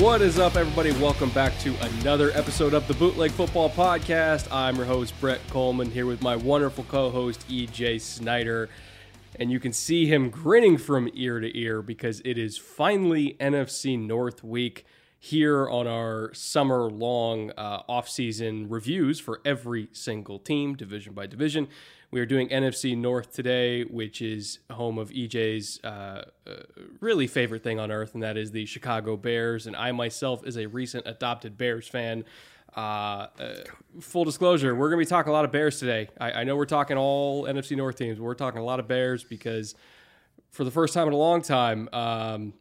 What is up, everybody? Welcome back to another episode of the Bootleg Football Podcast. I'm your host, Brett Kollmann, here with my wonderful co host, EJ Snyder. And you can see him grinning from ear to ear because it is finally NFC North week here on our summer long uh, off-season reviews for every single team, division by division. We are doing NFC North today, which is home of EJ's uh, uh, really favorite thing on earth, and that is the Chicago Bears. And I myself is a recent adopted Bears fan. Uh, uh, full disclosure, we're going to be talking a lot of Bears today. I, I know we're talking all NFC North teams, but we're talking a lot of Bears because for the first time in a long time, um,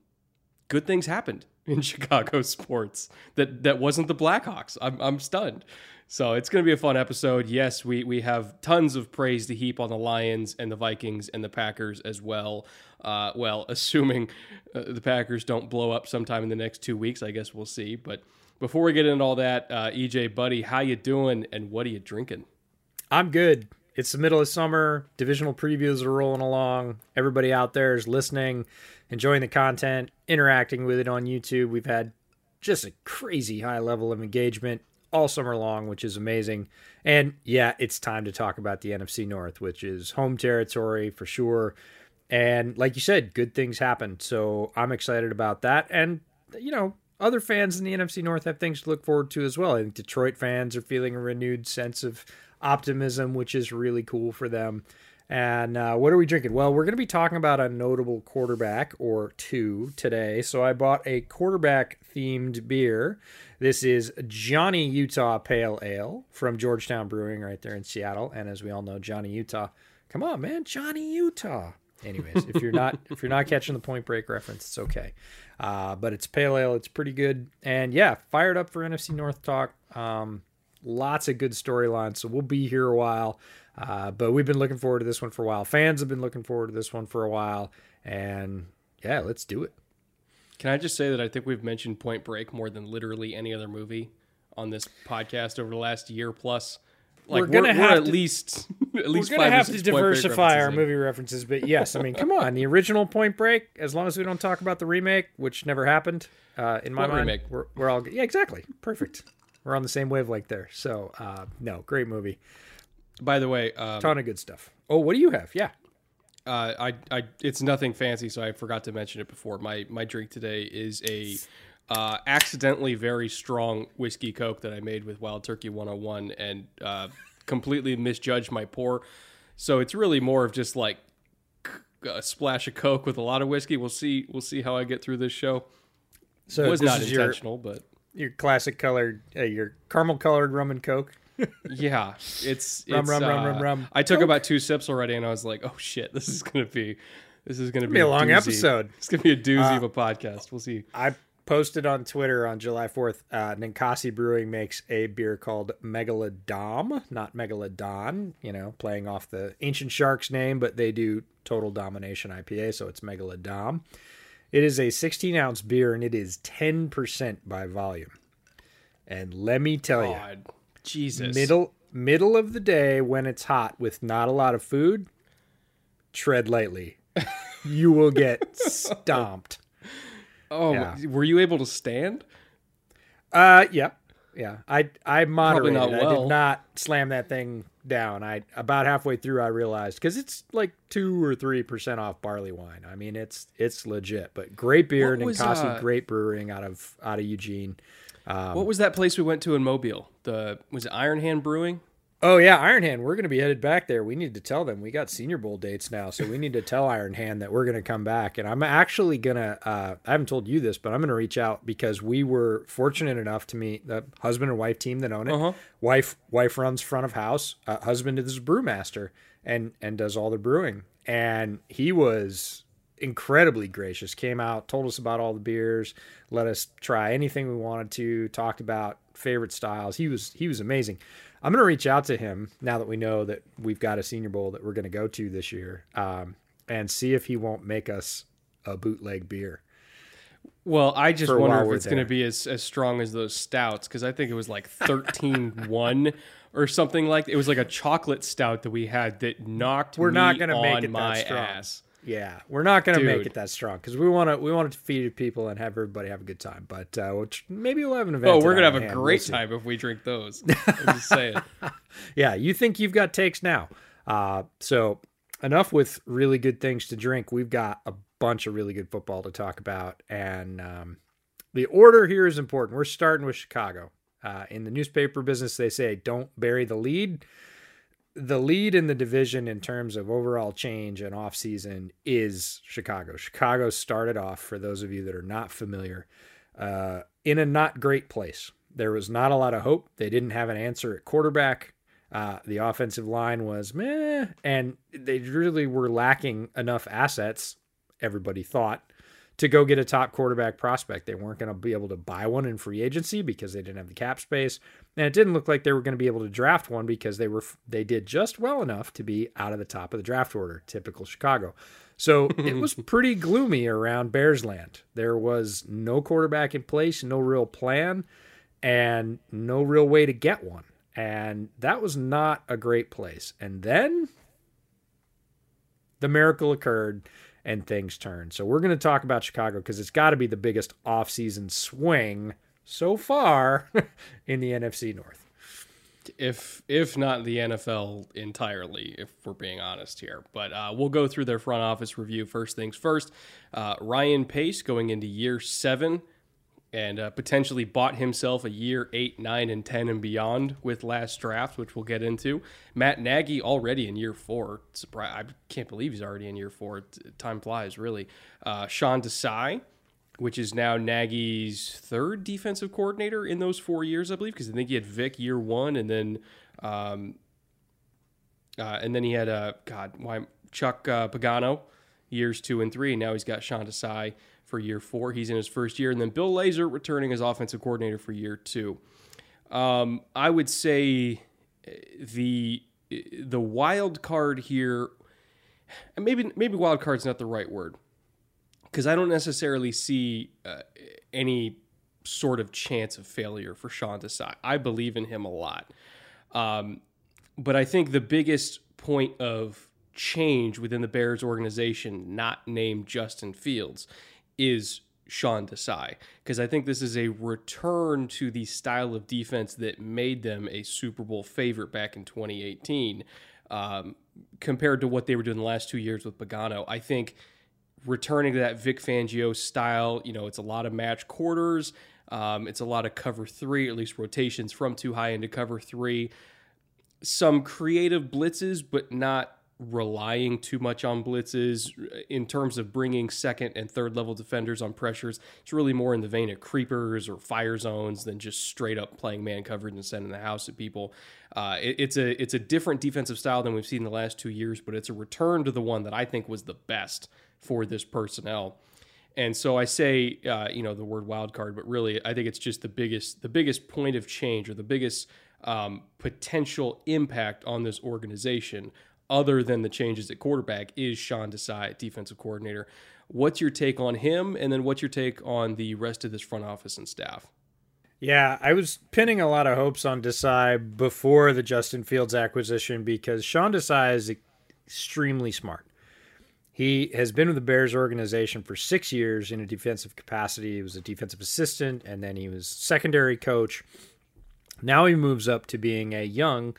good things happened in Chicago sports that that wasn't the Blackhawks. I'm I'm stunned. So it's going to be a fun episode. Yes, we we have tons of praise to heap on the Lions and the Vikings and the Packers as well. Uh, well, assuming uh, the Packers don't blow up sometime in the next two weeks, I guess we'll see. But before we get into all that, uh, EJ, buddy, how you doing and what are you drinking? I'm good. It's the middle of summer. Divisional previews are rolling along. Everybody out there is listening, enjoying the content, interacting with it on YouTube. We've had just a crazy high level of engagement all summer long, which is amazing. And yeah, it's time to talk about the NFC North, which is home territory for sure. And like you said, good things happen. So I'm excited about that. And, you know, other fans in the NFC North have things to look forward to as well. I think Detroit fans are feeling a renewed sense of optimism, which is really cool for them. And uh, what are we drinking? Well, we're going to be talking about a notable quarterback or two today. So I bought a quarterback themed beer. This is Johnny Utah Pale Ale from Georgetown Brewing right there in Seattle. And as we all know, Johnny Utah. Come on, man, Johnny Utah. Anyways, if you're not if you're not catching the Point Break reference, it's okay. Uh, but it's pale ale. It's pretty good. And yeah, fired up for NFC North talk. Um, lots of good storylines. So we'll be here a while. Uh, but we've been looking forward to this one for a while. Fans have been looking forward to this one for a while. And yeah, let's do it. Can I just say that I think we've mentioned Point Break more than literally any other movie on this podcast over the last year plus? Like we're gonna we're, have we're at to- least at least We're gonna have to six Point Break diversify our movie references, but yes, I mean, come on, the original Point Break. As long as we don't talk about the remake, which never happened, uh, in my What mind, remake? we're we're all yeah, exactly, perfect. We're on the same wavelength there. So uh, no, great movie, By the way, um, ton of good stuff. Oh, what do you have? Yeah, uh, I, I, it's nothing fancy, so I forgot to mention it before. My my drink today is a uh, accidentally very strong whiskey coke that I made with Wild Turkey 101 and uh, completely misjudged my pour. So it's really more of just like a splash of coke with a lot of whiskey. We'll see. We'll see how I get through this show. so it was this not is your but your classic colored, uh, your caramel colored rum and coke. Yeah, it's Rum, it's, rum, rum, uh, rum, rum. I took Coke. about two sips already, and I was like, "Oh shit, this is gonna be, this is gonna be, be a long doozy. episode. It's gonna be a doozy Uh, of a podcast. We'll see." I posted on Twitter on July 4th. Uh, Ninkasi Brewing makes a beer called Megalodom, not Megalodon, you know, playing off the Ancient Sharks name, but they do Total Domination IPA, so it's Megalodom. It is a 16 ounce beer and it is 10% by volume. And let me tell you, God, Jesus, middle middle of the day when it's hot with not a lot of food, tread lightly. you will get stomped. Oh, Yeah. were you able to stand? Uh, yep. Yeah, I I moderated. not I did not slam that thing down. I about halfway through I realized because it's like two or three percent off barley wine. I mean it's it's legit. But great beer, What was, Ninkasi uh, Great Brewing out of out of Eugene. Um, what was that place we went to in Mobile? The was it Iron Hand Brewing? Oh yeah, Iron Hand. We're going to be headed back there. We need to tell them we got Senior Bowl dates now, so we need to tell Iron Hand that we're going to come back. And I'm actually gonna. Uh, I haven't told you this, but I'm going to reach out because we were fortunate enough to meet the husband and wife team that own it. Uh-huh. Wife wife runs front of house. Uh, husband is a brewmaster and and does all the brewing. And he was incredibly gracious. Came out, told us about all the beers, let us try anything we wanted to. Talked about favorite styles. He was he was amazing. I'm going to reach out to him now that we know that we've got a Senior Bowl that we're going to go to this year, um, and see if he won't make us a bootleg beer. Well, I just wonder if it's going to be as, as strong as those stouts because I think it was like 13-1 or something like it was like a chocolate stout that we had that knocked We're me not going to make it my that strong. ass. Yeah, we're not going to make it that strong because we want to we want to feed people and have everybody have a good time. But uh, which maybe we'll have an event. Oh, we're gonna have a Hand. We'll great time if we drink those. Just saying. Yeah, you think you've got takes now. Uh, so enough with really good things to drink. We've got a bunch of really good football to talk about, and um, the order here is important. We're starting with Chicago. Uh, in the newspaper business, they say don't bury the lead. The lead in the division in terms of overall change and offseason is Chicago. Chicago started off, for those of you that are not familiar, uh, in a not great place. There was not a lot of hope. They didn't have an answer at quarterback. Uh, the offensive line was meh, and they really were lacking enough assets, everybody thought, to go get a top quarterback prospect. They weren't going to be able to buy one in free agency because they didn't have the cap space, and it didn't look like they were going to be able to draft one because they were they did just well enough to be out of the top of the draft order, typical Chicago. So it was pretty gloomy around Bears land. There was no quarterback in place, no real plan, and no real way to get one. And that was not a great place. And then the miracle occurred and things turned. So we're going to talk about Chicago because it's got to be the biggest offseason swing so far in the NFC North. if if not the NFL entirely, if we're being honest here. But uh, we'll go through their front office review first things first. Uh, Ryan Pace going into year seven and uh, potentially bought himself a year eight, nine, and ten and beyond with last draft, which we'll get into. Matt Nagy already in year four. Surprise! I can't believe he's already in year four. Time flies, really. Uh, Sean Desai which is now Nagy's third defensive coordinator in those four years, I believe, because I think he had Vic year one, and then, um, uh, and then he had uh, God, why Chuck uh, Pagano years two and three, and now he's got Sean Desai for year four. He's in his first year, and then Bill Lazor returning as offensive coordinator for year two. Um, I would say uh, the the wild card here, maybe maybe wild card's not the right word because I don't necessarily see uh, any sort of chance of failure for Sean Desai. I believe in him a lot. Um, but I think the biggest point of change within the Bears organization, not named Justin Fields, is Sean Desai. Because I think this is a return to the style of defense that made them a Super Bowl favorite back in 2018. Um, compared to what they were doing the last two years with Pagano, I think returning to that Vic Fangio style. You know, it's a lot of match quarters. Um, it's a lot of cover three, at least rotations from too high into cover three. Some creative blitzes, but not relying too much on blitzes in terms of bringing second and third level defenders on pressures. It's really more in the vein of creepers or fire zones than just straight up playing man coverage and sending the house at people. Uh, it- it's a it's a different defensive style than we've seen in the last two years, but it's a return to the one that I think was the best for this personnel. And so I say, uh, you know, the word wild card, but really, I think it's just the biggest, the biggest point of change or the biggest um, potential impact on this organization, other than the changes at quarterback, is Sean Desai, defensive coordinator. What's your take on him, and then what's your take on the rest of this front office and staff? Yeah, I was pinning a lot of hopes on Desai before the Justin Fields acquisition because Sean Desai is extremely smart. He has been with the Bears organization for six years in a defensive capacity. He was a defensive assistant and then he was secondary coach. Now he moves up to being a young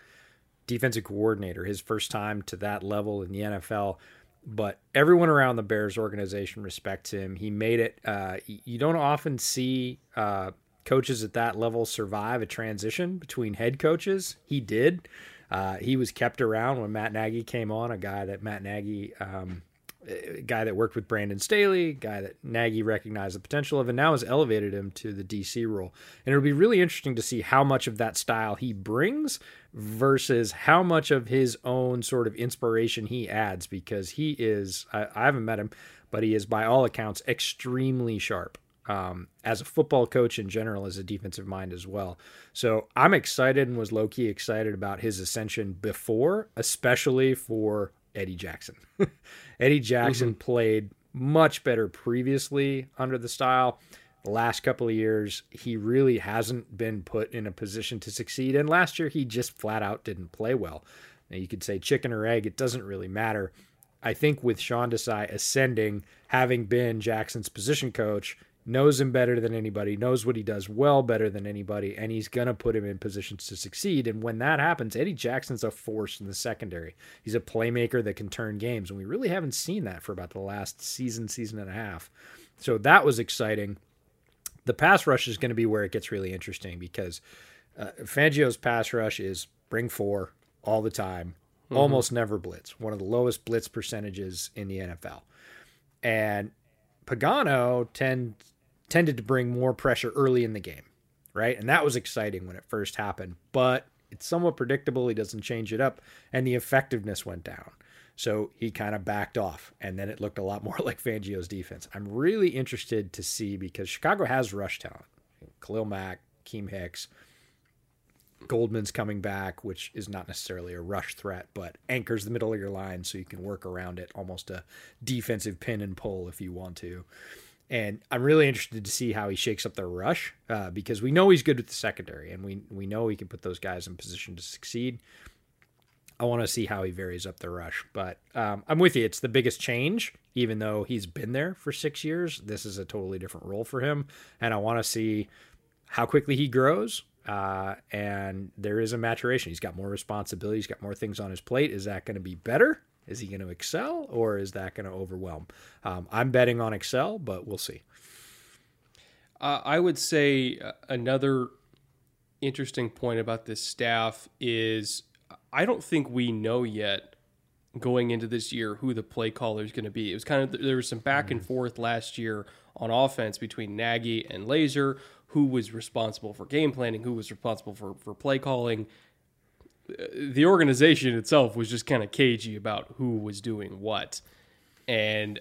defensive coordinator, his first time to that level in the NFL. But everyone around the Bears organization respects him. He made it. Uh, you don't often see uh, coaches at that level survive a transition between head coaches. He did. Uh, he was kept around when Matt Nagy came on, a guy that Matt Nagy um, guy that worked with Brandon Staley, guy that Nagy recognized the potential of, and now has elevated him to the DC role. And it'll be really interesting to see how much of that style he brings versus how much of his own sort of inspiration he adds, because he is, I, I haven't met him, but he is by all accounts extremely sharp. Um, as a football coach in general, as a defensive mind as well. So I'm excited and was low key excited about his ascension before, especially for Eddie Jackson. Eddie Jackson mm-hmm. played much better previously under the style. The last couple of years, he really hasn't been put in a position to succeed. And last year, he just flat out didn't play well. Now, you could say chicken or egg, it doesn't really matter. I think with Sean Desai ascending, having been Jackson's position coach, knows him better than anybody, knows what he does well better than anybody, and he's going to put him in positions to succeed. And when that happens, Eddie Jackson's a force in the secondary. He's a playmaker that can turn games, and we really haven't seen that for about the last season, season and a half. So that was exciting. The pass rush is going to be where it gets really interesting because uh, Fangio's pass rush is bring four all the time, mm-hmm. almost never blitz, one of the lowest blitz percentages in the NFL. And Pagano tend, tended to bring more pressure early in the game, right? And that was exciting when it first happened, but it's somewhat predictable. He doesn't change it up, and the effectiveness went down. So he kind of backed off, and then it looked a lot more like Fangio's defense. I'm really interested to see because Chicago has rush talent. Khalil Mack, Keem Hicks, Goldman's coming back, which is not necessarily a rush threat, but anchors the middle of your line so you can work around it, almost a defensive pin and pull if you want to. And I'm really interested to see how he shakes up the rush uh, because we know he's good with the secondary and we we know he can put those guys in position to succeed. I want to see how he varies up the rush, but um, I'm with you. It's the biggest change, even though he's been there for six years. This is a totally different role for him, and I want to see how quickly he grows uh, and there is a maturation. He's got more responsibility. He's got more things on his plate. Is that going to be better? Is he going to excel, or is that going to overwhelm? Um, I'm betting on excel, but we'll see. Uh, I would say uh, another interesting point about this staff is I don't think we know yet going into this year who the play caller is going to be. It was kind of there was some back and mm. forth last year on offense between Nagy and Lazor, who was responsible for game planning, who was responsible for, for play calling. The organization itself was just kind of cagey about who was doing what. And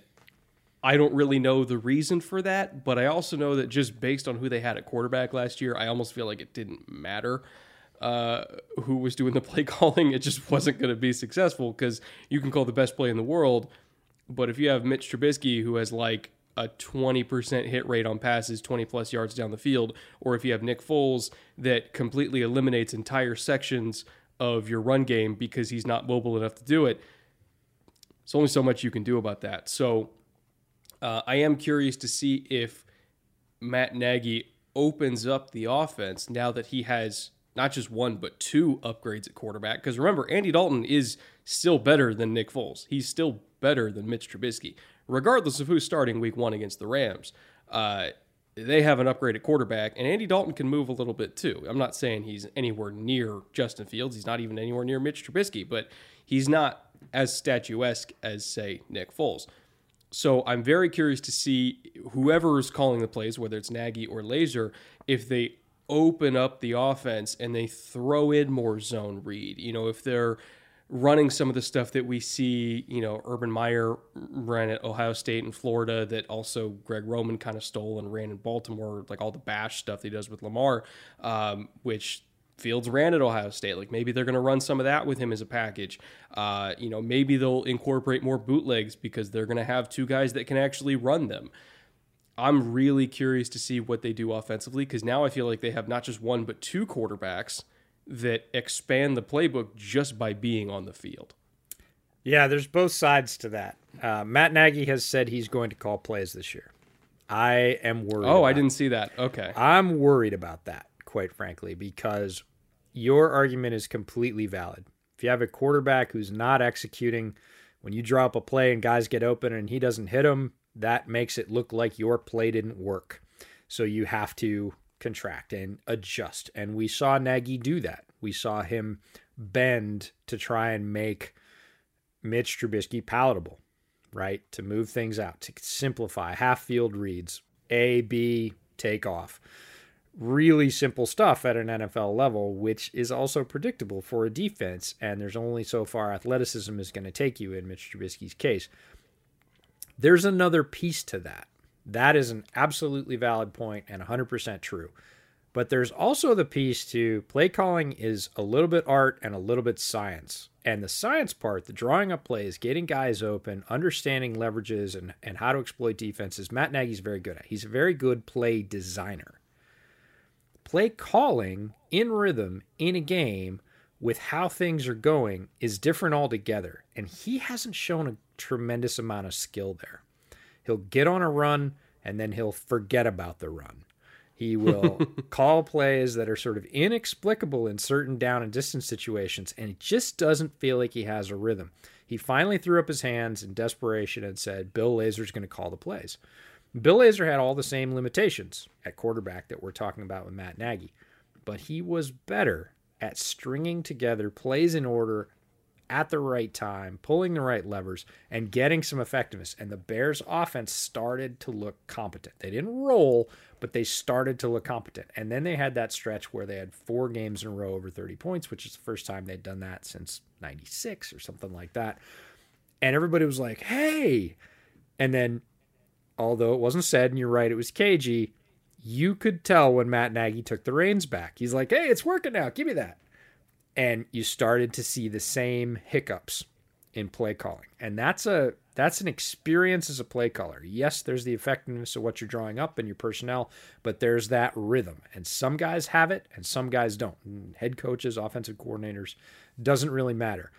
I don't really know the reason for that, but I also know that just based on who they had at quarterback last year, I almost feel like it didn't matter uh, who was doing the play calling. It just wasn't going to be successful because you can call the best play in the world, but if you have Mitch Trubisky who has like a 20% hit rate on passes 20 plus yards down the field, or if you have Nick Foles that completely eliminates entire sections of your run game because he's not mobile enough to do it. There's only so much you can do about that. So uh, I am curious to see if Matt Nagy opens up the offense now that he has not just one but two upgrades at quarterback. Because remember, Andy Dalton is still better than Nick Foles. He's still better than Mitch Trubisky regardless of who's starting week one against the Rams. Uh, they have an upgraded quarterback, and Andy Dalton can move a little bit too. I'm not saying he's anywhere near Justin Fields. He's not even anywhere near Mitch Trubisky, but he's not as statuesque as, say, Nick Foles. So I'm very curious to see whoever is calling the plays, whether it's Nagy or Lazor, if they open up the offense and they throw in more zone read. You know, if they're running some of the stuff that we see, you know, Urban Meyer ran at Ohio State and Florida that also Greg Roman kind of stole and ran in Baltimore, like all the bash stuff he does with Lamar, um, which Fields ran at Ohio State. Like maybe they're going to run some of that with him as a package. Uh, you know, maybe they'll incorporate more bootlegs because they're going to have two guys that can actually run them. I'm really curious to see what they do offensively because now I feel like they have not just one but two quarterbacks that expand the playbook just by being on the field. Yeah, there's both sides to that. Uh, Matt Nagy has said he's going to call plays this year. I am worried. Oh, I didn't see that. Okay. I'm worried about that, quite frankly, because your argument is completely valid. If you have a quarterback who's not executing, when you drop a play and guys get open and he doesn't hit them, that makes it look like your play didn't work. So you have to contract and adjust. And we saw Nagy do that. We saw him bend to try and make Mitch Trubisky palatable, right? To move things out, to simplify half field reads, A, B, take off. Really simple stuff at an NFL level, which is also predictable for a defense. And there's only so far athleticism is going to take you in Mitch Trubisky's case. There's another piece to that. That is an absolutely valid point and 100% true. But there's also the piece to play calling is a little bit art and a little bit science. And the science part, the drawing up plays, getting guys open, understanding leverages and, and how to exploit defenses, Matt Nagy's very good at. He's a very good play designer. Play calling in rhythm in a game with how things are going is different altogether. And he hasn't shown a tremendous amount of skill there. He'll get on a run and then he'll forget about the run. He will call plays that are sort of inexplicable in certain down and distance situations, and it just doesn't feel like he has a rhythm. He finally threw up his hands in desperation and said, Bill Lazor's going to call the plays. Bill Lazor had all the same limitations at quarterback that we're talking about with Matt Nagy, but he was better at stringing together plays in order at the right time, pulling the right levers, and getting some effectiveness. And the Bears' offense started to look competent. They didn't roll, but they started to look competent. And then they had that stretch where they had four games in a row over 30 points, which is the first time they'd done that since 96 or something like that. And everybody was like, hey. And then, although it wasn't said, and you're right, it was cagey, you could tell when Matt Nagy took the reins back. He's like, hey, it's working now. Give me that and you started to see the same hiccups in play calling. And that's a that's an experience as a play caller. Yes, there's the effectiveness of what you're drawing up and your personnel, but there's that rhythm. And some guys have it and some guys don't. Head coaches, offensive coordinators, doesn't really matter.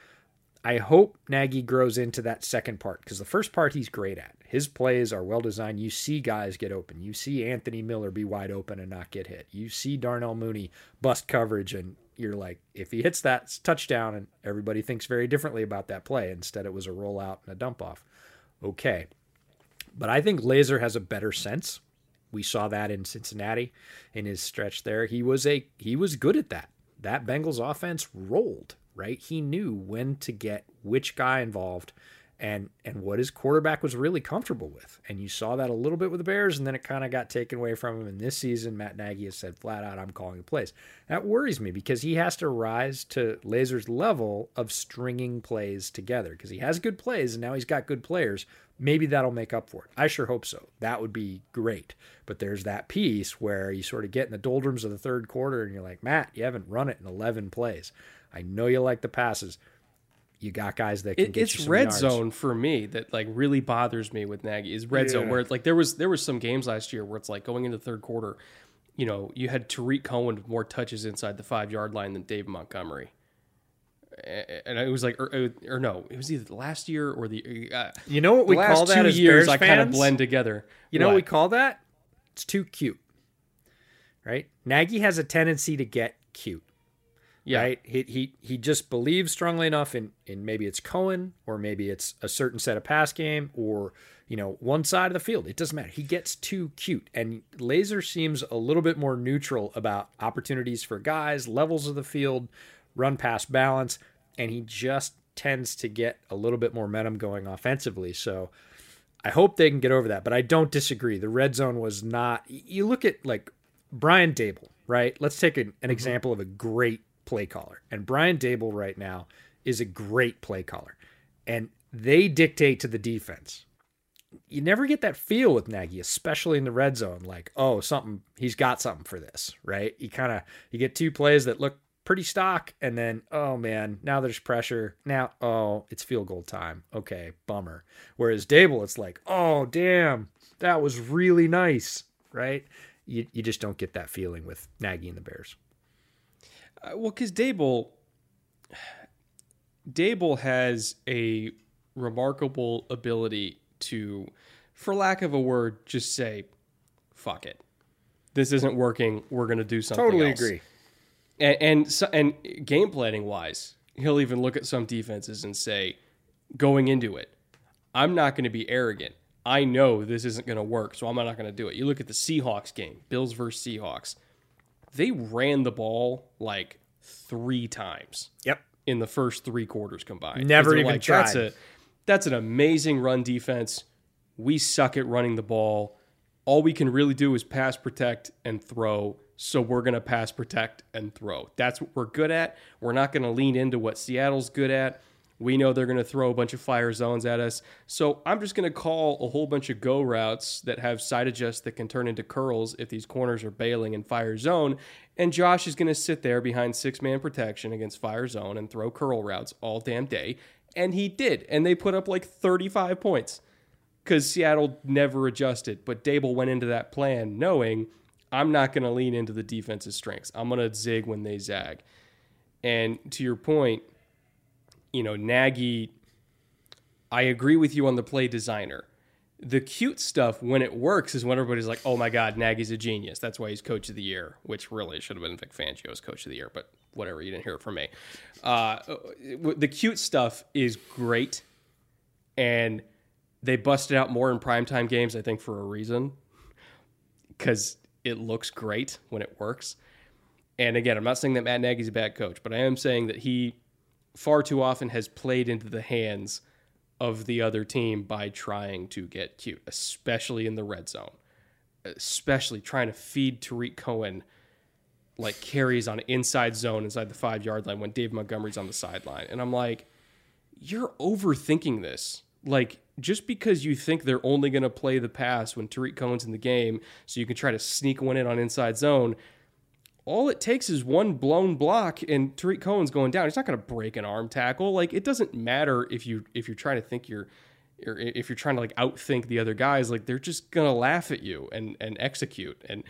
I hope Nagy grows into that second part because the first part he's great at. His plays are well designed. You see guys get open. You see Anthony Miller be wide open and not get hit. You see Darnell Mooney bust coverage and you're like, if he hits that touchdown, and everybody thinks very differently about that play. Instead, it was a rollout and a dump off. Okay. But I think Lazor has a better sense. We saw that in Cincinnati in his stretch there. He was a he was good at that. That Bengals offense rolled, right? He knew when to get which guy involved and and what his quarterback was really comfortable with. And you saw that a little bit with the Bears, and then it kind of got taken away from him. And this season, Matt Nagy has said flat out, "I'm calling the plays." That worries me because he has to rise to Lazor's level of stringing plays together because he has good plays and now he's got good players. Maybe that'll make up for it. I sure hope so. That would be great. But there's that piece where you sort of get in the doldrums of the third quarter and you're like, Matt, you haven't run it in 11 plays. I know you like the passes you got guys that can get it, get it's you some red yards. zone for me that like really bothers me with Nagy is red zone where it's like there was there was some games last year where it's like going into the third quarter, you know, you had Tarik Cohen with more touches inside the five yard line than Dave Montgomery. And it was like, or, or no, it was either the last year or the. Uh, You know what we call that two as years, Bears I kind of blend together. You know what we call that? It's too cute. Right? Nagy has a tendency to get cute. Yeah, Right? He, he he just believes strongly enough in in maybe it's Cohen or maybe it's a certain set of pass game or you know one side of the field. It doesn't matter. He gets too cute, and Lazor seems a little bit more neutral about opportunities for guys, levels of the field, run pass balance, and he just tends to get a little bit more momentum going offensively. So. I hope they can get over that, but I don't disagree. The red zone was not. You look at like Brian Daboll, right? Let's take an, an mm-hmm. example of a great play caller. And Brian Daboll right now is a great play caller, and they dictate to the defense. You never get that feel with Nagy, especially in the red zone. Like, oh, something he's got something for this, right? You kind of you get two plays that look pretty stock. And then, oh man, now there's pressure. Now, oh, it's field goal time. Okay, bummer. Whereas Daboll, it's like, oh, damn, that was really nice, right? You, you just don't get that feeling with Nagy and the Bears. Uh, well, because Daboll, Daboll has a remarkable ability to, for lack of a word, just say, fuck it. This isn't working. We're going to do something Totally else. agree. And, and, so, and game planning wise, he'll even look at some defenses and say, going into it, I'm not going to be arrogant. I know this isn't going to work, so I'm not going to do it. You look at the Seahawks game, Bills versus Seahawks. They ran the ball like three times Yep. in the first three quarters combined. Never even like, That's tried. a that's an amazing run defense. We suck at running the ball. All we can really do is pass protect and throw. So we're going to pass protect and throw. That's what we're good at. We're not going to lean into what Seattle's good at. We know they're going to throw a bunch of fire zones at us. So I'm just going to call a whole bunch of go routes that have side adjusts that can turn into curls if these corners are bailing in fire zone. And Josh is going to sit there behind six man protection against fire zone and throw curl routes all damn day. And he did. And they put up like 35 points because Seattle never adjusted. But Daboll went into that plan knowing I'm not going to lean into the defense's strengths. I'm going to zig when they zag. And to your point, you know, Nagy, I agree with you on the play designer. The cute stuff when it works is when everybody's like, "Oh my God, Nagy's a genius." That's why he's coach of the year, which really should have been Vic Fangio's coach of the year, but whatever. You didn't hear it from me. Uh, the cute stuff is great, and they busted out more in primetime games. I think for a reason, because it looks great when it works. And again, I'm not saying that Matt Nagy's a bad coach, but I am saying that he far too often has played into the hands of the other team by trying to get cute, especially in the red zone, especially trying to feed Tarik Cohen like carries on inside zone inside the five yard line when Dave Montgomery's on the sideline. And I'm like, you're overthinking this. Like, just because you think they're only going to play the pass when Tarik Cohen's in the game so you can try to sneak one in on inside zone, all it takes is one blown block and Tarik Cohen's going down. He's not going to break an arm tackle. Like it doesn't matter if you if you're trying to think you're or if you're trying to like outthink the other guys, like they're just going to laugh at you and and execute. And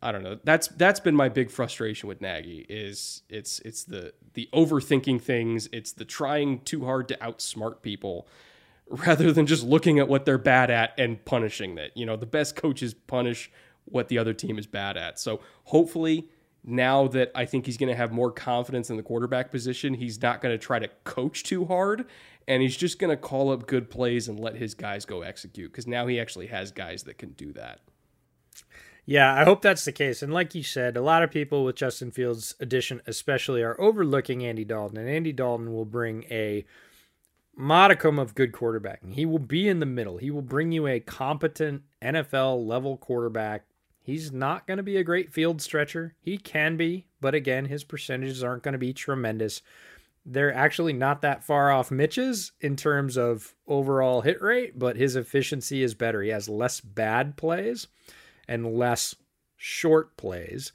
I don't know. That's that's been my big frustration with Nagy is it's it's the the overthinking things, it's the trying too hard to outsmart people rather than just looking at what they're bad at and punishing it. You know, the best coaches punish what the other team is bad at. So hopefully now that I think he's going to have more confidence in the quarterback position, he's not going to try to coach too hard and he's just going to call up good plays and let his guys go execute because now he actually has guys that can do that. Yeah, I hope that's the case. And like you said, a lot of people with Justin Fields' addition, especially, are overlooking Andy Dalton. And Andy Dalton will bring a modicum of good quarterbacking. He will be in the middle. He will bring you a competent NFL level quarterback. He's not going to be a great field stretcher. He can be, but again, his percentages aren't going to be tremendous. They're actually not that far off Mitch's in terms of overall hit rate, but his efficiency is better. He has less bad plays and less short plays,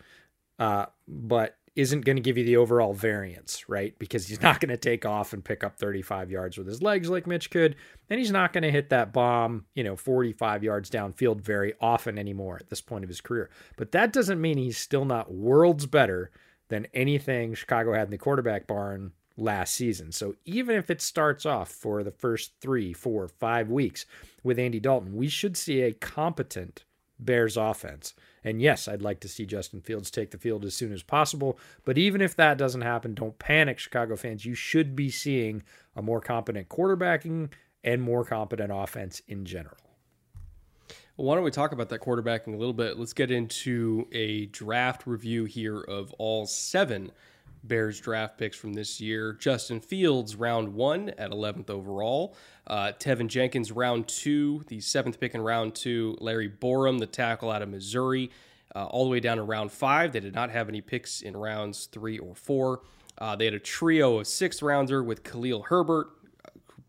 uh, but isn't going to give you the overall variance, right? Because he's not going to take off and pick up 35 yards with his legs like Mitch could, and he's not going to hit that bomb, you know, 45 yards downfield very often anymore at this point of his career. But that doesn't mean he's still not worlds better than anything Chicago had in the quarterback barn last season. So even if it starts off for the first three, four, five weeks with Andy Dalton, we should see a competent Bears offense. And yes, I'd like to see Justin Fields take the field as soon as possible. But even if that doesn't happen, don't panic, Chicago fans. You should be seeing a more competent quarterbacking and more competent offense in general. Why don't we talk about that quarterbacking a little bit? Let's get into a draft review here of all seven Bears draft picks from this year. Justin Fields, round one at 11th overall. Uh, Teven Jenkins, round two, the seventh pick in round two. Larry Borom, the tackle out of Missouri, uh, all the way down to round five. They did not have any picks in rounds three or four. Uh, they had a trio of sixth rounder with Khalil Herbert,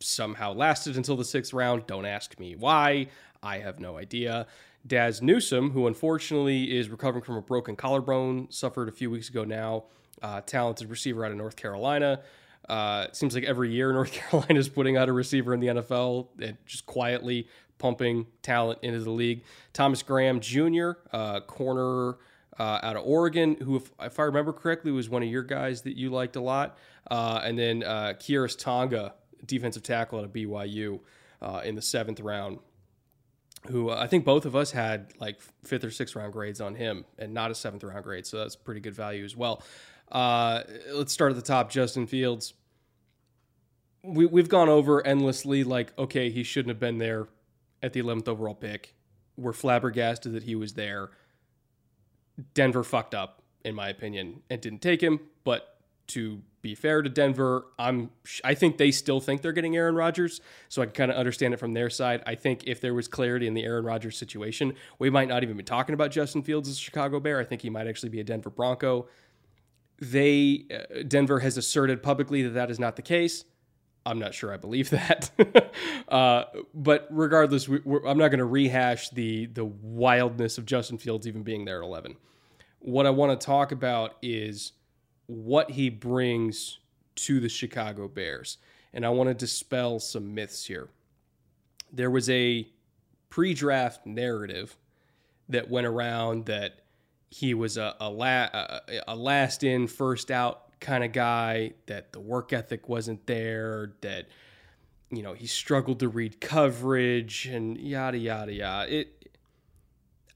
somehow lasted until the sixth round. Don't ask me why. I have no idea. Dazz Newsome, who unfortunately is recovering from a broken collarbone, suffered a few weeks ago now. Uh, talented receiver out of North Carolina. Uh, it seems like every year North Carolina is putting out a receiver in the NFL and just quietly pumping talent into the league. Thomas Graham Jr., uh, corner uh, out of Oregon, who, if, if, I remember correctly, was one of your guys that you liked a lot. Uh, and then uh, Tonga, defensive tackle out of BYU uh, in the seventh round, who I think both of us had like fifth or sixth round grades on him and not a seventh round grade. So that's pretty good value as well. Uh, let's start at the top. Justin Fields. We, we've gone over endlessly, like, okay, he shouldn't have been there at the 11th overall pick. We're flabbergasted that he was there. Denver fucked up, in my opinion, and didn't take him. But to be fair to Denver, I'm I think they still think they're getting Aaron Rodgers, so I can kind of understand it from their side. I think if there was clarity in the Aaron Rodgers situation, we might not even be talking about Justin Fields as a Chicago Bear. I think he might actually be a Denver Bronco. They uh, Denver has asserted publicly that that is not the case. I'm not sure I believe that, uh, but regardless, we, I'm not going to rehash the the wildness of Justin Fields even being there at 11. What I want to talk about is what he brings to the Chicago Bears, and I want to dispel some myths here. There was a pre-draft narrative that went around that he was a a, la- a, a last in, first out kind of guy, that the work ethic wasn't there, that you know, he struggled to read coverage and yada yada yada. It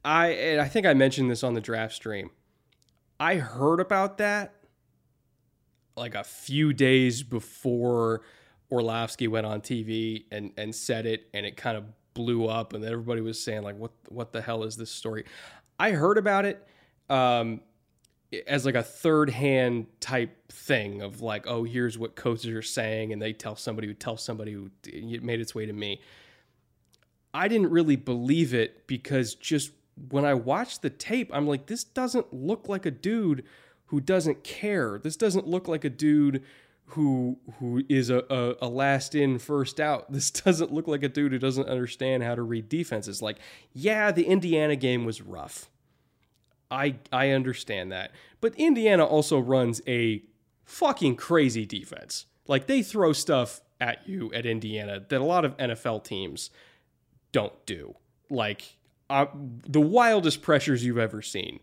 I and I think I mentioned this on the draft stream. I heard about that like a few days before Orlovsky went on TV and and said it and it kind of blew up and everybody was saying like what what the hell is this story? I heard about it um as like a third hand type thing of like, oh, here's what coaches are saying, and they tell somebody who tells somebody who it made its way to me. I didn't really believe it because just when I watched the tape, I'm like, this doesn't look like a dude who doesn't care. This doesn't look like a dude who who is a, a, a, last in first out this doesn't look like a dude who doesn't understand how to read defenses like yeah the indiana game was rough I I understand that. But Indiana also runs a fucking crazy defense. Like they throw stuff at you at Indiana that a lot of NFL teams don't do. Like uh, the wildest pressures you've ever seen.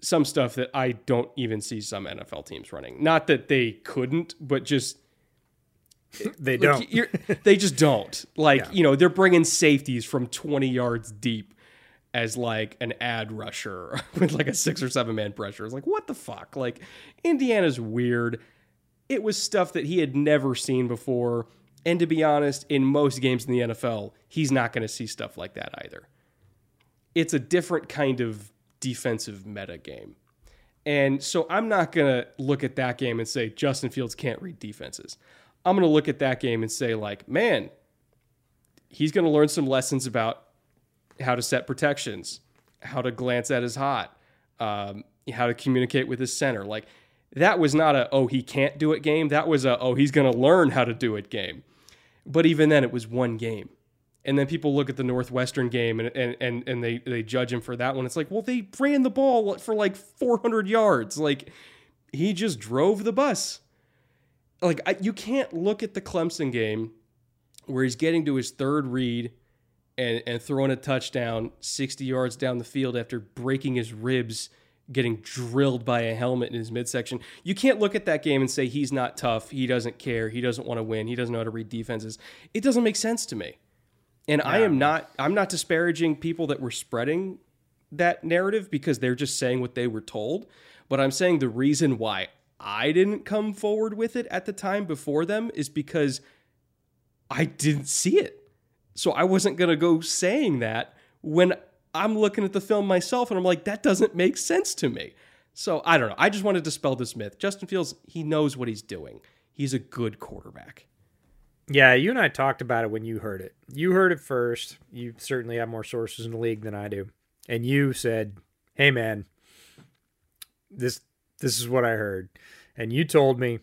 Some stuff that I don't even see some NFL teams running. Not that they couldn't, but just they don't. they just don't. Like, yeah. you know, they're bringing safeties from 20 yards deep as like an ad rusher with like a six or seven man pressure. It's like, what the fuck? Like, Indiana's weird. It was stuff that he had never seen before. And to be honest, in most games in the NFL, he's not going to see stuff like that either. It's a different kind of defensive meta game. And so I'm not going to look at that game and say Justin Fields can't read defenses. I'm going to look at that game and say, like, man, he's going to learn some lessons about how to set protections, how to glance at his hot, um, how to communicate with his center. Like that was not a oh he can't do it game. That was a oh he's going to learn how to do it game. But even then, it was one game. And then people look at the Northwestern game and, and, and, and they, they judge him for that one. It's like, well, they ran the ball for like 400 yards. Like, he just drove the bus. Like, I, you can't look at the Clemson game where he's getting to his third read and, and throwing a touchdown 60 yards down the field after breaking his ribs, getting drilled by a helmet in his midsection. You can't look at that game and say he's not tough, he doesn't care, he doesn't want to win, he doesn't know how to read defenses. It doesn't make sense to me. And yeah. I am not I'm not disparaging people that were spreading that narrative because they're just saying what they were told, but I'm saying the reason why I didn't come forward with it at the time before them is because I didn't see it. So I wasn't going to go saying that when I'm looking at the film myself and I'm like, that doesn't make sense to me. So I don't know. I just wanted to dispel this myth. Justin Fields, he knows what he's doing. He's a good quarterback. Yeah, you and I talked about it when you heard it. You heard it first. You certainly have more sources in the league than I do. And you said, "Hey man, this this is what I heard." And you told me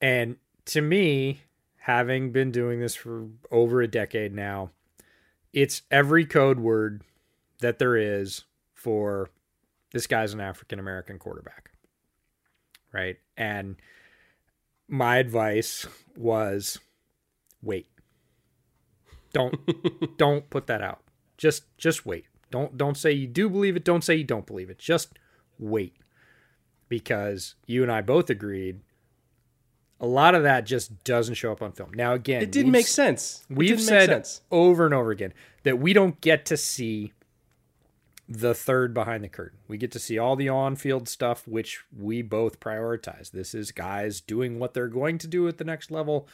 and to me, having been doing this for over a decade now, it's every code word that there is for this guy's an African American quarterback. right? And my advice was wait. Don't don't put that out. Just just wait. Don't don't say you do believe it, don't say you don't believe it. Just wait. Because you and I both agreed a lot of that just doesn't show up on film. Now again, It didn't make sense. It We've said sense. over and over again that we don't get to see the third behind the curtain. We get to see all the on-field stuff, which we both prioritize. This is guys doing what they're going to do at the next level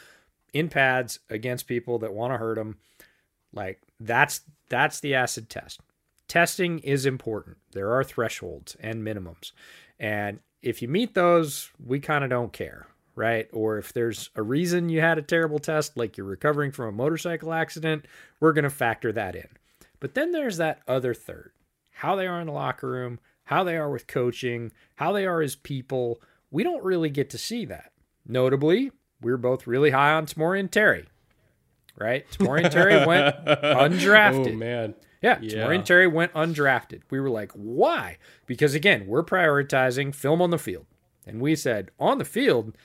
in pads against people that want to hurt them. Like that's that's the acid test. Testing is important. There are thresholds and minimums. And if you meet those, we kind of don't care, right? Or if there's a reason you had a terrible test, like you're recovering from a motorcycle accident, we're going to factor that in. But then there's that other third how they are in the locker room, how they are with coaching, how they are as people. We don't really get to see that. Notably, we are both really high on Tamorrion Terry, right? Tamorrion Terry went undrafted. Oh man. Yeah, Yeah. Tamorrion Terry went undrafted. We were like, why? Because again, we're prioritizing film on the field. And we said, on the field,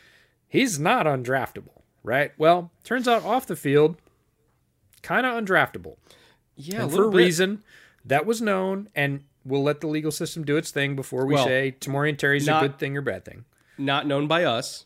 he's not undraftable, right? Well, turns out off the field, kind of undraftable. Yeah, for a bit. reason that was known, and we'll let the legal system do its thing before we Well, say Tamorrion Terry's not- a good thing or bad thing. not known by us,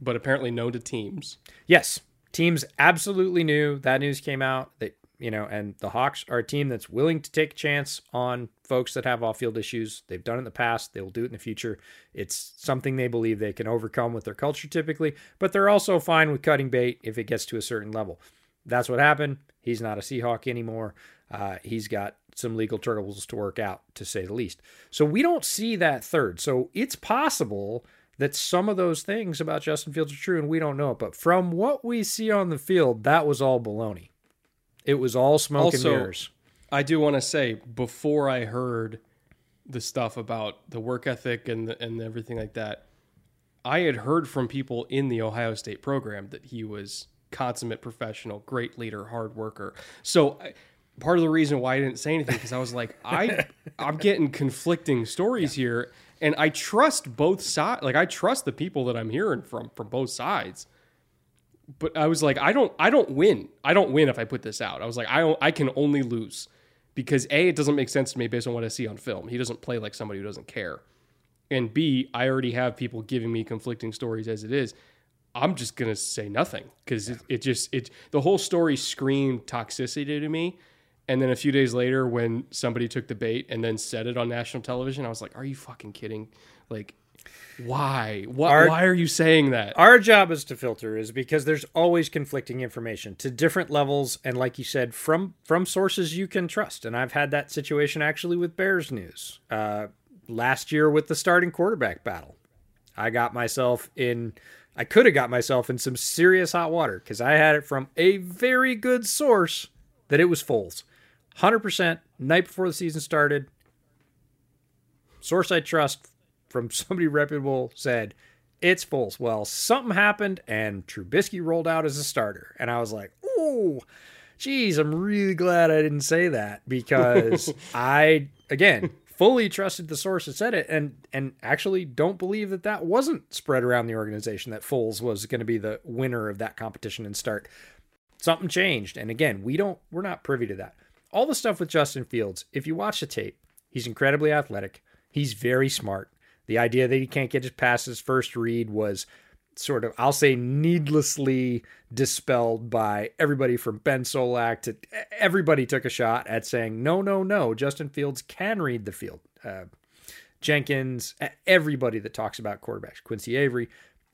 but apparently known to teams. Yes, teams absolutely knew that news came out that you know, and the Hawks are a team that's willing to take a chance on folks that have off-field issues. They've done it in the past. They will do it in the future. It's something they believe they can overcome with their culture typically, but they're also fine with cutting bait if it gets to a certain level. That's what happened. He's not a Seahawk anymore. Uh, he's got some legal troubles to work out, to say the least. So we don't see that third. So it's possible that some of those things about Justin Fields are true and we don't know it. But from what we see on the field, that was all baloney. It was all smoke Also- and mirrors. I do want to say before I heard the stuff about the work ethic and the, and everything like that, I had heard from people in the Ohio State program that he was consummate professional, great leader, hard worker. So I, part of the reason why I didn't say anything because I was like, I I'm getting conflicting stories here, and I trust both sides. Like I trust the people that I'm hearing from from both sides but I was like, I don't, I don't win. I don't win if I put this out. I was like, I, I can only lose because a, it doesn't make sense to me based on what I see on film. He doesn't play like somebody who doesn't care, and b, I already have people giving me conflicting stories as it is. I'm just gonna say nothing because it, it just it the whole story screamed toxicity to me. And then a few days later, when somebody took the bait and then said it on national television, I was like, "Are you fucking kidding? Like, why? Why, Our- why are you saying that?" Our job is to filter is because there's always conflicting information to different levels and like you said from from sources you can trust. And I've had that situation actually with Bears news. Uh last year with the starting quarterback battle. I got myself in I could have got myself in some serious hot water cuz I had it from a very good source that it was Foles. 100% night before the season started. Source I trust from somebody reputable said it's Foles. Well, something happened and Trubisky rolled out as a starter. And I was like, ooh, geez, I'm really glad I didn't say that because I, again, fully trusted the source that said it and and actually don't believe that that wasn't spread around the organization that Foles was going to be the winner of that competition and start. Something changed. And again, we don't we're not privy to that. All the stuff with Justin Fields, if you watch the tape, he's incredibly athletic. He's very smart. The idea that he can't get past his first read was sort of, I'll say, needlessly dispelled by everybody from Ben Solak to everybody took a shot at saying, no, no, no, Justin Fields can read the field. Uh, Jenkins, everybody that talks about quarterbacks, Quincy Avery,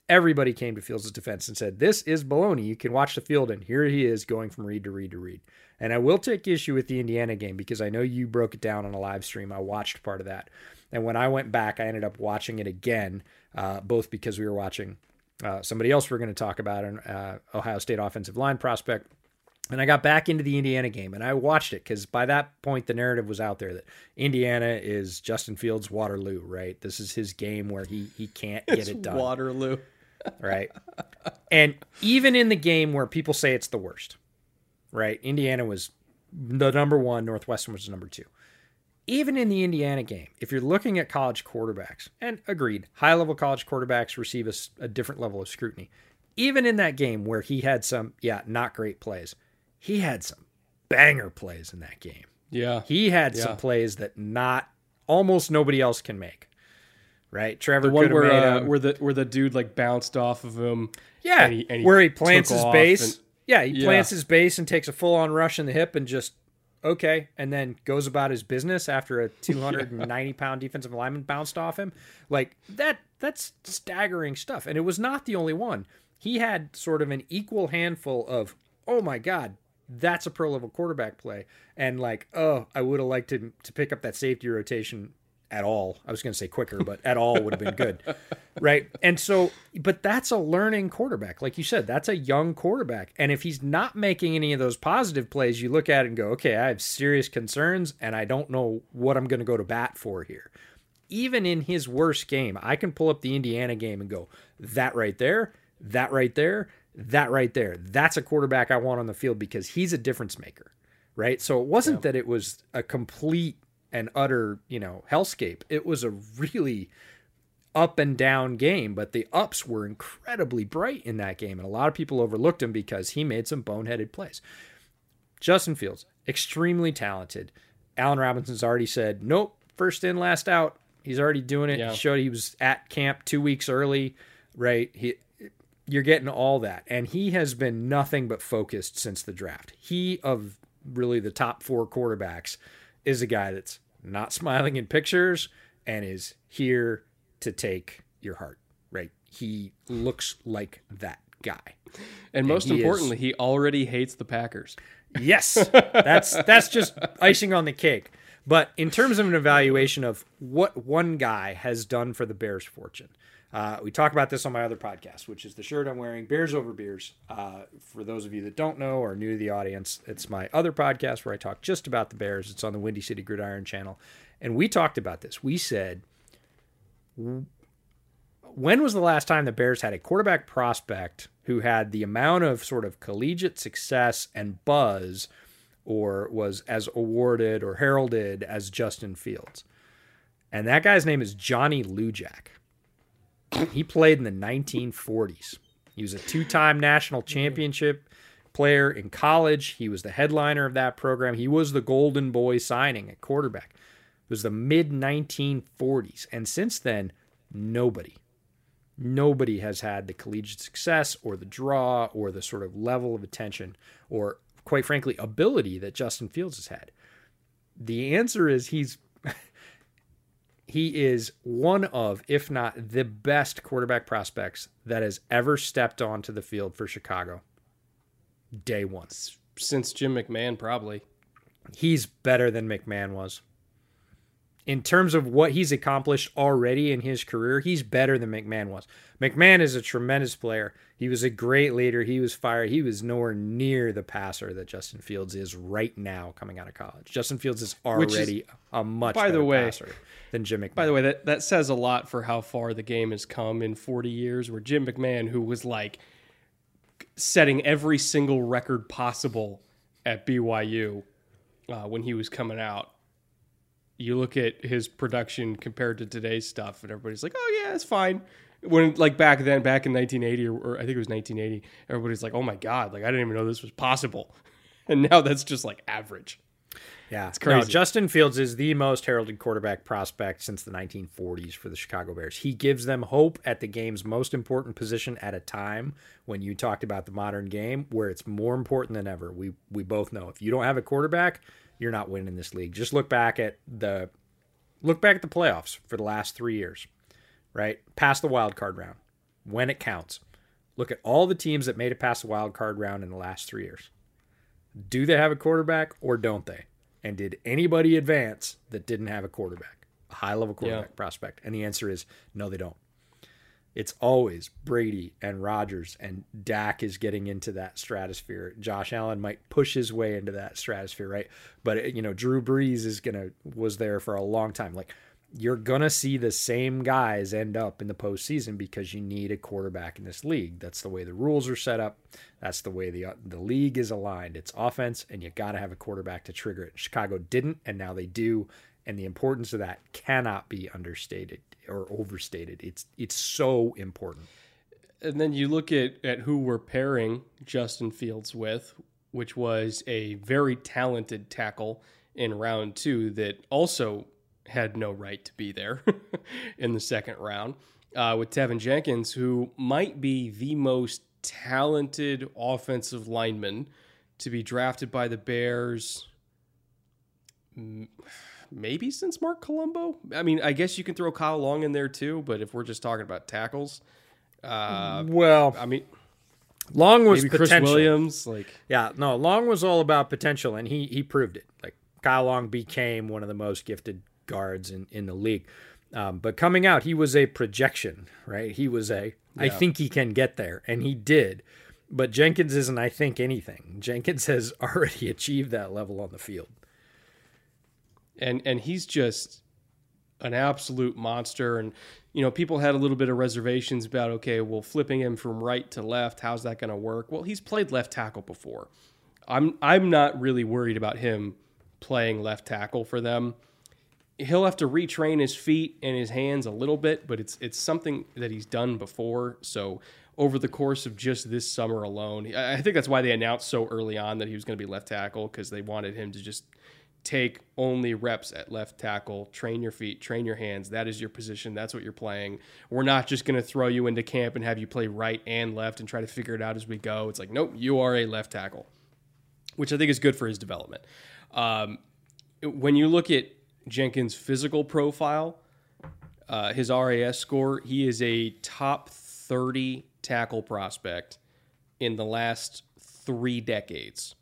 everybody came to Fields' defense and said, This is baloney. You can watch the field, and here he is going from read to read to read. And I will take issue with the Indiana game because I know you broke it down on a live stream. I watched part of that. And when I went back, I ended up watching it again, uh, both because we were watching uh, somebody else we're going to talk about, an uh, Ohio State offensive line prospect. And I got back into the Indiana game and I watched it because by that point, the narrative was out there that Indiana is Justin Fields' Waterloo, right? This is his game where he, he can't get it done Waterloo. right? and even in the game where people say it's the worst, right? Indiana was the number one, Northwestern was the number two. Even in the Indiana game, if you're looking at college quarterbacks, and agreed, high level college quarterbacks receive a, a, different level of scrutiny. Even in that game where he had some, yeah, not great plays, he had some banger plays in that game. Yeah. He had yeah. some plays that not almost nobody else can make. Right? Trevor the one where, uh, where the where the dude like bounced off of him. Yeah. And he, and he where he plants his base. And, yeah, he plants his base and takes a full on rush in the hip and just okay, and then goes about his business after a 290 yeah. pound defensive lineman bounced off him. Like that, that's staggering stuff. And it was not the only one. He had sort of an equal handful of, oh my God, that's a pro level quarterback play. And like, oh, I would have liked to, to pick up that safety rotation at all. I was going to say quicker, but at all would have been good. right. And so, but that's a learning quarterback. Like you said, that's a young quarterback. And if he's not making any of those positive plays, you look at it and go, okay, I have serious concerns and I don't know what I'm going to go to bat for here. Even in his worst game, I can pull up the Indiana game and go, that right there, that right there, that right there. That's a quarterback I want on the field because he's a difference maker. Right. So it wasn't yeah. that it was a complete and utter, you know, hellscape. It was a really up and down game, but the ups were incredibly bright in that game. And a lot of people overlooked him because he made some boneheaded plays. Justin Fields, extremely talented. Allen Robinson's already said, nope, first in, last out. He's already doing it. Yeah. He showed he was at camp two weeks early, right? He, you're getting all that. And he has been nothing but focused since the draft. He, of really the top four quarterbacks, is a guy that's not smiling in pictures and is here to take your heart, right? He looks like that guy. And, and most he importantly, is, he already hates the Packers. Yes. That's that's just icing on the cake. But in terms of an evaluation of what one guy has done for the Bears' fortune, uh, we talk about this on my other podcast, which is the shirt I'm wearing, Bears Over Beers. Uh, for those of you that don't know or new to the audience, it's my other podcast where I talk just about the Bears. It's on the Windy City Gridiron channel. And we talked about this. We said, when was the last time the Bears had a quarterback prospect who had the amount of sort of collegiate success and buzz or was as awarded or heralded as Justin Fields? And that guy's name is Johnny Lujack. He played in the 1940s. He was a two time national championship player in college. He was the headliner of that program. He was the golden boy signing at quarterback. It was the mid 1940s. And since then, nobody, nobody has had the collegiate success or the draw or the sort of level of attention or, quite frankly, ability that Justin Fields has had. The answer is he's he is one of, if not the best quarterback prospects that has ever stepped onto the field for Chicago. Day one. Since Jim McMahon, probably. He's better than McMahon was. In terms of what he's accomplished already in his career, he's better than McMahon was. McMahon is a tremendous player. He was a great leader. He was fired. He was nowhere near the passer that Justin Fields is right now coming out of college. Justin Fields is already is, a much by the way, passer than Jim McMahon. By the way, that, that says a lot for how far the game has come in 40 years, where Jim McMahon, who was like setting every single record possible at BYU uh, when he was coming out, you look at his production compared to today's stuff, and everybody's like, oh, yeah, it's fine. When, like, back then, back in 1980, or, or I think it was 1980, everybody's like, oh my God, like, I didn't even know this was possible. And now that's just like average. Yeah, it's crazy. No, Justin Fields is the most heralded quarterback prospect since the 1940s for the Chicago Bears. He gives them hope at the game's most important position at a time when you talked about the modern game where it's more important than ever. We we both know if you don't have a quarterback, you're not winning this league. Just look back at the look back at the playoffs for the last 3 years. Right? Past the wild card round when it counts. Look at all the teams that made it past the wild card round in the last 3 years. Do they have a quarterback or don't they? And did anybody advance that didn't have a quarterback, a high level quarterback yeah. prospect? And the answer is no, they don't. It's always Brady and Rodgers, and Dak is getting into that stratosphere. Josh Allen might push his way into that stratosphere, right? But you know, Drew Brees is gonna was there for a long time. Like you're gonna see the same guys end up in the postseason because you need a quarterback in this league. That's the way the rules are set up. That's the way the uh, the league is aligned. It's offense, and you got to have a quarterback to trigger it. Chicago didn't, and now they do, and the importance of that cannot be understated or overstated. It's it's so important. And then you look at, at who we're pairing Justin Fields with, which was a very talented tackle in round two that also had no right to be there in the second round uh, with Teven Jenkins, who might be the most talented offensive lineman to be drafted by the Bears. Maybe since Marc Colombo. I mean, I guess you can throw Kyle Long in there too, but if we're just talking about tackles, uh, well, I mean, Long was Chris potential. Williams, like Yeah, no, Long was all about potential, and he he proved it. Like Kyle Long became one of the most gifted guards in in the league. Um, but coming out, he was a projection, right? He was a I think he can get there, and he did. But Jenkins isn't I think anything. Jenkins has already achieved that level on the field. And and he's just an absolute monster. And you know people had a little bit of reservations about okay well flipping him from right to left how's that going to work? Well he's played left tackle before. I'm i'm not really worried about him playing left tackle for them. He'll have to retrain his feet and his hands a little bit but it's it's something that he's done before. So over the course of just this summer alone i think that's why they announced so early on that he was going to be left tackle because they wanted him to just take only reps at left tackle, train your feet, train your hands. That is your position. That's what you're playing. We're not just going to throw you into camp and have you play right and left and try to figure it out as we go. It's like, nope, you are a left tackle, which I think is good for his development. Um, when you look at Jenkins' physical profile, uh, his RAS score, he is a top 30 tackle prospect in the last three decades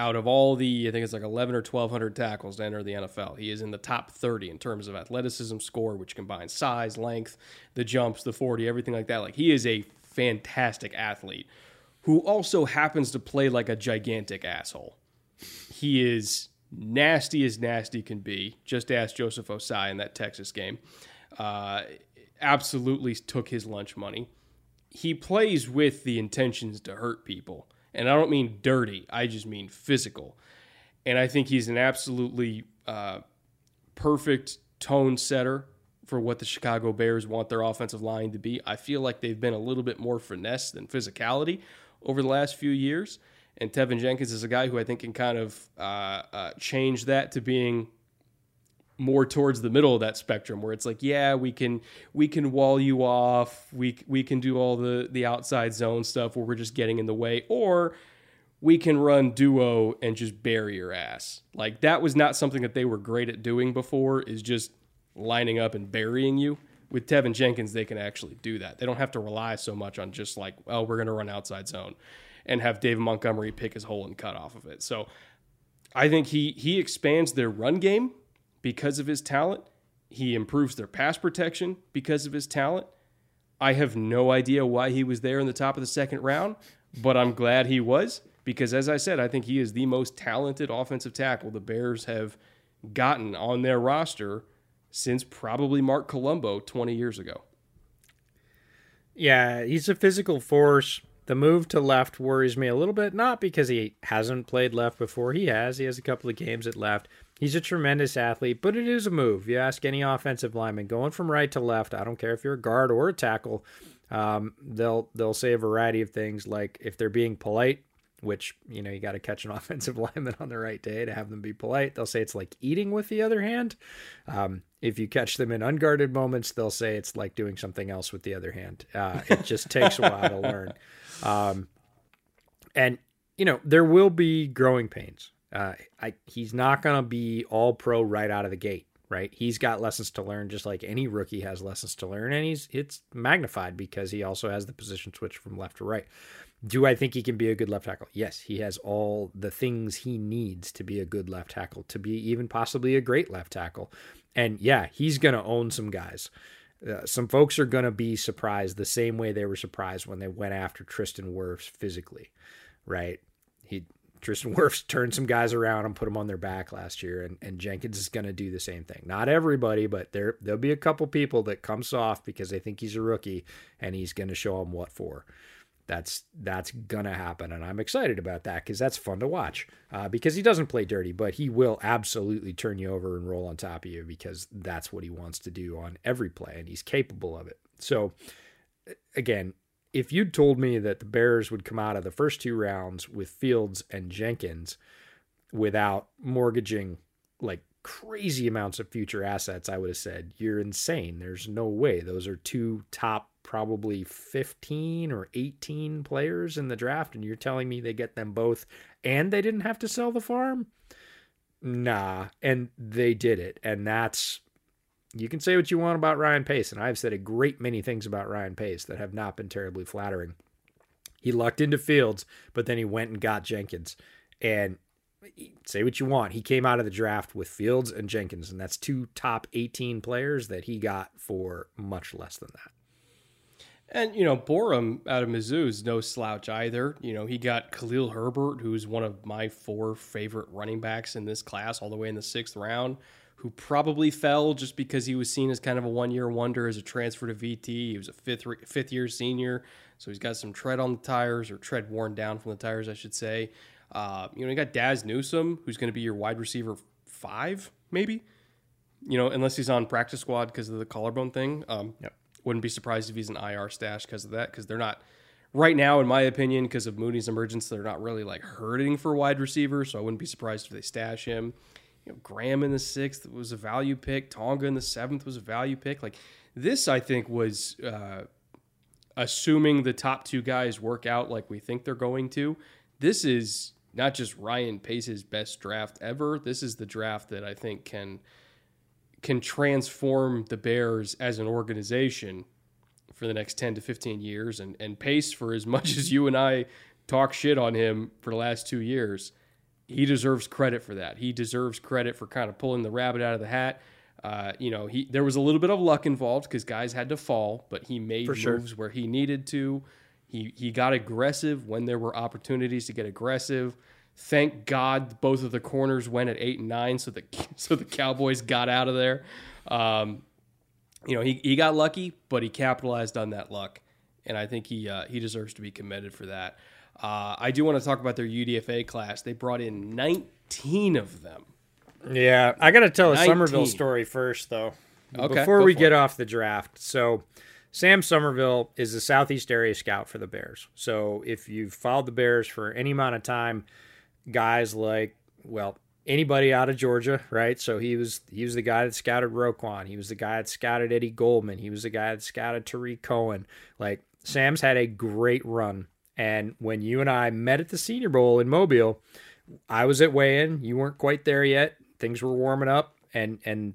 out of all the, I think it's like 11 or 1,200 tackles to enter the NFL. He is in the top 30 in terms of athleticism score, which combines size, length, the jumps, the 40, everything like that. Like he is a fantastic athlete who also happens to play like a gigantic asshole. He is nasty as nasty can be. Just ask Joseph Ossai in that Texas game. Uh, absolutely took his lunch money. He plays with the intentions to hurt people. And I don't mean dirty, I just mean physical. And I think he's an absolutely uh, perfect tone setter for what the Chicago Bears want their offensive line to be. I feel like they've been a little bit more finesse than physicality over the last few years. And Teven Jenkins is a guy who I think can kind of uh, uh, change that to being more towards the middle of that spectrum where it's like yeah we can we can wall you off. We we can do all the the outside zone stuff where we're just getting in the way or we can run duo and just bury your ass. Like that was not something that they were great at doing before is just lining up and burying you. With Teven Jenkins they can actually do that. They don't have to rely so much on just like oh we're going to run outside zone and have David Montgomery pick his hole and cut off of it. So I think he he expands their run game because of his talent. He improves their pass protection because of his talent. I have no idea why he was there in the top of the second round, but I'm glad he was because, as I said, I think he is the most talented offensive tackle the Bears have gotten on their roster since probably Marc Colombo 20 years ago. Yeah, he's a physical force. The move to left worries me a little bit, not because he hasn't played left before. He has. He has a couple of games at left. He's a tremendous athlete, but it is a move. You ask any offensive lineman going from right to left. I don't care if you're a guard or a tackle. Um, they'll they'll say a variety of things like if they're being polite, which you know you got to catch an offensive lineman on the right day to have them be polite. They'll say it's like eating with the other hand. Um, if you catch them in unguarded moments, they'll say it's like doing something else with the other hand. Uh, it just takes a while to learn. Um, and you know there will be growing pains. Uh, I, he's not going to be all pro right out of the gate, right? He's got lessons to learn, just like any rookie has lessons to learn, and he's it's magnified because he also has the position switch from left to right. Do I think he can be a good left tackle? Yes, he has all the things he needs to be a good left tackle, to be even possibly a great left tackle. And yeah, he's going to own some guys. Uh, some folks are going to be surprised the same way they were surprised when they went after Tristan Wirfs physically, right? He Tristan Wirfs turned some guys around and put them on their back last year, and, and Jenkins is going to do the same thing. Not everybody, but there there'll be a couple people that come soft because they think he's a rookie, and he's going to show them what for. that's that's gonna happen, and I'm excited about that because that's fun to watch. Uh, because he doesn't play dirty, but he will absolutely turn you over and roll on top of you because that's what he wants to do on every play, and he's capable of it. So, again, if you'd told me that the Bears would come out of the first two rounds with Fields and Jenkins without mortgaging like crazy amounts of future assets, I would have said, You're insane. There's no way. Those are two top probably 15 or 18 players in the draft, and you're telling me they get them both and they didn't have to sell the farm? Nah. And they did it. And that's, you can say what you want about Ryan Pace, and I've said a great many things about Ryan Pace that have not been terribly flattering. He lucked into Fields, but then he went and got Jenkins. And say what you want. He came out of the draft with Fields and Jenkins, and that's two top 18 players that he got for much less than that. And you know, Borom out of Mizzou is no slouch either. You know, he got Khalil Herbert, who's one of my four favorite running backs in this class, all the way in the sixth round, who probably fell just because he was seen as kind of a one year wonder as a transfer to VT. He was a fifth fifth year senior, so he's got some tread on the tires or tread worn down from the tires, I should say. Uh, you know, you got Dazz Newsome, who's going to be your wide receiver five, maybe. You know, unless he's on practice squad because of the collarbone thing. Um, yep. Wouldn't be surprised if he's an IR stash because of that, because they're not right now, in my opinion, because of Mooney's emergence, they're not really like hurting for wide receivers. So I wouldn't be surprised if they stash him. You know, Graham in the sixth was a value pick. Tonga in the seventh was a value pick. Like this, I think was uh, assuming the top two guys work out like we think they're going to. This is not just Ryan Pace's best draft ever. This is the draft that I think can can transform the Bears as an organization for the next 10 to 15 years and, and Pace for as much as you and I talk shit on him for the last two years, he deserves credit for that. He deserves credit for kind of pulling the rabbit out of the hat. Uh, you know, he there was a little bit of luck involved because guys had to fall, but he made for moves sure. where he needed to. He he got aggressive when there were opportunities to get aggressive. Thank God both of the corners went at eight and nine, so the so the Cowboys got out of there. Um, you know, he, he got lucky, but he capitalized on that luck, and I think he uh, he deserves to be commended for that. Uh, I do want to talk about their UDFA class. They brought in 19 of them. Yeah, I got to tell a 19. Summerville story first, though. Okay, before we get it. off the draft. So, Sam Summerville is the Southeast area scout for the Bears. So, if you've followed the Bears for any amount of time, guys like, well, anybody out of Georgia, right? So he was he was the guy that scouted Roquan. He was the guy that scouted Eddie Goldman. He was the guy that scouted Tarik Cohen. Like Sam's had a great run. And when you and I met at the Senior Bowl in Mobile, I was at weigh-in. You weren't quite there yet. Things were warming up, and and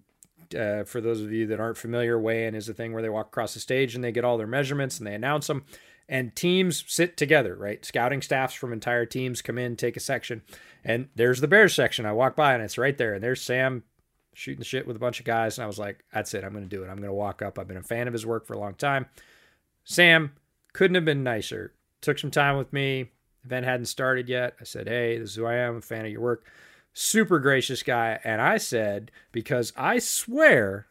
uh, for those of you that aren't familiar, weigh-in is a thing where they walk across the stage and they get all their measurements and they announce them and teams sit together, right? Scouting staffs from entire teams come in, take a section, and there's the Bears section. I walk by and it's right there, and there's Sam shooting shit with a bunch of guys, and I was like, that's it, I'm going to do it. I'm going to walk up. I've been a fan of his work for a long time. Sam couldn't have been nicer. Took some time with me. Event hadn't started yet. I said, hey, this is who I am. I'm a fan of your work. Super gracious guy. And I said, because I swear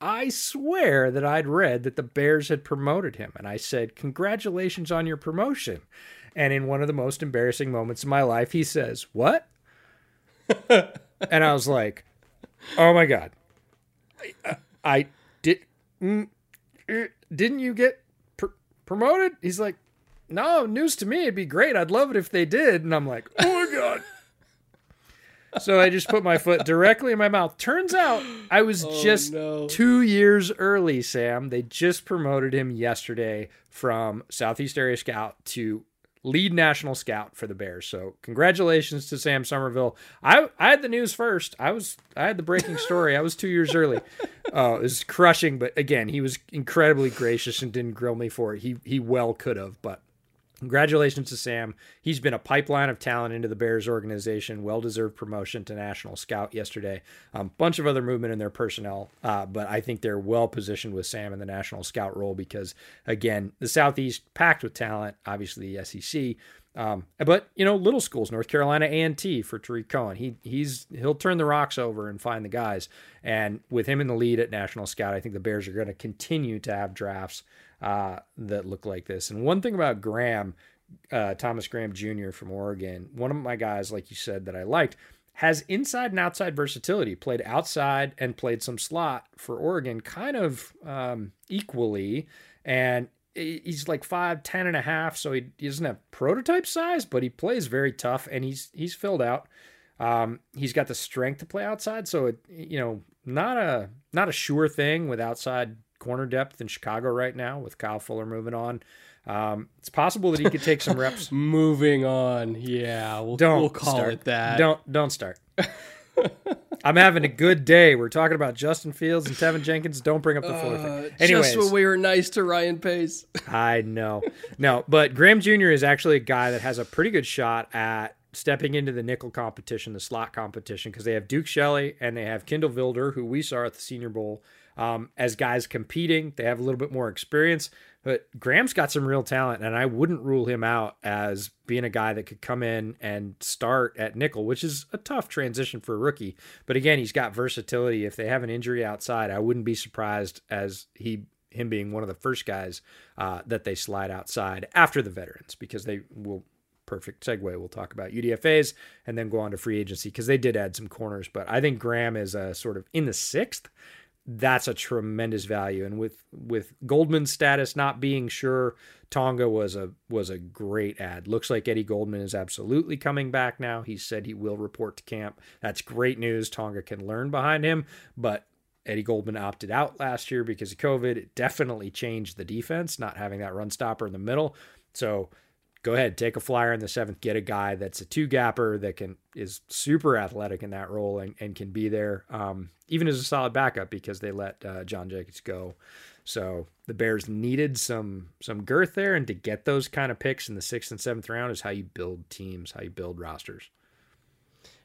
I swear that I'd read that the Bears had promoted him. And I said, Congratulations on your promotion. And in one of the most embarrassing moments of my life, he says, What? and I was like, Oh my God. I, I did. Mm, er, didn't you get pr- promoted? He's like, No, news to me. It'd be great. I'd love it if they did. And I'm like, Oh my God so I just put my foot directly in my mouth. Turns out I was oh, just no. two years early, Sam. They just promoted him yesterday from Southeast Area Scout to lead national scout for the Bears. So congratulations to Sam Summerville. I I had the news first. I was I had the breaking story. I was two years early. Uh, it was crushing, but again, he was incredibly gracious and didn't grill me for it. He he well could have, but Congratulations to Sam. He's been a pipeline of talent into the Bears organization. Well deserved promotion to National Scout yesterday. A um, bunch of other movement in their personnel, uh, but I think they're well positioned with Sam in the National Scout role because, again, the Southeast packed with talent, obviously the SEC. Um, but you know, little schools, North Carolina A and T for Tarik Cohen. He he's he'll turn the rocks over and find the guys. And with him in the lead at National Scout, I think the Bears are going to continue to have drafts uh, that look like this. And one thing about Graham, uh, Thomas Graham Jr. from Oregon, one of my guys, like you said, that I liked, has inside and outside versatility. Played outside and played some slot for Oregon, kind of um, equally. And he's like five ten and a half, so he, he doesn't have prototype size, but he plays very tough and he's he's filled out. Um, he's got the strength to play outside, so it you know not a not a sure thing with outside corner depth in Chicago right now with Kyle Fuller moving on. Um, it's possible that he could take some reps. moving on, yeah, we'll, don't we'll call start. it that. Don't don't start. I'm having a good day. We're talking about Justin Fields and Teven Jenkins. Don't bring up the Fuller uh, thing. Anyways, just when we were nice to Ryan Pace. I know, no, but Graham Jr. is actually a guy that has a pretty good shot at stepping into the nickel competition, the slot competition, because they have Duke Shelley and they have Kindle Vildor, who we saw at the Senior Bowl, um, as guys competing. They have a little bit more experience. But Graham's got some real talent, and I wouldn't rule him out as being a guy that could come in and start at nickel, which is a tough transition for a rookie. But again, he's got versatility. If they have an injury outside, I wouldn't be surprised as he him being one of the first guys uh, that they slide outside after the veterans because they will perfect segue. We'll talk about UDFA's and then go on to free agency because they did add some corners. But I think Graham is a sort of in the sixth that's a tremendous value. And with with Goldman's status not being sure, Tonga was a was a great add. Looks like Eddie Goldman is absolutely coming back now. He said he will report to camp. That's great news. Tonga can learn behind him, but Eddie Goldman opted out last year because of COVID. It definitely changed the defense, not having that run stopper in the middle. So go ahead, take a flyer in the seventh, get a guy that's a two gapper that can is super athletic in that role and, and can be there, um, even as a solid backup because they let uh, John Jacobs go. So the Bears needed some some girth there, and to get those kind of picks in the sixth and seventh round is how you build teams, how you build rosters.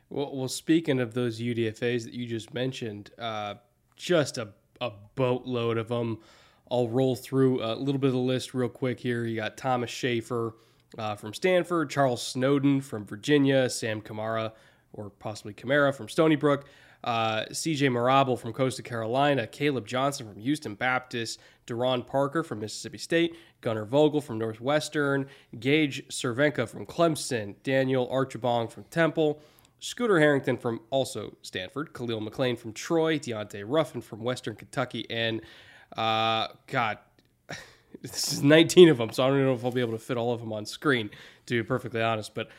Well, well, speaking of those UDFA's that you just mentioned, uh, just a a boatload of them. I'll roll through a little bit of the list real quick here. You got Thomas Schaefer, uh, from Stanford, Charles Snowden from Virginia, Sam Kamara, or possibly Kamara from Stony Brook, uh, CJ Marable from Coastal Carolina, Caleb Johnson from Houston Baptist, Deron Parker from Mississippi State, Gunnar Vogel from Northwestern, Gage Cervenka from Clemson, Daniel Archibong from Temple, Scooter Harrington from also Stanford, Khalil McLean from Troy, Deontay Ruffin from Western Kentucky, and uh, God, this is 19 of them, so I don't know if I'll be able to fit all of them on screen, to be perfectly honest. But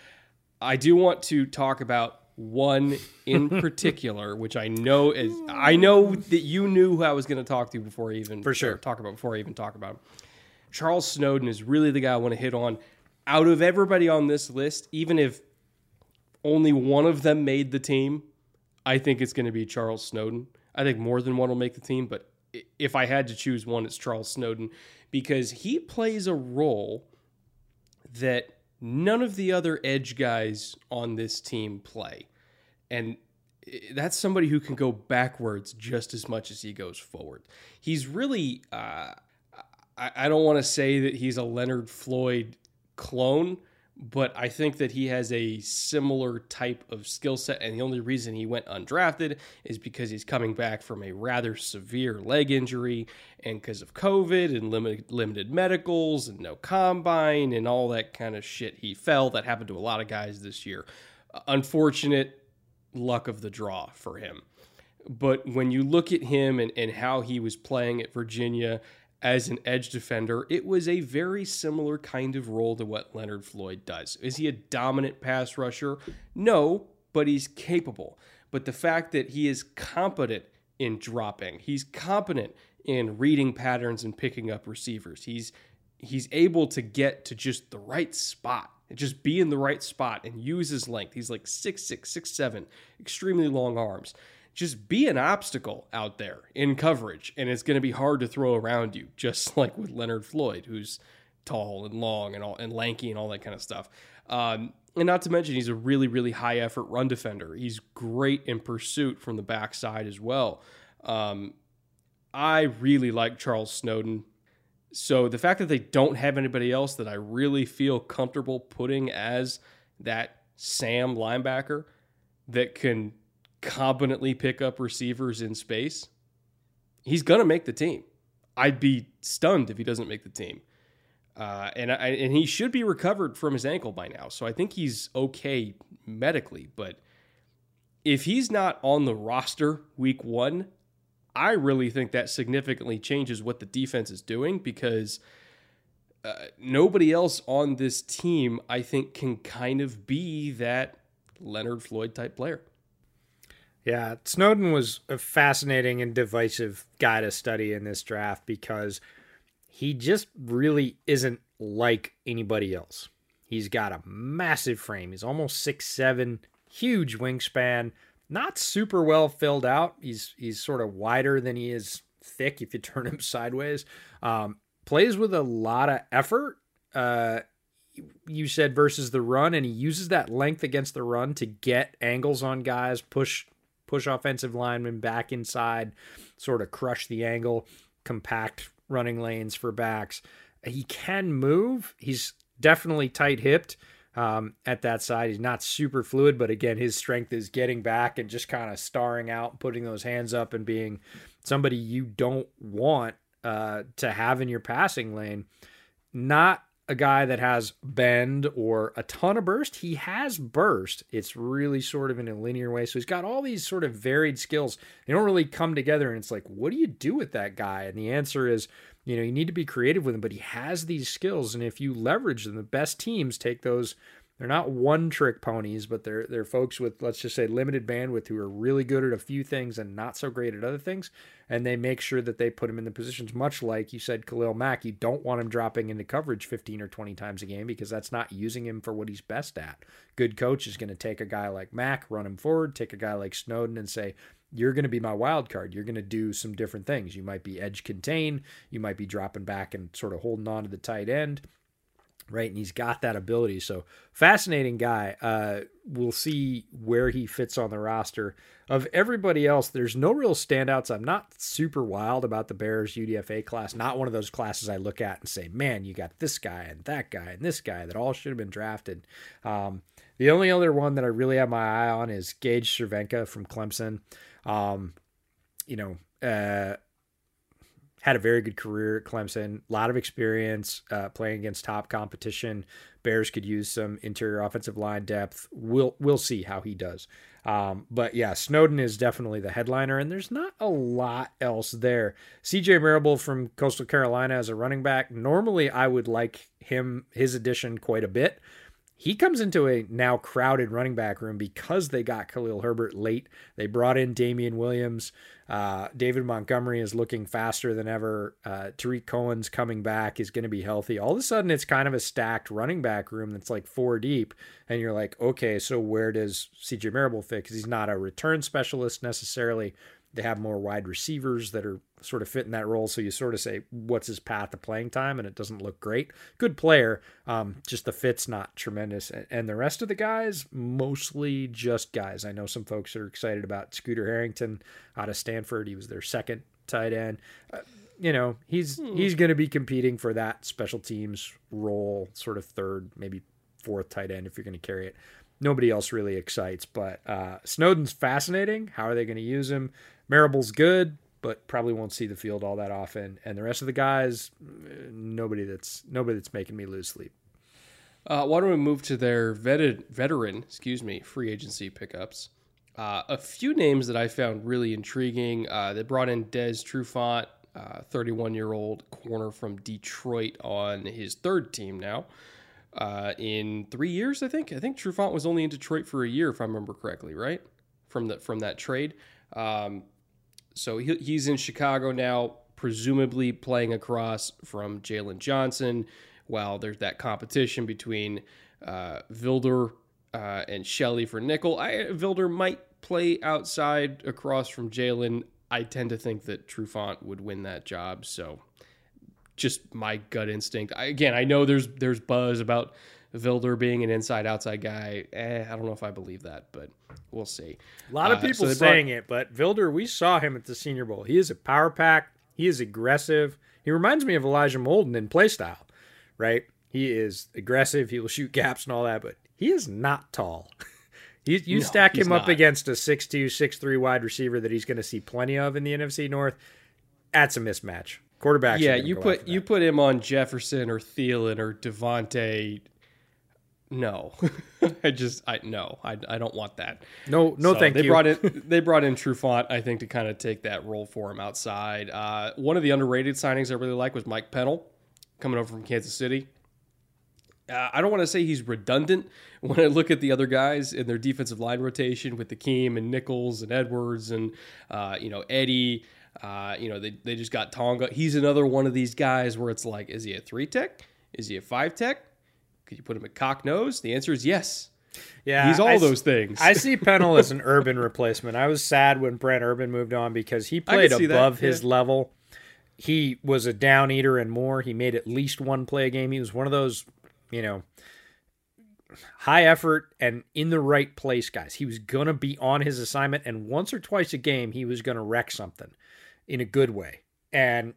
I do want to talk about one in particular, which I know is I know that you knew who I was going to talk to before I even for sure talk about before I even talk about him. Charles Snowden is really the guy I want to hit on. Out of everybody on this list, even if only one of them made the team, I think it's going to be Charles Snowden. I think more than one will make the team, but if I had to choose one, it's Charles Snowden because he plays a role that none of the other edge guys on this team play. And that's somebody who can go backwards just as much as he goes forward. He's really, uh, I, I don't want to say that he's a Leonard Floyd clone, but I think that he has a similar type of skill set. And the only reason he went undrafted is because he's coming back from a rather severe leg injury and because of COVID and limited, limited medicals and no combine and all that kind of shit. He fell. That happened to a lot of guys this year. Unfortunate luck of the draw for him. But when you look at him and, and how he was playing at Virginia as an edge defender, it was a very similar kind of role to what Leonard Floyd does. Is he a dominant pass rusher? No, but he's capable. But the fact that he is competent in dropping, he's competent in reading patterns and picking up receivers. He's he's able to get to just the right spot just be in the right spot and use his length. He's like six six, six seven, extremely long arms just be an obstacle out there in coverage, and it's going to be hard to throw around you, just like with Leonard Floyd, who's tall and long and all and lanky and all that kind of stuff. Um, and not to mention, he's a really, really high effort run defender. He's great in pursuit from the backside as well. Um, I really like Charles Snowden. So the fact that they don't have anybody else that I really feel comfortable putting as that Sam linebacker that can competently pick up receivers in space, he's going to make the team. I'd be stunned if he doesn't make the team. Uh, and I, and he should be recovered from his ankle by now. So I think he's okay medically. But if he's not on the roster week one, I really think that significantly changes what the defense is doing because uh, nobody else on this team, I think, can kind of be that Leonard Floyd type player. Yeah, Snowden was a fascinating and divisive guy to study in this draft because he just really isn't like anybody else. He's got a massive frame. He's almost six seven, huge wingspan, not super well filled out. He's he's sort of wider than he is thick if you turn him sideways. Um, plays with a lot of effort. Uh, you said versus the run, and he uses that length against the run to get angles on guys, push push offensive linemen back inside, sort of crush the angle, compact running lanes for backs. He can move. He's definitely tight hipped um, at that side. He's not super fluid, but again, his strength is getting back and just kind of starring out, putting those hands up, and being somebody you don't want uh, to have in your passing lane. Not a guy that has bend or a ton of burst. He has burst. It's really sort of in a linear way. So he's got all these sort of varied skills. They don't really come together. And it's like, what do you do with that guy? And the answer is, you know, you need to be creative with him, but he has these skills. And if you leverage them, the best teams take those they're not one trick ponies, but they're they're folks with let's just say limited bandwidth who are really good at a few things and not so great at other things, and they make sure that they put him in the positions. Much like you said, Khalil Mack, you don't want him dropping into coverage 15 or 20 times a game because that's not using him for what he's best at. Good coach is going to take a guy like Mack, run him forward, take a guy like Snowden, and say, you're going to be my wild card. You're going to do some different things. You might be edge contain. You might be dropping back and sort of holding on to the tight end right? And he's got that ability. So fascinating guy. Uh, we'll see where he fits on the roster. Of everybody else, there's no real standouts. I'm not super wild about the Bears UDFA class. Not one of those classes I look at and say, man, you got this guy and that guy and this guy that all should have been drafted. Um, the only other one that I really have my eye on is Gage Cervenka from Clemson. Um, you know, uh, had a very good career at Clemson, a lot of experience uh, playing against top competition. Bears could use some interior offensive line depth. We'll we'll see how he does. Um, but yeah, Snowden is definitely the headliner, and there's not a lot else there. CJ Marable from Coastal Carolina as a running back. Normally, I would like him his addition quite a bit he comes into a now crowded running back room because they got Khalil Herbert late. They brought in Damien Williams. Uh, David Montgomery is looking faster than ever. Uh, Tarik Cohen's coming back, is going to be healthy. All of a sudden, it's kind of a stacked running back room that's like four deep. And you're like, okay, so where does CJ Marable fit? Because he's not a return specialist necessarily. They have more wide receivers that are sort of fit in that role. So you sort of say, what's his path to playing time? And it doesn't look great. Good player. Um, just the fit's not tremendous. And the rest of the guys, mostly just guys. I know some folks are excited about Scooter Harrington out of Stanford. He was their second tight end. Uh, you know, he's hmm. he's going to be competing for that special teams role, sort of third, maybe fourth tight end if you're going to carry it. Nobody else really excites, but uh, Snowden's fascinating. How are they going to use him? Marable's good, but probably won't see the field all that often. And the rest of the guys, nobody that's nobody that's making me lose sleep. Uh, why don't we move to their veteran, veteran, excuse me, free agency pickups? Uh, a few names that I found really intriguing. Uh, they brought in Des Trufant, 31 year old corner from Detroit, on his third team now. Uh, in three years, I think. I think Trufant was only in Detroit for a year, if I remember correctly, right? From the from that trade. Um, so he, he's in Chicago now, presumably playing across from Jaylon Johnson. While there's that competition between uh, Vildor uh, and Shelley for nickel, I, Vildor might play outside across from Jaylon. I tend to think that Trufant would win that job. So just my gut instinct. I, again, I know there's there's buzz about Vildor being an inside outside guy. Eh, I don't know if I believe that, but we'll see. A lot of uh, people so saying brought... it, but Vildor, we saw him at the Senior Bowl. He is a power pack. He is aggressive. He reminds me of Elijah Molden in play style, right? He is aggressive. He will shoot gaps and all that, but he is not tall. you, you no, stack him up against a 6'2", 6'3", wide receiver that he's going to see plenty of in the NFC North. That's a mismatch Quarterbacks. Yeah, you put you put him on Jefferson or Thielen or Davante. No, I just I no I, I don't want that. No, no, so thank they you. Brought in they brought in Trufant I think, to kind of take that role for him outside. Uh, one of the underrated signings I really like was Mike Pennel, coming over from Kansas City. Uh, I don't want to say he's redundant when I look at the other guys in their defensive line rotation with the Keem and Nichols and Edwards and uh, you know Eddie. Uh, you know they they just got Tonga. He's another one of these guys where it's like, is he a three tech? Is he a five tech? Could you put him at cock nose? The answer is yes. Yeah, he's all I, those things. I see Pennel as an Urban replacement. I was sad when Brent Urban moved on because he played above his level. He was a down eater and more. He made at least one play a game. He was one of those, you know, high effort and in the right place guys. He was going to be on his assignment, and once or twice a game, he was going to wreck something in a good way. And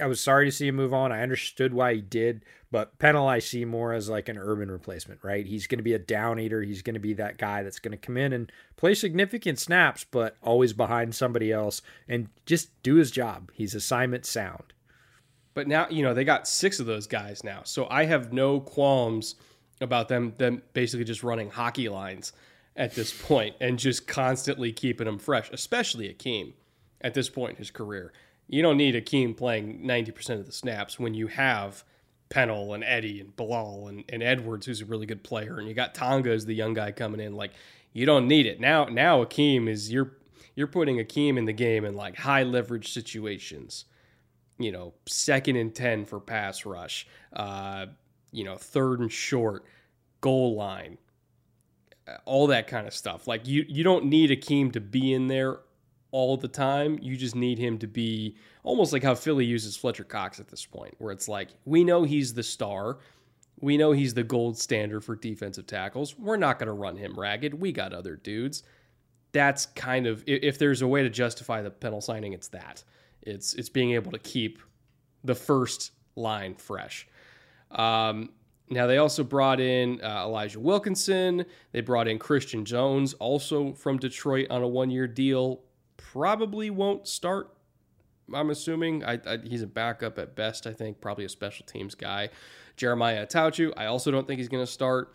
I was sorry to see him move on. I understood why he did, but see more as like an urban replacement, right? He's going to be a down eater. He's going to be that guy that's going to come in and play significant snaps, but always behind somebody else and just do his job. He's assignment sound. But now, you know, they got six of those guys now. So I have no qualms about them them basically just running hockey lines at this point and just constantly keeping them fresh, especially Akiem at this point in his career. You don't need Akiem playing 90% of the snaps when you have Pennel and Eddie and Bilal and, and Edwards, who's a really good player, and you got Tonga as the young guy coming in. Like, you don't need it. Now now Akiem is you're you're putting Akiem in the game in like high leverage situations. You know, second and ten for pass rush. Uh, you know, third and short, goal line, all that kind of stuff. Like you you don't need Akiem to be in there all the time. You just need him to be almost like how Philly uses Fletcher Cox at this point, where it's like, we know he's the star. We know he's the gold standard for defensive tackles. We're not going to run him ragged. We got other dudes. That's kind of if there's a way to justify the Pennel signing, it's that. It's it's being able to keep the first line fresh. Um, now they also brought in uh, Elijah Wilkinson. They brought in Christian Jones, also from Detroit, on a one-year deal probably won't start. I'm assuming I, I, he's a backup at best. I think probably a special teams guy. Jeremiah Attaochu, I also don't think he's going to start.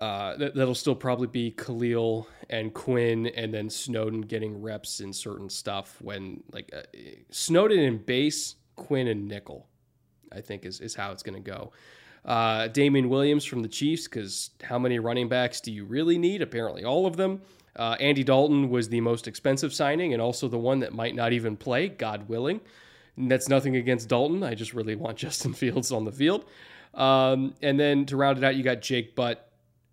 Uh, that, will still probably be Khalil and Quinn, and then Snowden getting reps in certain stuff. When like uh, Snowden in base, Quinn and nickel, I think is is how it's going to go. Uh, Damien Williams from the Chiefs, because how many running backs do you really need? Apparently, all of them. Uh, Andy Dalton was the most expensive signing and also the one that might not even play, God willing. And that's nothing against Dalton. I just really want Justin Fields on the field. Um, and then to round it out, you got Jake Butt,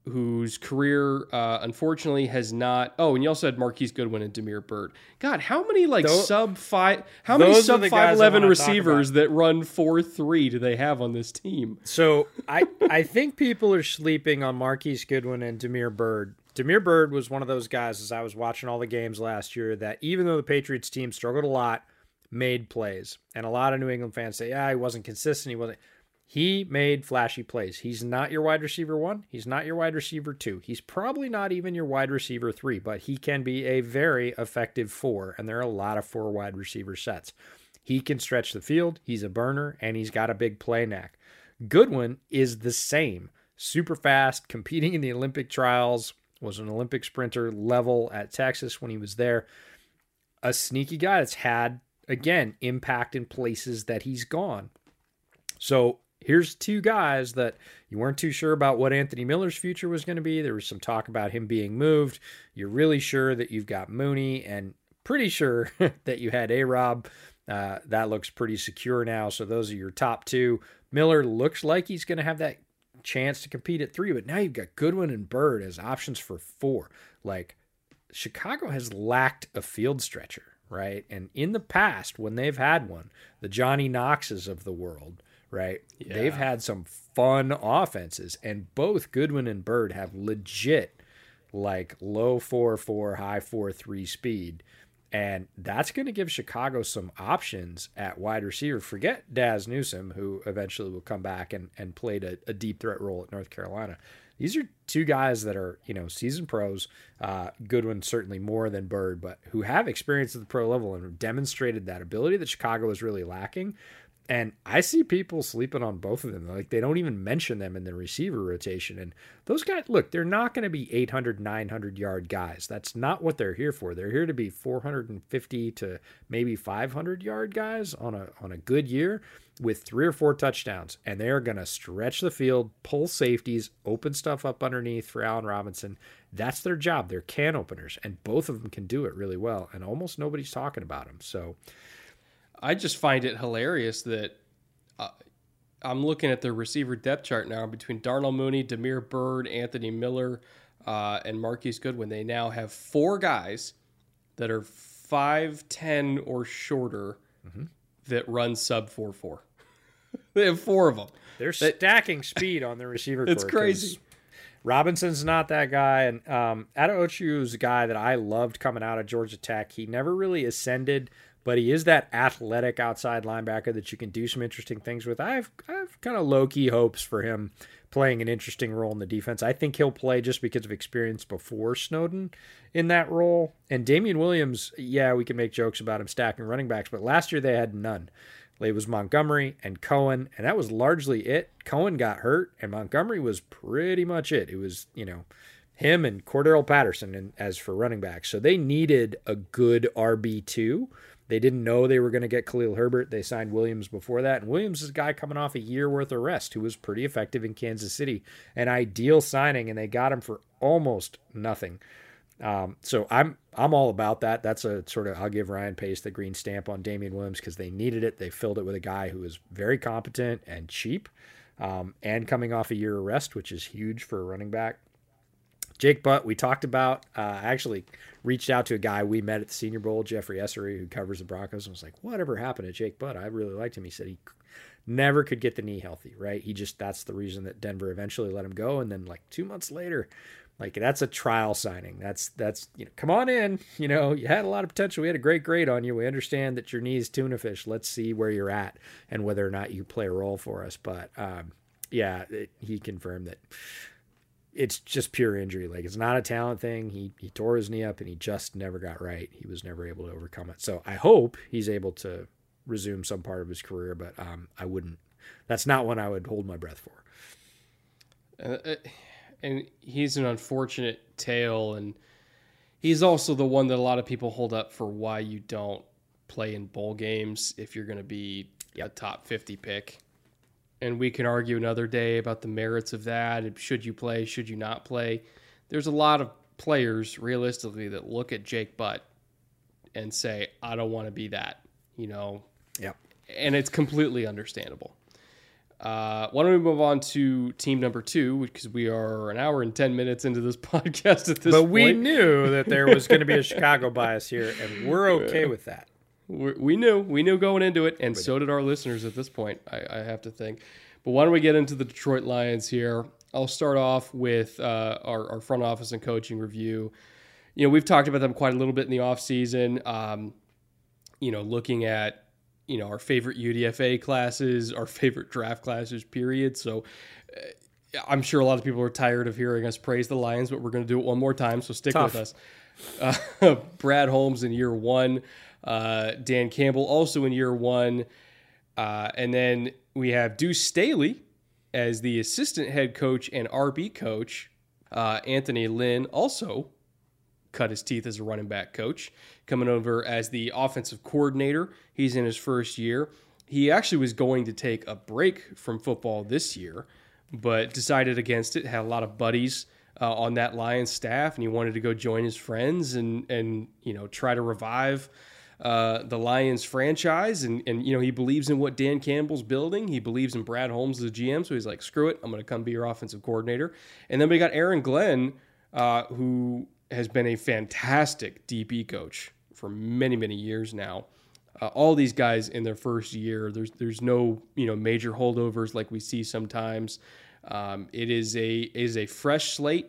whose career uh, unfortunately has not. Oh, and you also had Marquise Goodwin and Damiere Byrd. God, how many like those, sub five? How many sub five eleven receivers that run four three do they have on this team? So I I think people are sleeping on Marquise Goodwin and Damiere Byrd Damiere Byrd was one of those guys as I was watching all the games last year that even though the Patriots team struggled a lot, made plays. And a lot of New England fans say, yeah, he wasn't consistent. He wasn't. He made flashy plays. He's not your wide receiver one. He's not your wide receiver two. He's probably not even your wide receiver three, but he can be a very effective four. And there are a lot of four wide receiver sets. He can stretch the field. He's a burner and he's got a big play knack. Goodwin is the same. Super fast, competing in the Olympic trials, was an Olympic sprinter level at Texas when he was there. A sneaky guy that's had, again, impact in places that he's gone. So here's two guys that you weren't too sure about what Anthony Miller's future was going to be. There was some talk about him being moved. You're really sure that you've got Mooney and pretty sure that you had A Rob. Uh, that looks pretty secure now. So those are your top two. Miller looks like he's going to have that chance to compete at three, but now you've got Goodwin and Byrd as options for four. Like Chicago has lacked a field stretcher, right? And in the past, when they've had one, the Johnny Knoxes of the world, right? Yeah. They've had some fun offenses, and both Goodwin and Byrd have legit like low four four, high four three speed. And that's going to give Chicago some options at wide receiver. Forget Dazz Newsome, who eventually will come back and, and played a, a deep threat role at North Carolina. These are two guys that are, you know, seasoned pros. Uh, Goodwin certainly more than Byrd, but who have experience at the pro level and have demonstrated that ability that Chicago is really lacking. And I see people sleeping on both of them. Like they don't even mention them in the receiver rotation. And those guys, look, they're not going to be 800, 900 yard guys. That's not what they're here for. They're here to be 450 to maybe 500 yard guys on a on a good year with three or four touchdowns. And they're going to stretch the field, pull safeties, open stuff up underneath for Allen Robinson. That's their job. They're can openers, and both of them can do it really well. And almost nobody's talking about them. So I just find it hilarious that uh, I'm looking at the receiver depth chart now between Darnell Mooney, Damiere Byrd, Anthony Miller, uh, and Marquise Goodwin. They now have four guys that are 5'10 or shorter mm-hmm. that run sub 4 4. they have four of them. They're stacking speed on the receiver. It's crazy. Robinson's not that guy, and um, Attaochu is a guy that I loved coming out of Georgia Tech. He never really ascended but he is that athletic outside linebacker that you can do some interesting things with. I've I've kind of low key hopes for him playing an interesting role in the defense. I think he'll play just because of experience before Snowden in that role. And Damien Williams, yeah, we can make jokes about him stacking running backs, but last year they had none. It was Montgomery and Cohen, and that was largely it. Cohen got hurt, and Montgomery was pretty much it. It was, you know, him and Cordarrelle Patterson and as for running backs. So they needed a good RB2 they didn't know they were going to get Khalil Herbert. They signed Williams before that. And Williams is a guy coming off a year worth of rest who was pretty effective in Kansas City. An ideal signing, and they got him for almost nothing. Um, so I'm I'm all about that. That's a sort of I'll give Ryan Pace the green stamp on Damien Williams because they needed it. They filled it with a guy who is very competent and cheap, um, and coming off a year of rest, which is huge for a running back. Jake Butt, we talked about. Uh, I actually reached out to a guy we met at the Senior Bowl, Jeffrey Essery, who covers the Broncos, and was like, "Whatever happened to Jake Butt? I really liked him." He said he never could get the knee healthy. Right? He just that's the reason that Denver eventually let him go, and then like two months later, like that's a trial signing. That's that's you know, come on in. You know, you had a lot of potential. We had a great grade on you. We understand that your knee is tuna fish. Let's see where you're at and whether or not you play a role for us. But um, yeah, it, he confirmed that it's just pure injury. Like it's not a talent thing. He he tore his knee up and he just never got right. He was never able to overcome it. So I hope he's able to resume some part of his career, but um, I wouldn't. That's not one I would hold my breath for. Uh, uh, and he's an unfortunate tale, and he's also the one that a lot of people hold up for why you don't play in bowl games if you're going to be a top 50 pick and we can argue another day about the merits of that. Should you play? Should you not play? There's a lot of players, realistically, that look at Jake Butt and say, "I don't want to be that," you know. Yeah. And it's completely understandable. Uh, why don't we move on to team number two, because we are an hour and ten minutes into this podcast at this. But point. we knew that there was going to be a Chicago bias here, and we're okay with that we knew we knew going into it, and so did our listeners at this point. I, I, have to think. But why don't we get into the Detroit Lions here? I'll start off with uh, our, our, front office and coaching review. You know, we've talked about them quite a little bit in the offseason. Um, you know, looking at you know our favorite UDFA classes, our favorite draft classes, period. So. Uh, I'm sure a lot of people are tired of hearing us praise the Lions, but we're going to do it one more time. So stick Tough. with us. Uh, Brad Holmes in year one. Uh, Dan Campbell also in year one. Uh, and then we have Deuce Staley as the assistant head coach and RB coach. Uh, Anthony Lynn also cut his teeth as a running back coach, coming over as the offensive coordinator. He's in his first year. He actually was going to take a break from football this year, but decided against it. Had a lot of buddies uh, on that Lions staff, and he wanted to go join his friends and and you know try to revive uh, the Lions franchise, and and you know he believes in what Dan Campbell's building. He believes in Brad Holmes as a GM, so he's like, screw it, I'm going to come be your offensive coordinator. And then we got Aaron Glenn, uh, who has been a fantastic DB coach for many many years now. Uh, all these guys in their first year, there's there's no you know major holdovers like we see sometimes. Um, it is a is a fresh slate.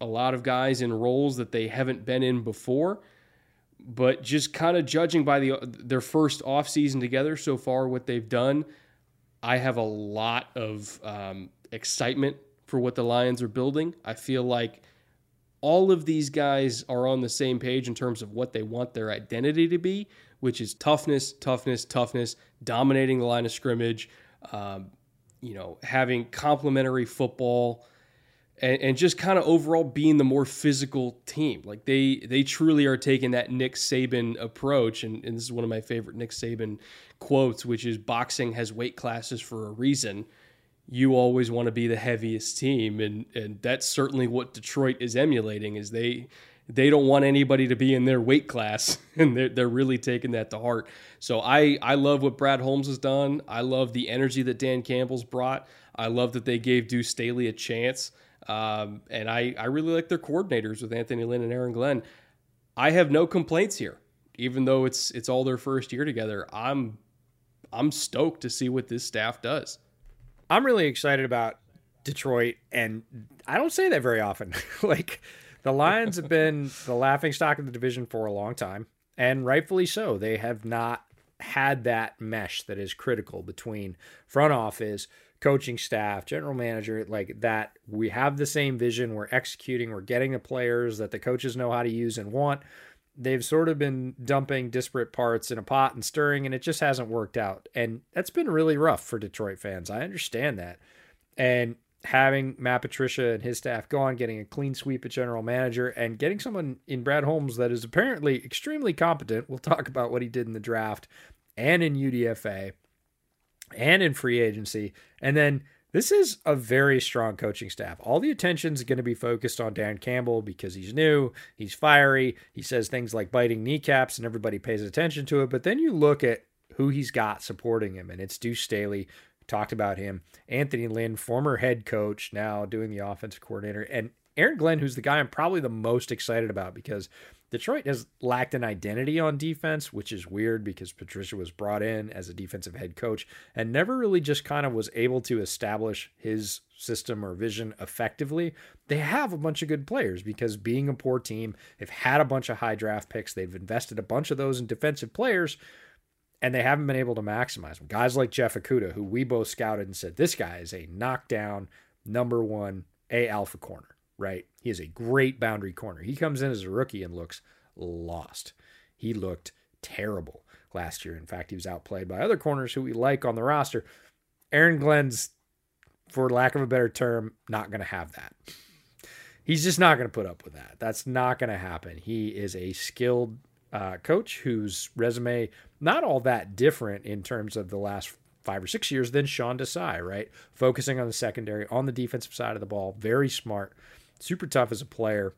A lot of guys in roles that they haven't been in before but just kind of judging by the their first off season together so far, what they've done, I have a lot of um, excitement for what the Lions are building. I feel like all of these guys are on the same page in terms of what they want their identity to be, which is toughness, toughness, toughness, dominating the line of scrimmage, um, you know, having complementary football. And, and just kind of overall being the more physical team, like they they truly are taking that Nick Saban approach, and, and this is one of my favorite Nick Saban quotes, which is boxing has weight classes for a reason. You always want to be the heaviest team and and that's certainly what Detroit is emulating is they they don't want anybody to be in their weight class and they're, they're really taking that to heart. So I, I love what brad holmes has done. I love the energy that dan campbell's brought. I love that they gave deuce staley a chance um, and I, I really like their coordinators with anthony lynn and aaron glenn i have no complaints here even though it's it's all their first year together i'm i'm stoked to see what this staff does I'm really excited about Detroit, and I don't say that very often. like the Lions have been the laughing stock of the division for a long time, and rightfully so. They have not had that mesh that is critical between front office, coaching staff, general manager, like that. We have the same vision. We're executing. We're getting the players that the coaches know how to use and want they've sort of been dumping disparate parts in a pot and stirring, and it just hasn't worked out. And that's been really rough for Detroit fans. I understand that. And having Matt Patricia and his staff gone, getting a clean sweep at general manager, and getting someone in Brad Holmes that is apparently extremely competent. We'll talk about what he did in the draft and in UDFA and in free agency. And then this is a very strong coaching staff. All the attention is going to be focused on Dan Campbell because he's new, he's fiery, he says things like biting kneecaps, and everybody pays attention to it. But then you look at who he's got supporting him, and it's Deuce Staley. Talked about him, Anthony Lynn, former head coach, now doing the offensive coordinator, and Aaron Glenn, who's the guy I'm probably the most excited about because Detroit has lacked an identity on defense, which is weird because Patricia was brought in as a defensive head coach and never really just kind of was able to establish his system or vision effectively. They have a bunch of good players because being a poor team, they've had a bunch of high draft picks, they've invested a bunch of those in defensive players. And they haven't been able to maximize them. Guys like Jeff Okudah, who we both scouted and said, this guy is a knockdown number one A alpha corner right? He is a great boundary corner. He comes in as a rookie and looks lost. He looked terrible last year. In fact, he was outplayed by other corners who we like on the roster. Aaron Glenn's, for lack of a better term, not going to have that. He's just not going to put up with that. That's not going to happen. He is a skilled uh, coach whose resume not all that different in terms of the last five or six years than Sean Desai, right? Focusing on the secondary, on the defensive side of the ball, very smart super tough as a player.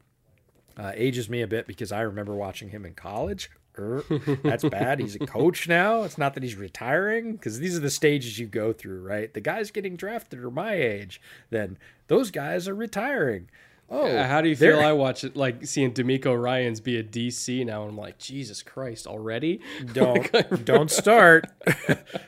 Uh, ages me a bit because I remember watching him in college. Er, that's bad. He's a coach now. It's not that he's retiring because these are the stages you go through, right? The guys getting drafted are my age. Then those guys are retiring. Oh, uh, how do you feel? I watch it like seeing DeMeco Ryans be a DC now, and I'm like, Jesus Christ, already? Don't like, don't start,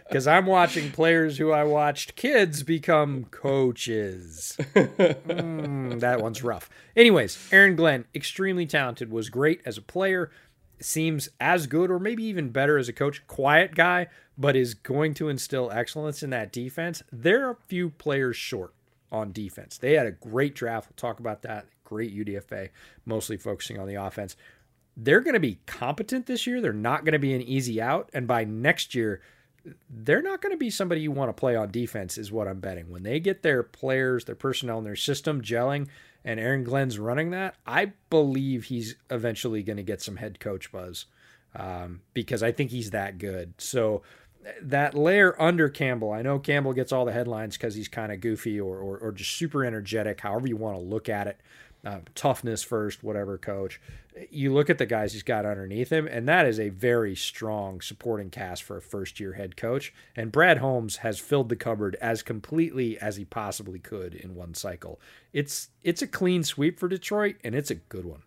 because I'm watching players who I watched kids become coaches. mm, that one's rough. Anyways, Aaron Glenn, extremely talented, was great as a player. Seems as good or maybe even better as a coach. Quiet guy, but is going to instill excellence in that defense. There are a few players short on defense. They had a great draft. We'll talk about that. Great UDFA, mostly focusing on the offense. They're going to be competent this year. They're not going to be an easy out. And by next year, they're not going to be somebody you want to play on defense, is what I'm betting. When they get their players, their personnel, and their system gelling, and Aaron Glenn's running that, I believe he's eventually going to get some head coach buzz um, because I think he's that good. So that layer under Campbell, I know Campbell gets all the headlines because he's kind of goofy or, or, or, just super energetic, however you want to look at it. Uh, toughness first, whatever, coach. You look at the guys he's got underneath him, and that is a very strong supporting cast for a first year head coach. And Brad Holmes has filled the cupboard as completely as he possibly could in one cycle. It's it's a clean sweep for Detroit, and it's a good one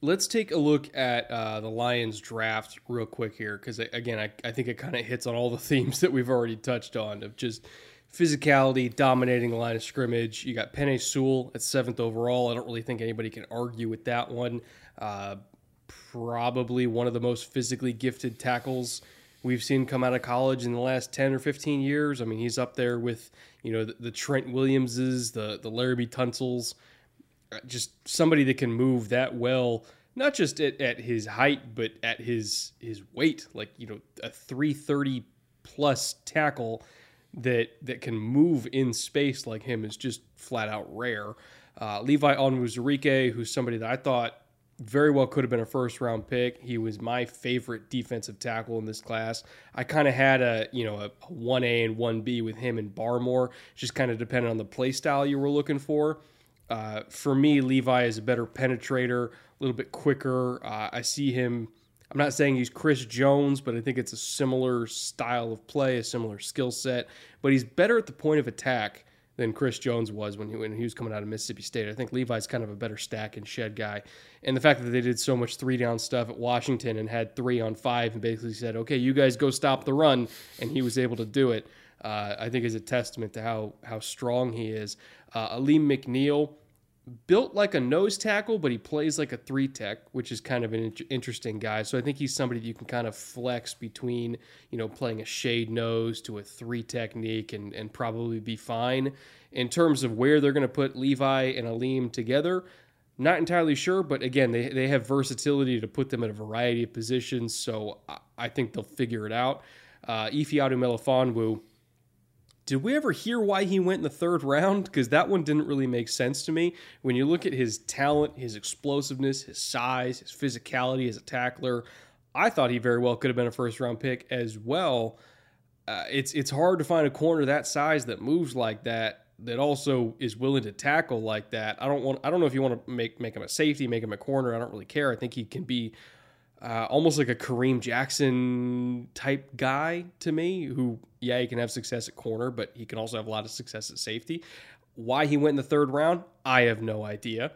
let's take a look at uh, the Lions draft real quick here because again, I, I think it kind of hits on all the themes that we've already touched on of just physicality, dominating the line of scrimmage. You got Penei Sewell at seventh overall. I don't really think anybody can argue with that one. Uh, probably one of the most physically gifted tackles we've seen come out of college in the last 10 or 15 years. I mean, he's up there with, you know, the, the Trent Williamses, the, the Tunsils, uh, just somebody that can move that well, not just at, at his height, but at his, his weight, like, you know, a 330 plus tackle that, that can move in space like him is just flat out rare. Uh, Levi Onwuzurike, who's somebody that I thought very well could have been a first round pick. He was my favorite defensive tackle in this class. I kind of had a you know a one A and one B with him and Barmore, just kind of depending on the play style you were looking for. Uh, for me, Levi is a better penetrator, a little bit quicker. Uh, I see him. I'm not saying he's Chris Jones, but I think it's a similar style of play, a similar skill set. But he's better at the point of attack than Chris Jones was when he, when he was coming out of Mississippi State. I think Levi's kind of a better stack and shed guy. And the fact that they did so much three down stuff at Washington and had three on five and basically said, okay, you guys go stop the run, and he was able to do it, uh, I think is a testament to how, how strong he is. Uh, Alim McNeill, built like a nose tackle, but he plays like a three tech, which is kind of an interesting guy. So I think he's somebody that you can kind of flex between, you know, playing a shade nose to a three technique and, and probably be fine. In terms of where they're going to put Levi and Alim together, not entirely sure, but again, they, they have versatility to put them at a variety of positions. So I, I think they'll figure it out. Uh, Ifeatu Melifonwu, did we ever hear why he went in the third round? Because that one didn't really make sense to me. When you look at his talent, his explosiveness, his size, his physicality as a tackler, I thought he very well could have been a first round pick as well. Uh, it's it's hard to find a corner that size that moves like that that also is willing to tackle like that. I don't want I don't know if you want to make make him a safety, make him a corner. I don't really care. I think he can be uh, almost like a Kareem Jackson type guy to me, who, yeah, he can have success at corner, but he can also have a lot of success at safety. Why he went in the third round, I have no idea.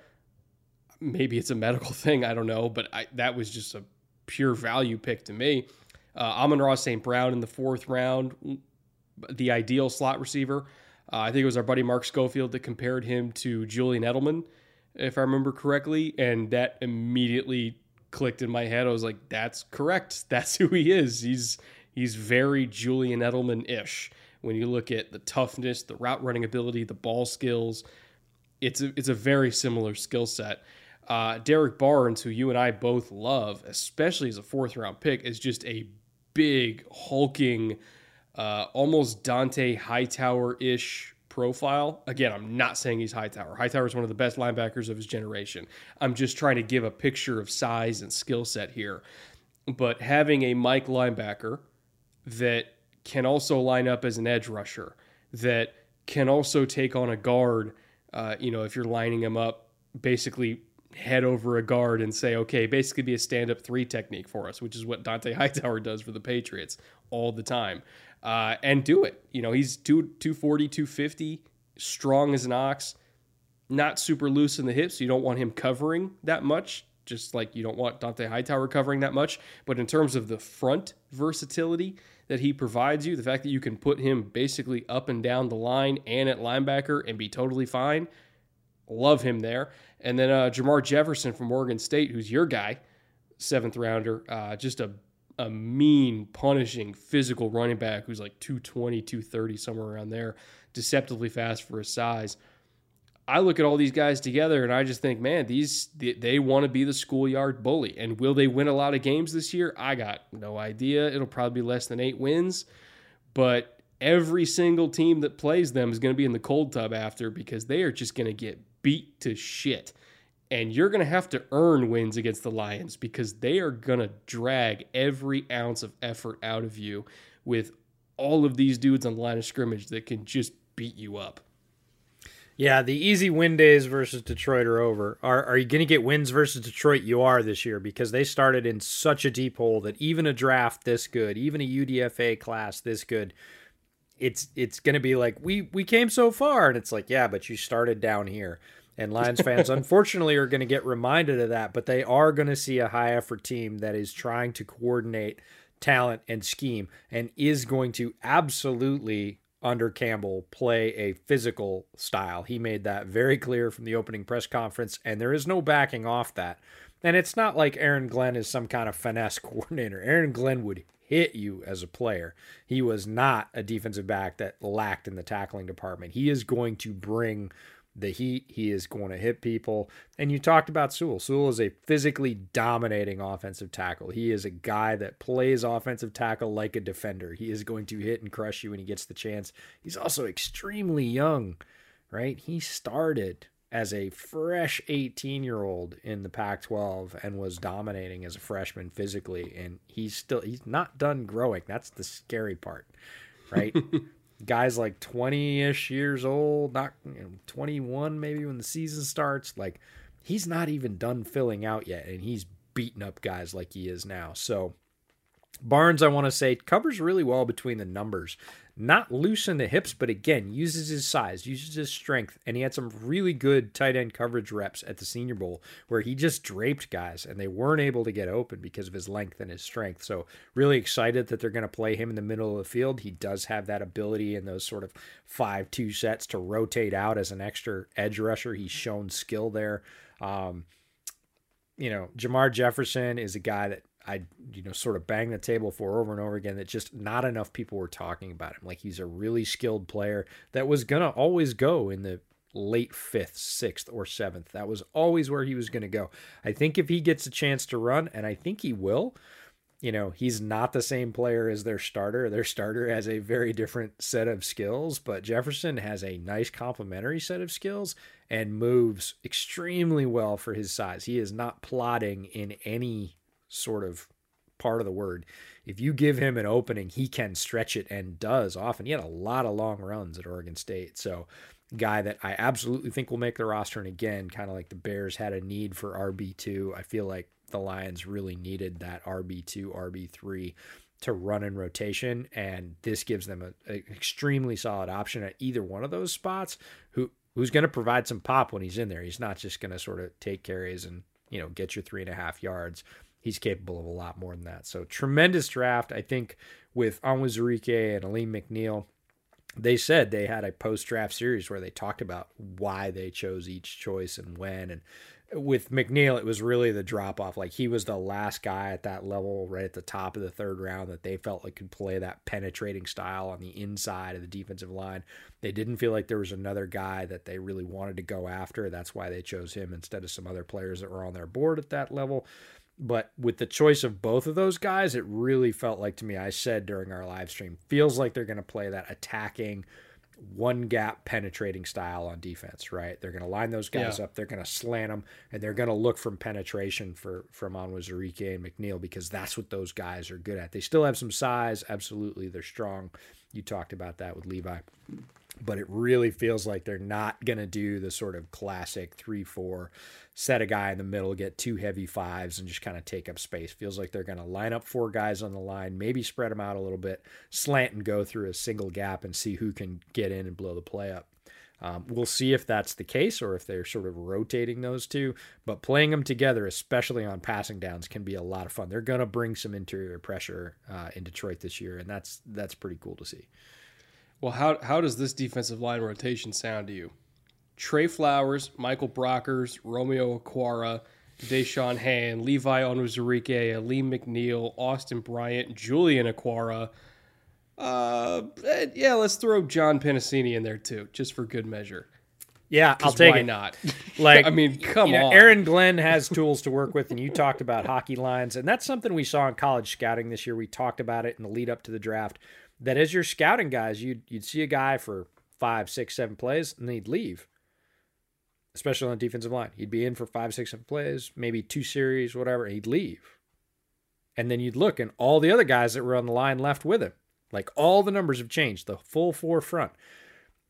Maybe it's a medical thing, I don't know, but I, that was just a pure value pick to me. Uh, Amon-Ra St. Brown in the fourth round, the ideal slot receiver. Uh, I think it was our buddy Mark Schofield that compared him to Julian Edelman, if I remember correctly, and that immediately clicked in my head. I was like, that's correct. That's who he is. He's he's very Julian Edelman ish. When you look at the toughness, the route running ability, the ball skills, it's a, it's a very similar skill set. Uh, Derrick Barnes, who you and I both love, especially as a fourth round pick, is just a big, hulking, uh, almost Dont'a Hightower ish profile. Again, I'm not saying he's Hightower. Hightower is one of the best linebackers of his generation. I'm just trying to give a picture of size and skill set here. But having a Mike linebacker that can also line up as an edge rusher, that can also take on a guard, uh, you know, if you're lining him up, basically head over a guard and say, okay, basically be a stand up three technique for us, which is what Dont'a Hightower does for the Patriots all the time uh, and do it. You know, he's two, 240, 250, strong as an ox, not super loose in the hips. You don't want him covering that much, just like you don't want Dont'a Hightower covering that much. But in terms of the front versatility that he provides you, the fact that you can put him basically up and down the line and at linebacker and be totally fine, love him there. And then uh, Jermar Jefferson from Oregon State, who's your guy, seventh rounder, uh, just a a mean, punishing, physical running back who's like 220, 230, somewhere around there, deceptively fast for his size. I look at all these guys together and I just think, man, these they, they want to be the schoolyard bully. And will they win a lot of games this year? I got no idea. It'll probably be less than eight wins, but every single team that plays them is going to be in the cold tub after because they are just going to get beat to shit and you're going to have to earn wins against the Lions because they are going to drag every ounce of effort out of you with all of these dudes on the line of scrimmage that can just beat you up. Yeah, the easy win days versus Detroit are over. Are are you going to get wins versus Detroit? You are this year because they started in such a deep hole that even a draft this good, even a UDFA class this good, it's it's going to be like we we came so far and it's like, yeah, but you started down here. And Lions fans, unfortunately, are going to get reminded of that, but they are going to see a high effort team that is trying to coordinate talent and scheme and is going to absolutely, under Campbell, play a physical style. He made that very clear from the opening press conference, and there is no backing off that. And it's not like Aaron Glenn is some kind of finesse coordinator. Aaron Glenn would hit you as a player. He was not a defensive back that lacked in the tackling department. He is going to bring the heat. He is going to hit people. And you talked about Sewell. Sewell is a physically dominating offensive tackle. He is a guy that plays offensive tackle like a defender. He is going to hit and crush you when he gets the chance. He's also extremely young, right? He started as a fresh 18 year old in the Pac 12 and was dominating as a freshman physically. And he's still, he's not done growing. That's the scary part, right? Guys like 20 ish years old, not you know, 21 maybe when the season starts, like he's not even done filling out yet. And he's beating up guys like he is now. So, Barnes, I want to say, covers really well between the numbers not loose in the hips, but again, uses his size, uses his strength, and he had some really good tight end coverage reps at the Senior Bowl where he just draped guys and they weren't able to get open because of his length and his strength. So, really excited that they're going to play him in the middle of the field. He does have that ability in those sort of 5 2 sets to rotate out as an extra edge rusher. He's shown skill there. Um, you know, Jermar Jefferson is a guy that I you know sort of bang the table for over and over again that just not enough people were talking about him. Like he's a really skilled player that was gonna always go in the late fifth, sixth, or seventh. That was always where he was gonna go. I think if he gets a chance to run, and I think he will, you know, he's not the same player as their starter. Their starter has a very different set of skills, but Jefferson has a nice complementary set of skills and moves extremely well for his size. He is not plotting in any sort of part of the word. If you give him an opening, he can stretch it and does often. He had a lot of long runs at Oregon State. So, guy that I absolutely think will make the roster. And again, kind of like the Bears had a need for RB2. I feel like the Lions really needed that RB2, RB3 to run in rotation. And this gives them an extremely solid option at either one of those spots who who's going to provide some pop when he's in there. He's not just going to sort of take carries and, you know, get your three and a half yards he's capable of a lot more than that. So tremendous draft. I think with Onwuzurike and Alim McNeill, they said they had a post draft series where they talked about why they chose each choice and when. And with McNeill, it was really the drop off. Like he was the last guy at that level, right at the top of the third round, that they felt like could play that penetrating style on the inside of the defensive line. They didn't feel like there was another guy that they really wanted to go after. That's why they chose him instead of some other players that were on their board at that level. But with the choice of both of those guys, it really felt like to me, I said during our live stream, feels like they're going to play that attacking, one gap penetrating style on defense, right? They're going to line those guys yeah. up, they're going to slant them, and they're going to look from penetration for from Onwuzurike and McNeill because that's what those guys are good at. They still have some size, absolutely. They're strong. You talked about that with Levi but it really feels like they're not going to do the sort of classic 3 4 set a guy in the middle, get two heavy fives, and just kind of take up space. Feels like they're going to line up four guys on the line, maybe spread them out a little bit, slant and go through a single gap and see who can get in and blow the play up. Um, we'll see if that's the case or if they're sort of rotating those two. But playing them together, especially on passing downs, can be a lot of fun. They're going to bring some interior pressure uh, in Detroit this year, and that's that's pretty cool to see. Well, how how does this defensive line rotation sound to you? Trey Flowers, Michael Brockers, Romeo Okwara, Da'Shawn Hand, Levi Onwuzurike, Alim McNeill, Austin Bryant, Julian Okwara. Uh, yeah, let's throw John Penisini in there too, just for good measure. Yeah, I'll take why it. not? Like, I mean, come you know, on. Aaron Glenn has tools to work with, and you talked about hockey lines, and that's something we saw in college scouting this year. We talked about it in the lead up to the draft. That as you're scouting guys, you'd you'd see a guy for five, six, seven plays, and he'd leave especially on the defensive line. He'd be in for five, six, seven plays, maybe two series, whatever. He'd leave. And then you'd look, and all the other guys that were on the line left with him. Like all the numbers have changed, the full four front.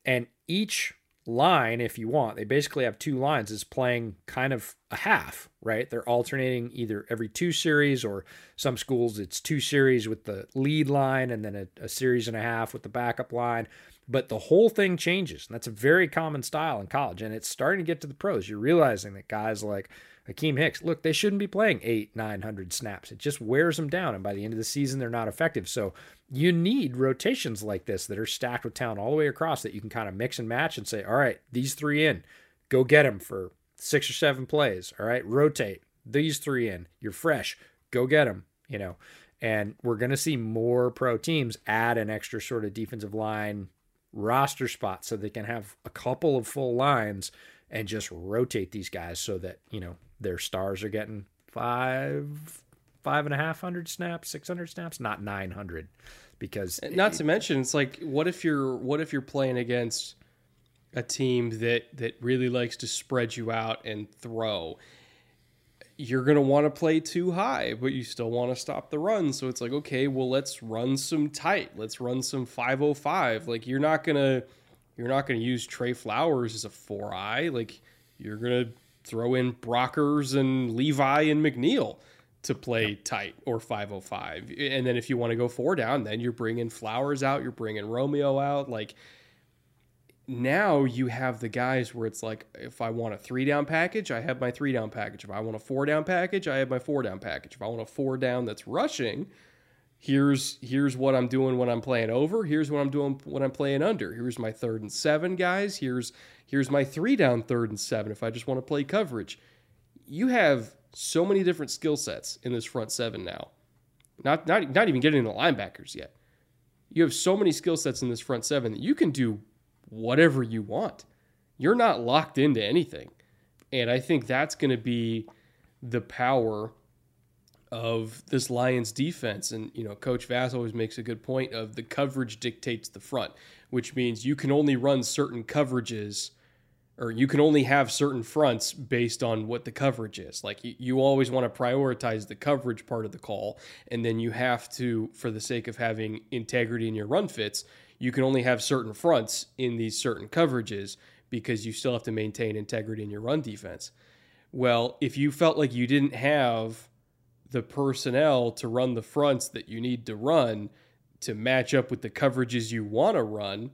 And each line, if you want, they basically have two lines, is playing kind of a half, right? They're alternating either every two series or some schools it's two series with the lead line and then a, a series and a half with the backup line but the whole thing changes. And that's a very common style in college. And it's starting to get to the pros. You're realizing that guys like Akiem Hicks, look, they shouldn't be playing eight, 900 snaps. It just wears them down. And by the end of the season, they're not effective. So you need rotations like this that are stacked with talent all the way across that you can kind of mix and match and say, all right, these three in, go get them for six or seven plays. All right, rotate these three in. You're fresh. Go get them, you know And we're going to see more pro teams add an extra sort of defensive line roster spot so they can have a couple of full lines and just rotate these guys so that, you know, their stars are getting five, five and a half hundred snaps, 600 snaps, not 900 because not to mention it's like what if you're what if you're playing against a team that that really likes to spread you out and throw? You're going to want to play too high but you still want to stop the run. So it's like okay well let's run some tight. Let's run some 505 like you're not going to you're not going to use Trey Flowers as a four eye. Like you're going to throw in Brockers and Levi and McNeill to play tight or 505. And then if you want to go four down, then you're bringing Flowers out, you're bringing Romeo out. Like now you have the guys where it's like, if I want a three down package, I have my three down package. If I want a four down package, I have my four down package. If I want a four down that's rushing, here's here's what I'm doing when I'm playing over. Here's what I'm doing when I'm playing under. Here's my third and seven guys. Here's here's my three down third and seven if I just want to play coverage. You have so many different skill sets in this front seven now. Not not not even getting the linebackers yet. You have so many skill sets in this front seven that you can do whatever you want. You're not locked into anything. And I think that's going to be the power of this Lions defense. And, you know, Coach Vass always makes a good point of the coverage dictates the front, which means you can only run certain coverages or you can only have certain fronts based on what the coverage is. Like you, you always want to prioritize the coverage part of the call, and then you have to, for the sake of having integrity in your run fits, you can only have certain fronts in these certain coverages because you still have to maintain integrity in your run defense. Well, if you felt like you didn't have the personnel to run the fronts that you need to run to match up with the coverages you want to run,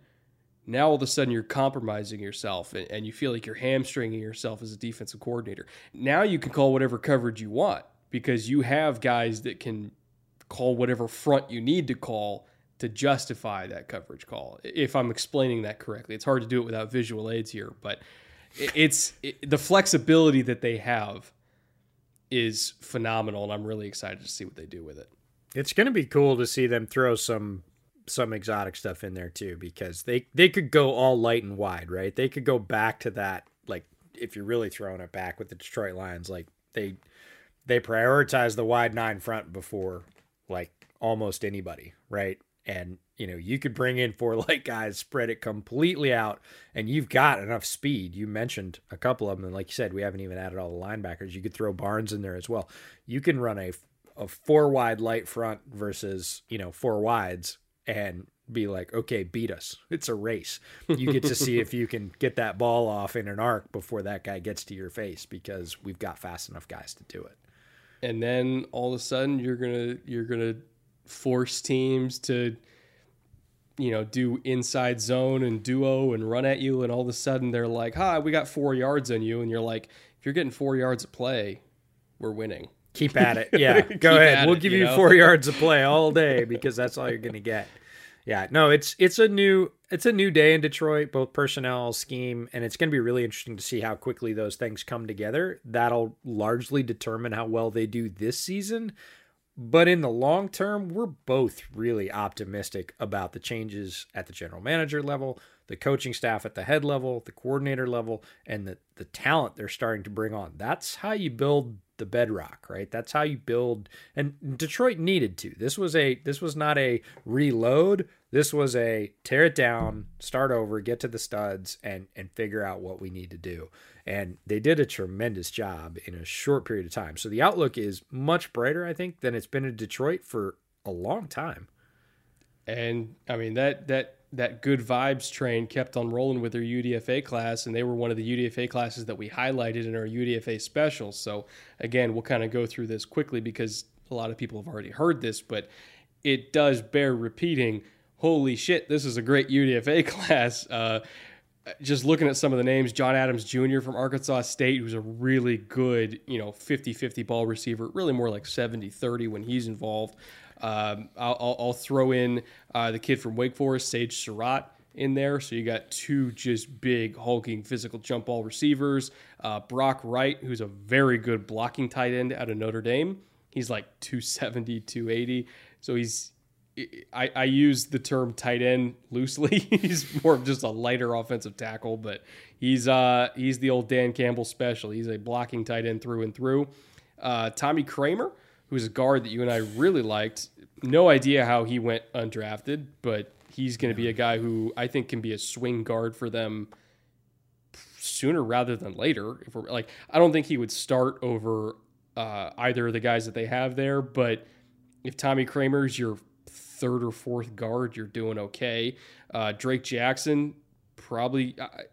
now all of a sudden you're compromising yourself and, and, you feel like you're hamstringing yourself as a defensive coordinator. Now you can call whatever coverage you want because you have guys that can call whatever front you need to call to justify that coverage call. If I'm explaining that correctly, it's hard to do it without visual aids here, but it's it, the flexibility that they have is phenomenal, and I'm really excited to see what they do with it. It's going to be cool to see them throw some some exotic stuff in there too because they they could go all light and wide, right? They could go back to that like if you're really throwing it back with the Detroit Lions, like they they prioritize the wide nine front before like almost anybody, right? And you know, you could bring in four light guys, spread it completely out, and you've got enough speed. You mentioned a couple of them, and like you said, we haven't even added all the linebackers. You could throw Barnes in there as well. You can run a a four wide light front versus you know four wides and be like, okay, beat us. It's a race. You get to see if you can get that ball off in an arc before that guy gets to your face because we've got fast enough guys to do it. And then all of a sudden you're gonna you're gonna force teams to you know do inside zone and duo and run at you and all of a sudden they're like hi we got four yards on you and you're like if you're getting four yards of play we're winning keep at it yeah go ahead we'll it, give you, know? four yards of play all day because that's all you're gonna get yeah, no, it's it's a new it's a new day in Detroit, both personnel, scheme, and it's going to be really interesting to see how quickly those things come together. That'll largely determine how well they do this season. But in the long term, we're both really optimistic about the changes at the general manager level, the coaching staff at the head level, the coordinator level, and the, the talent they're starting to bring on. That's how you build the bedrock, right? That's how you build and Detroit needed to. This was a this was not a reload. This was a tear it down, start over, get to the studs and and figure out what we need to do. And they did a tremendous job in a short period of time. So the outlook is much brighter, I think, than it's been in Detroit for a long time. And I mean that that that good vibes train kept on rolling with their UDFA class, and they were one of the UDFA classes that we highlighted in our UDFA special. So, again, we'll kind of go through this quickly because a lot of people have already heard this, but it does bear repeating. Holy shit, this is a great UDFA class. Uh, just looking at some of the names, John Adams Jr. from Arkansas State, who's a really good, you know, 50 50 ball receiver, really more like 70 30 when he's involved. Um, I'll, I'll, throw in uh, the kid from Wake Forest, Sage Surratt, in there. So you got two just big, hulking, physical jump ball receivers. Uh, Brock Wright, who's a very good blocking tight end out of Notre Dame. He's like 270, 280. So he's I, I use the term tight end loosely. he's more of just a lighter offensive tackle, but he's uh he's the old Dan Campbell special. He's a blocking tight end through and through. Uh, Tommy Kramer, who's a guard that you and I really liked. No idea how he went undrafted, but he's going to be a guy who I think can be a swing guard for them sooner rather than later. If we're like, I don't think he would start over uh, either of the guys that they have there, but if Tommy Kramer's your third or fourth guard, you're doing okay. Uh, Drake Jackson, probably. I,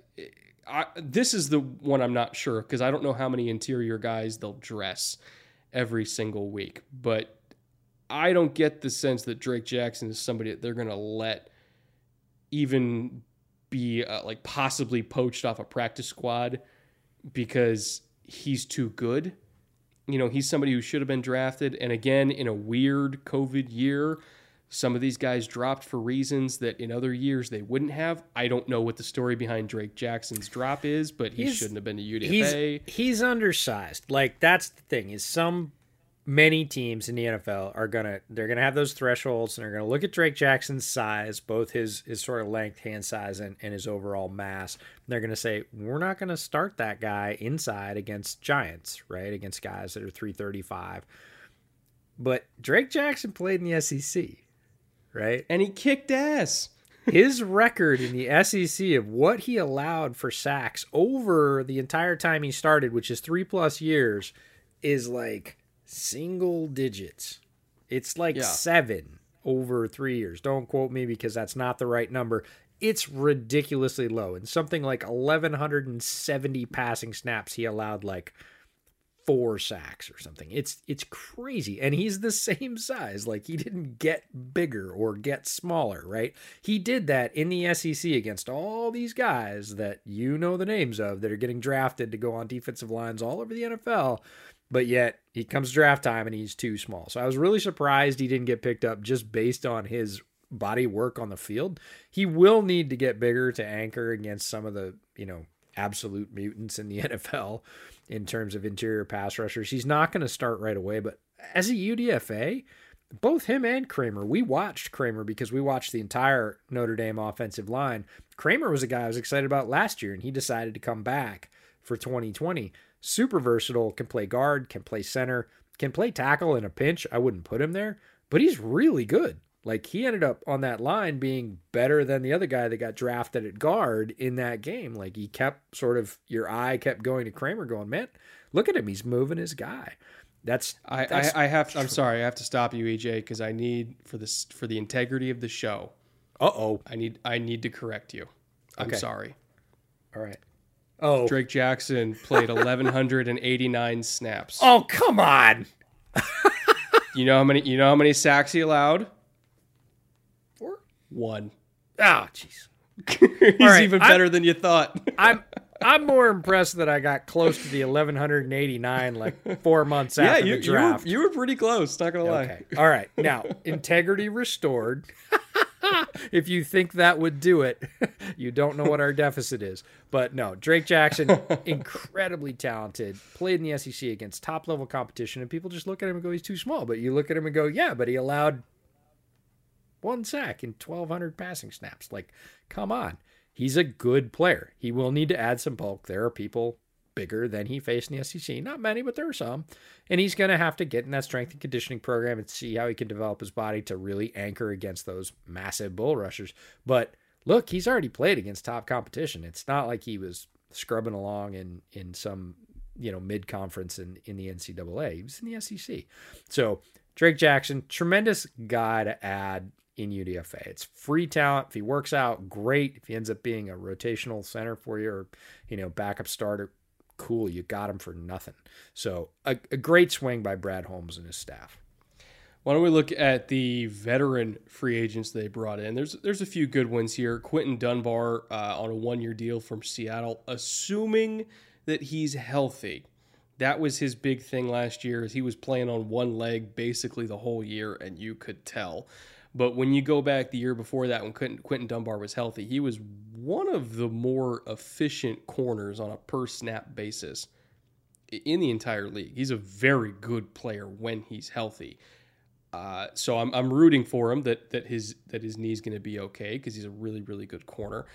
I, this is the one I'm not sure because I don't know how many interior guys they'll dress every single week, but I don't get the sense that Drake Jackson is somebody that they're going to let even be uh, like possibly poached off a practice squad because he's too good. You know, he's somebody who should have been drafted. And again, in a weird COVID year, some of these guys dropped for reasons that in other years they wouldn't have. I don't know what the story behind Drake Jackson's drop is, but he he's, shouldn't have been to UDFA. He's, he's undersized. Like that's the thing is some many teams in the NFL are gonna they're gonna have those thresholds and they're gonna look at Drake Jackson's size, both his his sort of length, hand size, and, and his overall mass. they're gonna say we're not gonna start that guy inside against giants, right? Against guys that are three thirty five. But Drake Jackson played in the SEC right? And he kicked ass. His record in the SEC of what he allowed for sacks over the entire time he started, which is three plus years, is like single digits. It's like yeah. seven over three years. Don't quote me because that's not the right number. It's ridiculously low. And something like 1,170 passing snaps, he allowed like four sacks or something. It's it's crazy. And he's the same size. Like he didn't get bigger or get smaller, right? He did that in the SEC against all these guys that you know the names of that are getting drafted to go on defensive lines all over the NFL. But yet he comes draft time and he's too small. So I was really surprised he didn't get picked up just based on his body work on the field. He will need to get bigger to anchor against some of the, you know, absolute mutants in the NFL in terms of interior pass rushers. He's not going to start right away, but as a UDFA, both him and Kraemer, we watched Kraemer because we watched the entire Notre Dame offensive line. Kraemer was a guy I was excited about last year, and he decided to come back for 2020. Super versatile, can play guard, can play center, can play tackle in a pinch. I wouldn't put him there, but he's really good. Like he ended up on that line being better than the other guy that got drafted at guard in that game. Like he kept sort of your eye kept going to Kraemer, going, man, look at him, he's moving his guy. That's I that's I, I have to, I'm sorry, I have to stop you, EJ, because I need for this for the integrity of the show. Uh oh. I need I need to correct you. I'm okay. sorry. All right. Oh, Drake Jackson played 1189 snaps. Oh come on. you know how many you know how many sacks he allowed? One. Oh, jeez. He's right, even better I'm, than you thought. I'm I'm more impressed that I got close to the 1189 like four months yeah, after you, the draft. You were, you were pretty close. Not gonna okay. lie. All right, now integrity restored. if you think that would do it, you don't know what our deficit is. But no, Drake Jackson, incredibly talented, played in the SEC against top level competition, and people just look at him and go, he's too small. But you look at him and go, yeah, but he allowed one sack in 1,200 passing snaps. Like, come on. He's a good player. He will need to add some bulk. There are people bigger than he faced in the SEC. Not many, but there are some. And he's going to have to get in that strength and conditioning program and see how he can develop his body to really anchor against those massive bull rushers. But look, he's already played against top competition. It's not like he was scrubbing along in in some you know mid conference in in the NCAA. He was in the SEC. So Drake Jackson, tremendous guy to add in UDFA. It's free talent. If he works out, great. If he ends up being a rotational center for you or, you know, backup starter, cool. You got him for nothing. So a, a great swing by Brad Holmes and his staff. Why don't we look at the veteran free agents they brought in? There's there's a few good ones here. Quinton Dunbar uh, on a one year deal from Seattle, assuming that he's healthy. That was his big thing last year. Is he was playing on one leg basically the whole year, and you could tell. But when you go back the year before that, when Quinton, Dunbar was healthy, he was one of the more efficient corners on a per snap basis in the entire league. He's a very good player when he's healthy. Uh, so I'm, I'm rooting for him that that his that his knee's going to be okay because he's a really really good corner.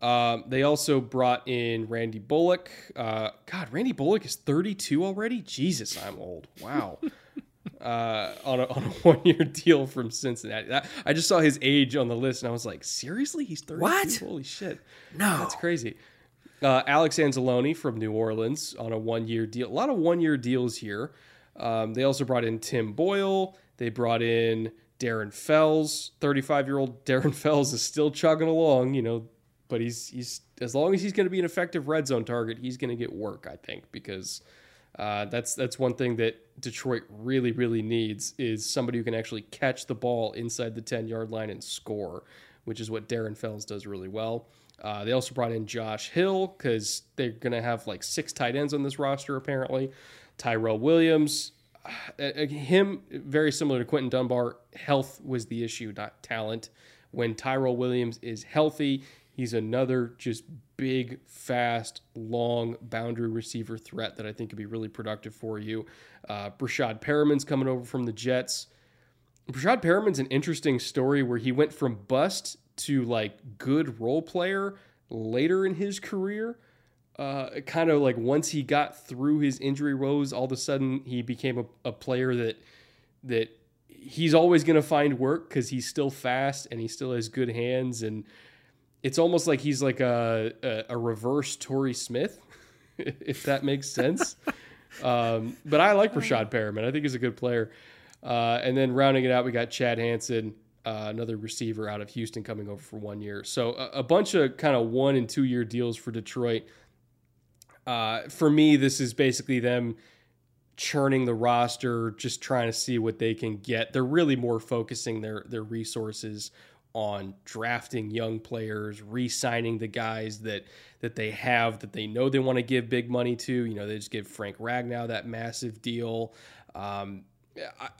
Um, they also brought in Randy Bullock. Uh, God, Randy Bullock is 32 already. Jesus, I'm old. Wow. uh, on a, on a one year deal from Cincinnati. That, I just saw his age on the list and I was like, seriously, he's thirty. What? Holy shit! No. that's crazy. Uh, Alex Anzalone from New Orleans on a one year deal. A lot of one year deals here. Um, they also brought in Tim Boyle. They brought in Darren Fells. 35 year old Darren Fells is still chugging along, you know, but he's he's as long as he's going to be an effective red zone target, he's going to get work, I think, because uh, that's that's one thing that Detroit really really needs is somebody who can actually catch the ball inside the 10 yard line and score, which is what Darren Fells does really well. Uh, they also brought in Josh Hill because they're to have like six tight ends on this roster apparently. Tyrell Williams, uh, him very similar to Quinton Dunbar. Health was the issue, not talent. When Tyrell Williams is healthy, he's another just big, fast, long boundary receiver threat that I think could be really productive for you. Uh, Breshad Perriman's coming over from the Jets. Breshad Perriman's an interesting story where he went from bust to like good role player later in his career. Uh, kind of like once he got through his injury woes, all of a sudden he became a, a player that that he's always going to find work because he's still fast and he still has good hands and it's almost like he's like a a, a reverse Torrey Smith, if that makes sense. um, but I like Rashad Perriman. I think he's a good player. Uh, and then rounding it out, we got Chad Hansen, uh, another receiver out of Houston, coming over for one year. So a, a bunch of kind of one and two year deals for Detroit. Uh, for me, this is basically them churning the roster, just trying to see what they can get. They're really more focusing their their resources on drafting young players, re-signing the guys that that they have that they know they want to give big money to. You know, they just give Frank Ragnow that massive deal. Um,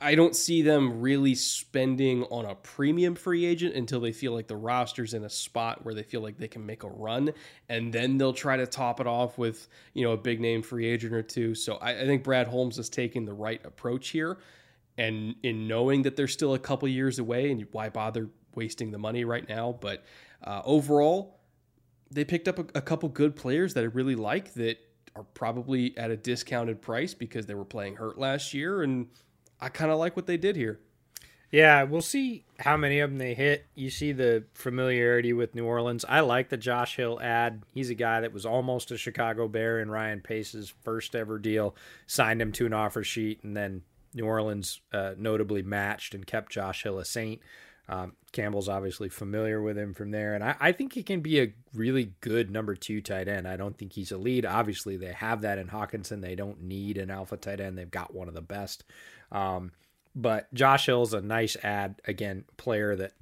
I don't see them really spending on a premium free agent until they feel like the roster's in a spot where they feel like they can make a run, and then they'll try to top it off with you know a big name free agent or two. So I, I think Brad Holmes is taking the right approach here, and in knowing that they're still a couple years away, and why bother wasting the money right now? But uh, overall, they picked up a, a couple good players that I really like that are probably at a discounted price because they were playing hurt last year and I kind of like what they did here. Yeah, we'll see how many of them they hit. You see the familiarity with New Orleans. I like the Josh Hill ad. He's a guy that was almost a Chicago Bear in Ryan Pace's first ever deal. Signed him to an offer sheet, and then New Orleans uh, notably matched and kept Josh Hill a Saint. Um, Campbell's obviously familiar with him from there, and I, I, think he can be a really good number two tight end. I don't think he's a lead. Obviously, they have that in Hockenson. They don't need an alpha tight end. They've got one of the best. Um, but Josh Hill's a nice ad again, player that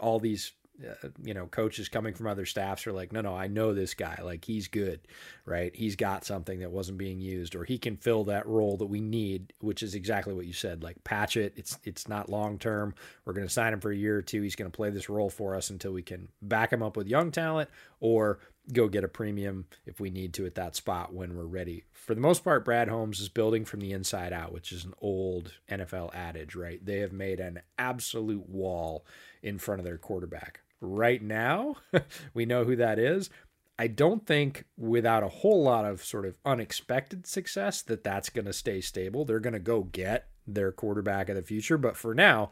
all these uh, you know, coaches coming from other staffs are like, no, no, I know this guy. Like he's good, right? He's got something that wasn't being used, or he can fill that role that we need, which is exactly what you said. Like patch it. It's it's not long term. We're going to sign him for a year or two. He's going to play this role for us until we can back him up with young talent, or go get a premium if we need to at that spot when we're ready. For the most part, Brad Holmes is building from the inside out, which is an old NFL adage, right? They have made an absolute wall in front of their quarterback right now. we know who that is. I don't think without a whole lot of sort of unexpected success that that's going to stay stable. They're going to go get their quarterback of the future, but for now,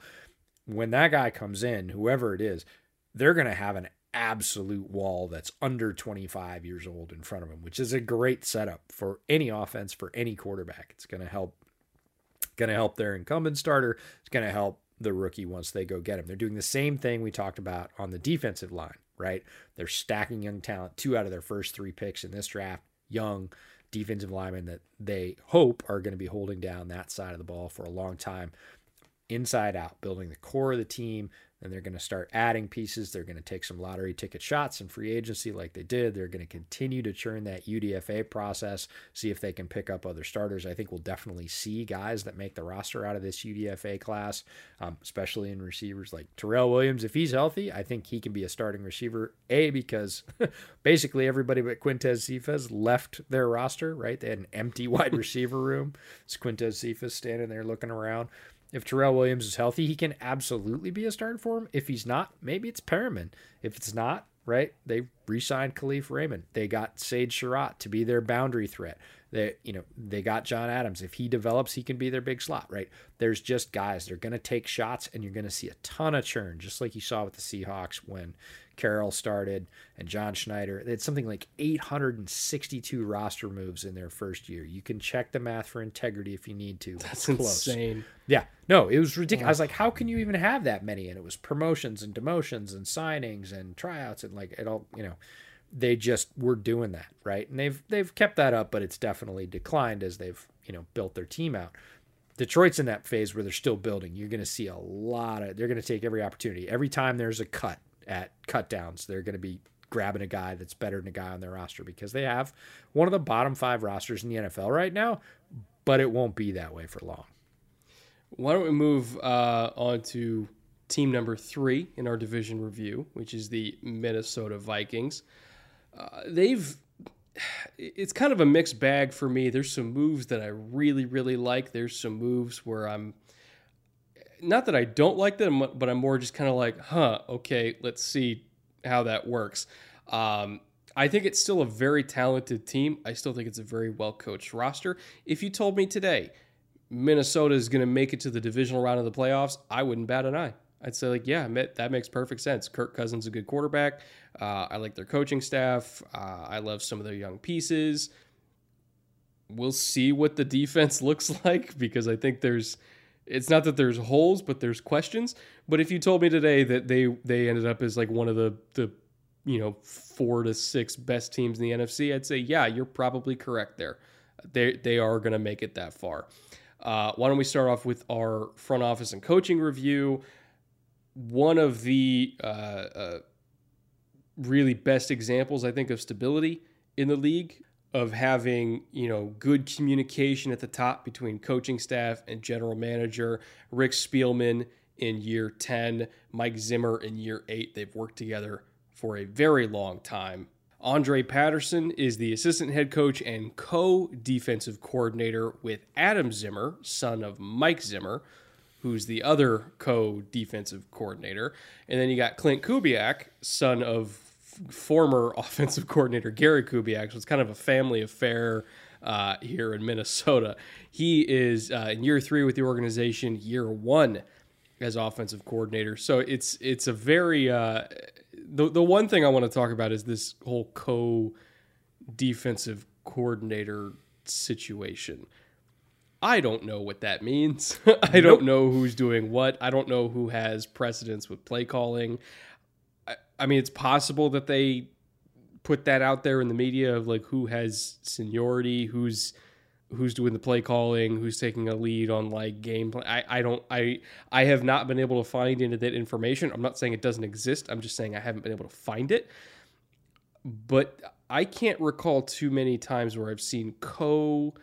when that guy comes in, whoever it is, they're going to have an absolute wall that's under 25 years old in front of them, which is a great setup for any offense for any quarterback. It's going to help going to help their incumbent starter. It's going to help the rookie once they go get him. They're doing the same thing we talked about on the defensive line, right? They're stacking young talent. Two out of their first three picks in this draft, young defensive linemen that they hope are going to be holding down that side of the ball for a long time. Inside out, building the core of the team, and they're going to start adding pieces. They're going to take some lottery ticket shots in free agency like they did. They're going to continue to churn that UDFA process, see if they can pick up other starters. I think we'll definitely see guys that make the roster out of this UDFA class, um, especially in receivers like Tyrell Williams. If he's healthy, I think he can be a starting receiver. A, because basically everybody but Quintez Cephus left their roster, right? They had an empty wide receiver room. It's Quintez Cephus standing there looking around. If Tyrell Williams is healthy, he can absolutely be a starter for him. If he's not, maybe it's Perriman. If it's not, right, they re-signed Kalif Raymond. They got Sage Surratt to be their boundary threat. They, you know, they got John Adams. If he develops, he can be their big slot, right? There's just guys. They're going to take shots, and you're going to see a ton of churn, just like you saw with the Seahawks when Carroll started and John Schneider. They had something like 862 roster moves in their first year. You can check the math for integrity if you need to. That's insane. Yeah. No, it was ridiculous. I was like, how can you even have that many? And it was promotions and demotions and signings and tryouts and like it all, you know, they just were doing that, right? And they've they've kept that up, but it's definitely declined as they've, you know, built their team out. Detroit's in that phase where they're still building. You're going to see a lot of they're going to take every opportunity. Every time there's a cut, at cut downs. They're going to be grabbing a guy that's better than a guy on their roster because they have one of the bottom five rosters in the NFL right now, but it won't be that way for long. Why don't we move uh, on to team number three in our division review, which is the Minnesota Vikings? Uh, they've it's kind of a mixed bag for me. There's some moves that I really, really like. There's some moves where I'm not that I don't like them, but I'm more just kind of like, huh, okay, let's see how that works. Um, I think it's still a very talented team. I still think it's a very well coached roster. If you told me today Minnesota is going to make it to the divisional round of the playoffs, I wouldn't bat an eye. I'd say like, yeah, that makes perfect sense. Kirk Cousins is a good quarterback. Uh, I like their coaching staff. Uh, I love some of their young pieces. We'll see what the defense looks like because I think there's it's not that there's holes, but there's questions. But if you told me today that they they ended up as like one of the the you know four to six best teams in the NFC, I'd say yeah, you're probably correct there. They they are going to make it that far. Uh, why don't we start off with our front office and coaching review? One of the uh, uh, really best examples, I think, of stability in the league of having you know good communication at the top between coaching staff and general manager. Rick Spielman in year 10 Mike Zimmer in year 8 they've worked together for a very long time. Andre Patterson is the assistant head coach and co-defensive coordinator with Adam Zimmer son of Mike Zimmer who's the other co-defensive coordinator. And then you got clint Kubiak son of former offensive coordinator Gary Kubiak. So it's kind of a family affair uh, here in Minnesota. He is uh, in year three with the organization, year one as offensive coordinator. So it's it's a very uh, the the one thing I want to talk about is this whole co defensive coordinator situation. I don't know what that means. I don't know who's doing what. I don't know who has precedence with play calling. I mean, it's possible that they put that out there in the media of like who has seniority, who's who's doing the play calling, who's taking a lead on like gameplay. I, I don't I I have not been able to find any of that information. I'm not saying it doesn't exist. I'm just saying I haven't been able to find it. But I can't recall too many times where I've seen co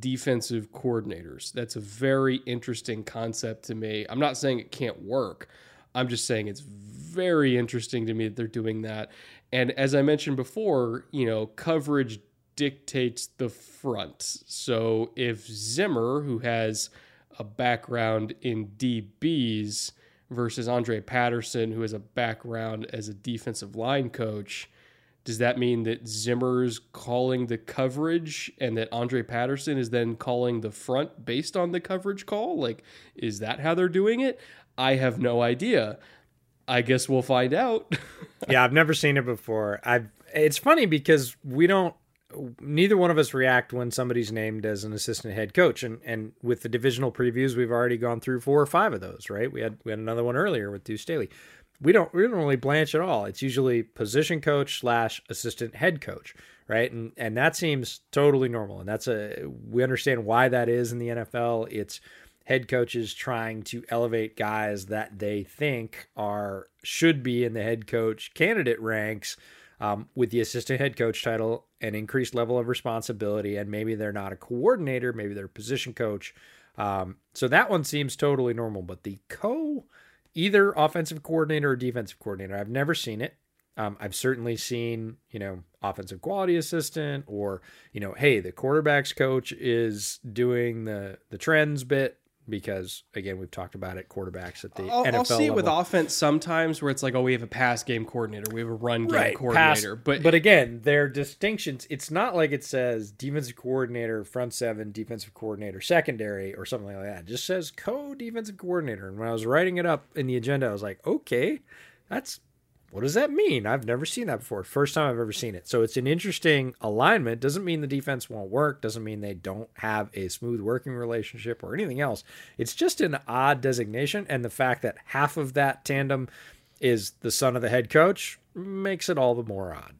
defensive coordinators. That's a very interesting concept to me. I'm not saying it can't work. I'm just saying it's very interesting to me that they're doing that. And as I mentioned before, you know, coverage dictates the front. So if Zimmer, who has a background in DBs, versus Andre Patterson, who has a background as a defensive line coach, does that mean that Zimmer's calling the coverage and that Andre Patterson is then calling the front based on the coverage call? Like, is that how they're doing it? I have no idea. I guess we'll find out. yeah, I've never seen it before. I've it's funny because we don't neither one of us react when somebody's named as an assistant head coach and and with the divisional previews we've already gone through four or five of those, right? We had we had another one earlier with Deuce Staley. We don't we don't really blanch at all. It's usually position coach slash assistant head coach, right? And and that seems totally normal. And that's a we understand why that is in the NFL. It's head coaches trying to elevate guys that they think are should be in the head coach candidate ranks um, with the assistant head coach title, an increased level of responsibility, and maybe they're not a coordinator, maybe they're a position coach. Um, so that one seems totally normal. But the co either offensive coordinator or defensive coordinator, I've never seen it. Um, I've certainly seen, you know, offensive quality assistant or, you know, hey, the quarterbacks coach is doing the the trends bit because again we've talked about it quarterbacks at the I'll, NFL I'll see it level. with offense sometimes where it's like, oh, we have a pass game coordinator, we have a run game coordinator, pass- but but again, their distinctions. It's not like it says defensive coordinator, front seven, defensive coordinator, secondary, or something like that. It just says co-defensive coordinator. And when I was writing it up in the agenda, I was like, okay, that's what does that mean? I've never seen that before. First time I've ever seen it. So it's an interesting alignment. Doesn't mean the defense won't work. Doesn't mean they don't have a smooth working relationship or anything else. It's just an odd designation, and the fact that half of that tandem is the son of the head coach makes it all the more odd.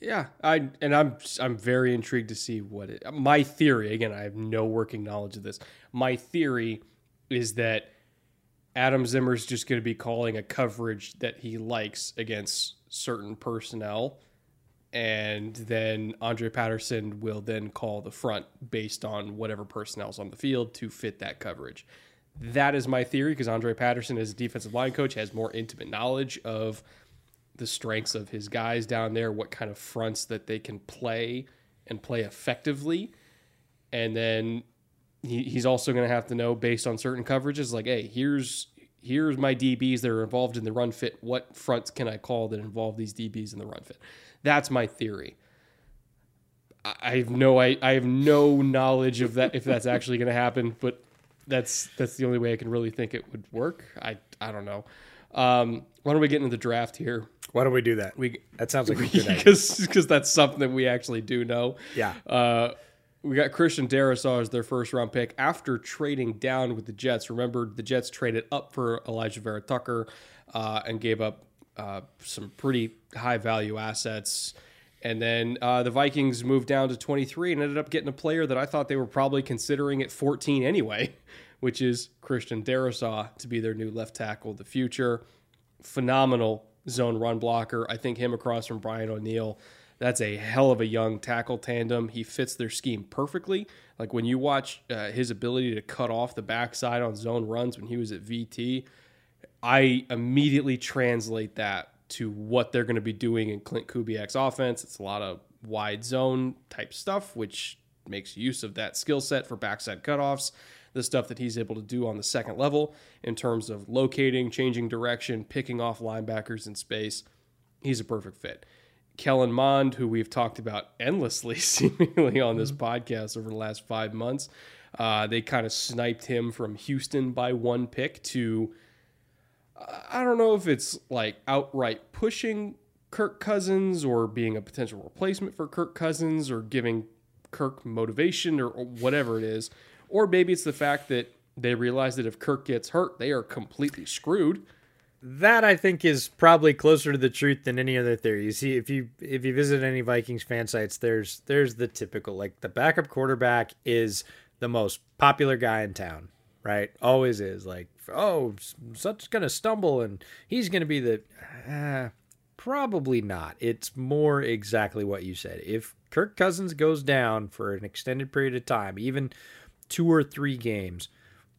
Yeah, I and I'm I'm very intrigued to see what it. My theory again, I have no working knowledge of this. My theory is that Adam Zimmer's just going to be calling a coverage that he likes against certain personnel, and then Andre Patterson will then call the front based on whatever personnel's on the field to fit that coverage. That is my theory because Andre Patterson, as a defensive line coach, has more intimate knowledge of the strengths of his guys down there, what kind of fronts that they can play and play effectively. And then he, he's also going to have to know based on certain coverages, like, hey, here's here's my DBs that are involved in the run fit. What fronts can I call that involve these DBs in the run fit? That's my theory. I I have no I, I have no knowledge of that if that's actually going to happen, but that's that's the only way I can really think it would work. I I don't know. Um, why don't we get into the draft here? Why don't we do that? We that sounds like because because that's something that we actually do know. Yeah. Uh, we got Christian Darrisaw as their first round pick after trading down with the Jets. Remember, the Jets traded up for Alijah Vera Tucker uh, and gave up uh, some pretty high value assets. And then uh, the Vikings moved down to 23 and ended up getting a player that I thought they were probably considering at 14 anyway, which is Christian Darrisaw to be their new left tackle of the future. Phenomenal zone run blocker. I think him across from Brian O'Neill that's a hell of a young tackle tandem. He fits their scheme perfectly. Like when you watch uh, his ability to cut off the backside on zone runs when he was at VT, I immediately translate that to what they're going to be doing in Clint Kubiak's offense. It's a lot of wide zone type stuff, which makes use of that skill set for backside cutoffs. The stuff that he's able to do on the second level in terms of locating, changing direction, picking off linebackers in space. He's a perfect fit. Kellen Mond, who we've talked about endlessly, seemingly on this podcast over the last five months. Uh, they kind of sniped him from Houston by one pick to, I don't know if it's like outright pushing Kirk Cousins or being a potential replacement for Kirk Cousins or giving Kirk motivation or, or whatever it is. Or maybe it's the fact that they realize that if Kirk gets hurt, they are completely screwed. That I think is probably closer to the truth than any other theory. You see, if you if you visit any Vikings fan sites, there's there's the typical like the backup quarterback is the most popular guy in town, right? Always is like, oh, such gonna stumble and he's gonna be the. Uh, probably not. It's more exactly what you said. If Kirk Cousins goes down for an extended period of time, even two or three games,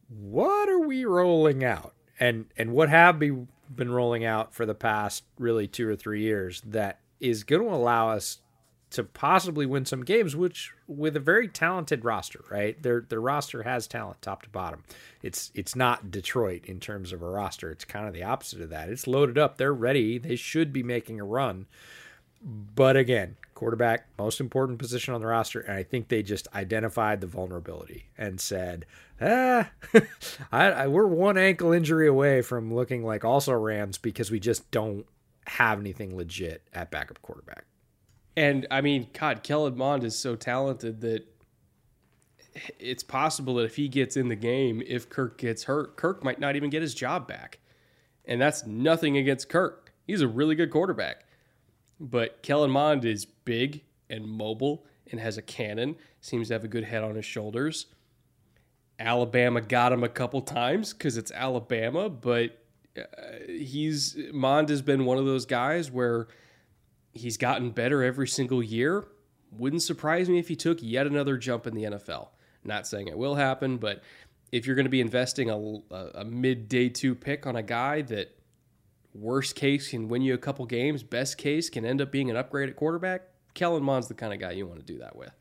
what are we rolling out? And and what have we been rolling out for the past really two or three years that is going to allow us to possibly win some games which with a very talented roster right? Their their roster has talent top to bottom. It's it's not detroit in terms of a roster. It's kind of the opposite of that. It's loaded up. They're ready. They should be making a run. But again quarterback most important position on the roster and i think they just identified the vulnerability and said ah I, I, we're one ankle injury away from looking like also rams because we just don't have anything legit at backup quarterback. And i mean god kellen mond is so talented that it's possible that if he gets in the game if kirk gets hurt kirk might not even get his job back. And that's nothing against kirk. He's a really good quarterback. But Kellen Mond is big and mobile and has a cannon, seems to have a good head on his shoulders. Alabama got him a couple times because it's Alabama, but uh, he's Mond has been one of those guys where he's gotten better every single year. Wouldn't surprise me if he took yet another jump in the NFL. Not saying it will happen, but if you're going to be investing a, a, a mid day two pick on a guy that worst case can win you a couple games, best case can end up being an upgrade at quarterback, Kellen Mond's the kind of guy you want to do that with.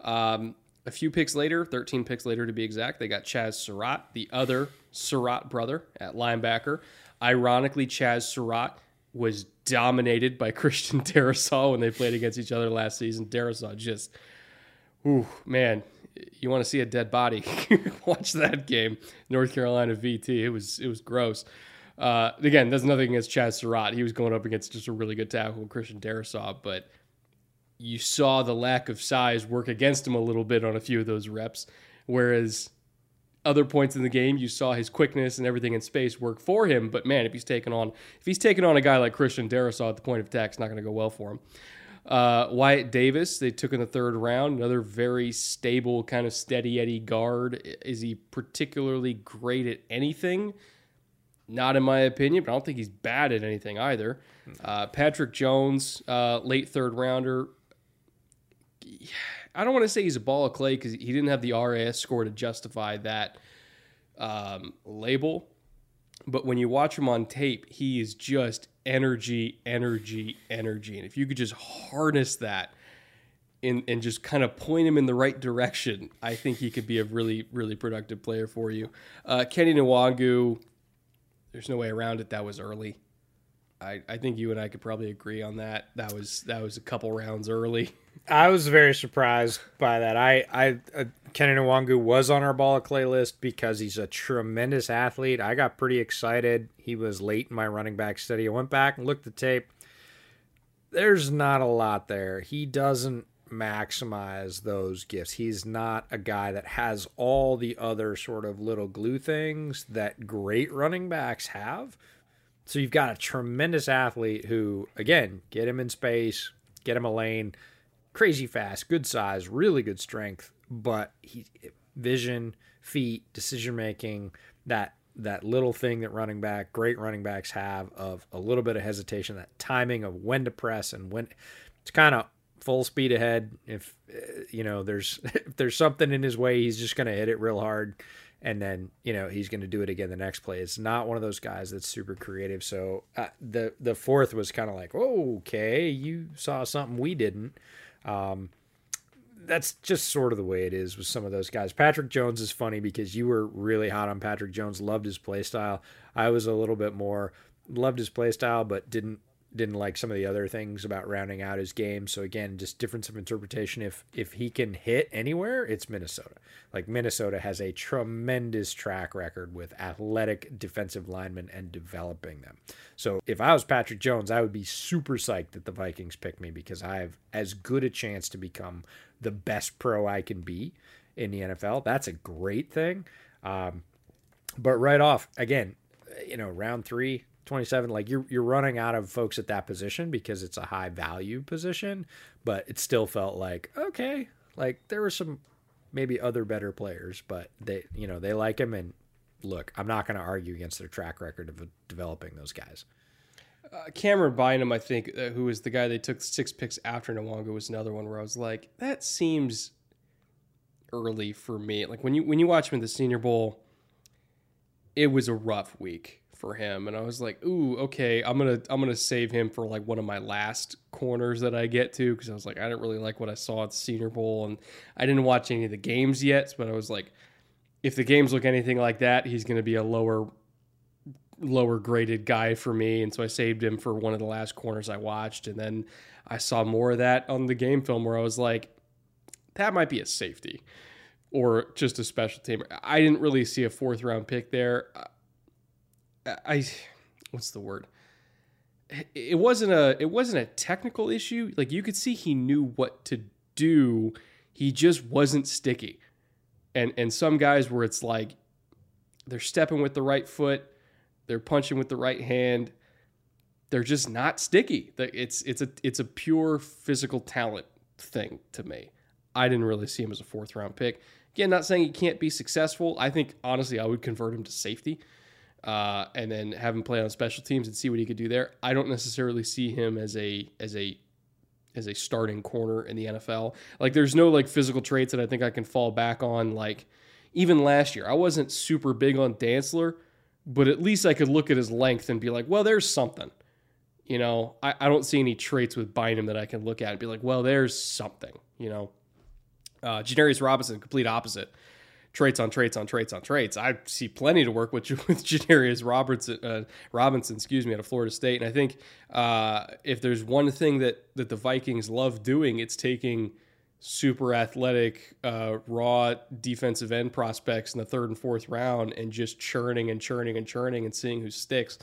Um, a few picks later, 13 picks later to be exact, they got Chaz Surratt, the other Surratt brother at linebacker. Ironically, Chaz Surratt was dominated by Christian Darrisaw when they played against each other last season. Darrisaw just, ooh, man, you want to see a dead body? Watch that game, North Carolina VT. It was it was gross. Uh, again, there's nothing against Chaz Surratt. He was going up against just a really good tackle, Christian Darrisaw, but you saw the lack of size work against him a little bit on a few of those reps. Whereas other points in the game, you saw his quickness and everything in space work for him. But man, if he's taking on if he's taking on a guy like Christian Darrisaw at the point of attack, it's not going to go well for him. Uh, Wyatt Davis, they took in the third round, another very stable, kind of steady Eddie guard. Is he particularly great at anything? Not in my opinion, but I don't think he's bad at anything either. Uh, Patrick Jones, uh, late third rounder. I don't want to say he's a ball of clay because he didn't have the RAS score to justify that um, label. But when you watch him on tape, he is just energy, energy, energy. And if you could just harness that and, and just kind of point him in the right direction, I think he could be a really, really productive player for you. Uh, Kene Nwangwu, there's no way around it. That was early. I, I think you and I could probably agree on that. That was that was a couple rounds early. I was very surprised by that. I, I, uh, Kene Nwangwu was on our ball of clay list because he's a tremendous athlete. I got pretty excited. He was late in my running back study. I went back and looked the tape. There's not a lot there. He doesn't maximize those gifts. He's not a guy that has all the other sort of little glue things that great running backs have. So you've got a tremendous athlete who, again, get him in space, get him a lane, crazy fast, good size, really good strength, but he vision, feet, decision making, that that little thing that running back, great running backs have of a little bit of hesitation, that timing of when to press and when it's kind of full speed ahead. If uh, you know there's if there's something in his way, he's just going to hit it real hard and then you know he's going to do it again the next play. It's not one of those guys that's super creative. So uh, the the fourth was kind of like, okay, you saw something we didn't. Um, that's just sort of the way it is with some of those guys. Patrick Jones is funny because you were really hot on Patrick Jones, loved his play style. I was a little bit more loved his play style, but didn't didn't like some of the other things about rounding out his game. So again, just difference of interpretation. If if he can hit anywhere, it's Minnesota. Like Minnesota has a tremendous track record with athletic defensive linemen and developing them. So if I was Patrick Jones, I would be super psyched that the Vikings picked me because I have as good a chance to become the best pro I can be in the NFL. That's a great thing. Um, but right off, again, you know, round three, 27 like you're you're running out of folks at that position because it's a high value position but it still felt like okay like there were some maybe other better players but they you know they like him. And look i'm not going to argue against their track record of developing those guys. Uh, Camryn Bynum, I think, uh, who was the guy they took six picks after Nwangwu, was another one where I was like, that seems early for me. Like when you when you watch him in the Senior Bowl, it was a rough week for him. And I was like, "Ooh, okay, I'm to I'm to save him for like one of my last corners that I get to. Cuz I was like I didn't really like what I saw at the Senior Bowl and I didn't watch any of the games yet, but I was like if the games look anything like that, he's to be a lower lower graded guy for me. And so I saved him for one of the last corners I watched. And then I saw more of that on the game film where I was like that might be a safety or just a special team. I didn't really see a fourth round pick there. I what's the word? It wasn't a it wasn't a technical issue. Like you could see he knew what to do. He just wasn't sticky. And and some guys where it's like they're stepping with the right foot, they're punching with the right hand. They're just not sticky. It's it's a it's a pure physical talent thing to me. I didn't really see him as a fourth round pick. Again, not saying he can't be successful. I think honestly, I would convert him to safety, uh, and then have him play on special teams and see what he could do there. I don't necessarily see him as a as a as a starting corner in the NFL. Like, there's no like physical traits that I think I can fall back on. Like, even last year, I wasn't super big on Dantzler, but at least I could look at his length and be like, well, there's something. You know, I, I don't see any traits with Bynum that I can look at and be like, well, there's something. You know, uh, Janarius Robinson, complete opposite. Traits on traits on traits on traits. I see plenty to work with with Janarius Robertson, uh, Robinson, excuse me, out of Florida State. And I think uh, if there's one thing that that the Vikings love doing, it's taking super athletic, uh, raw defensive end prospects in the third and fourth round and just churning and churning and churning and seeing who sticks.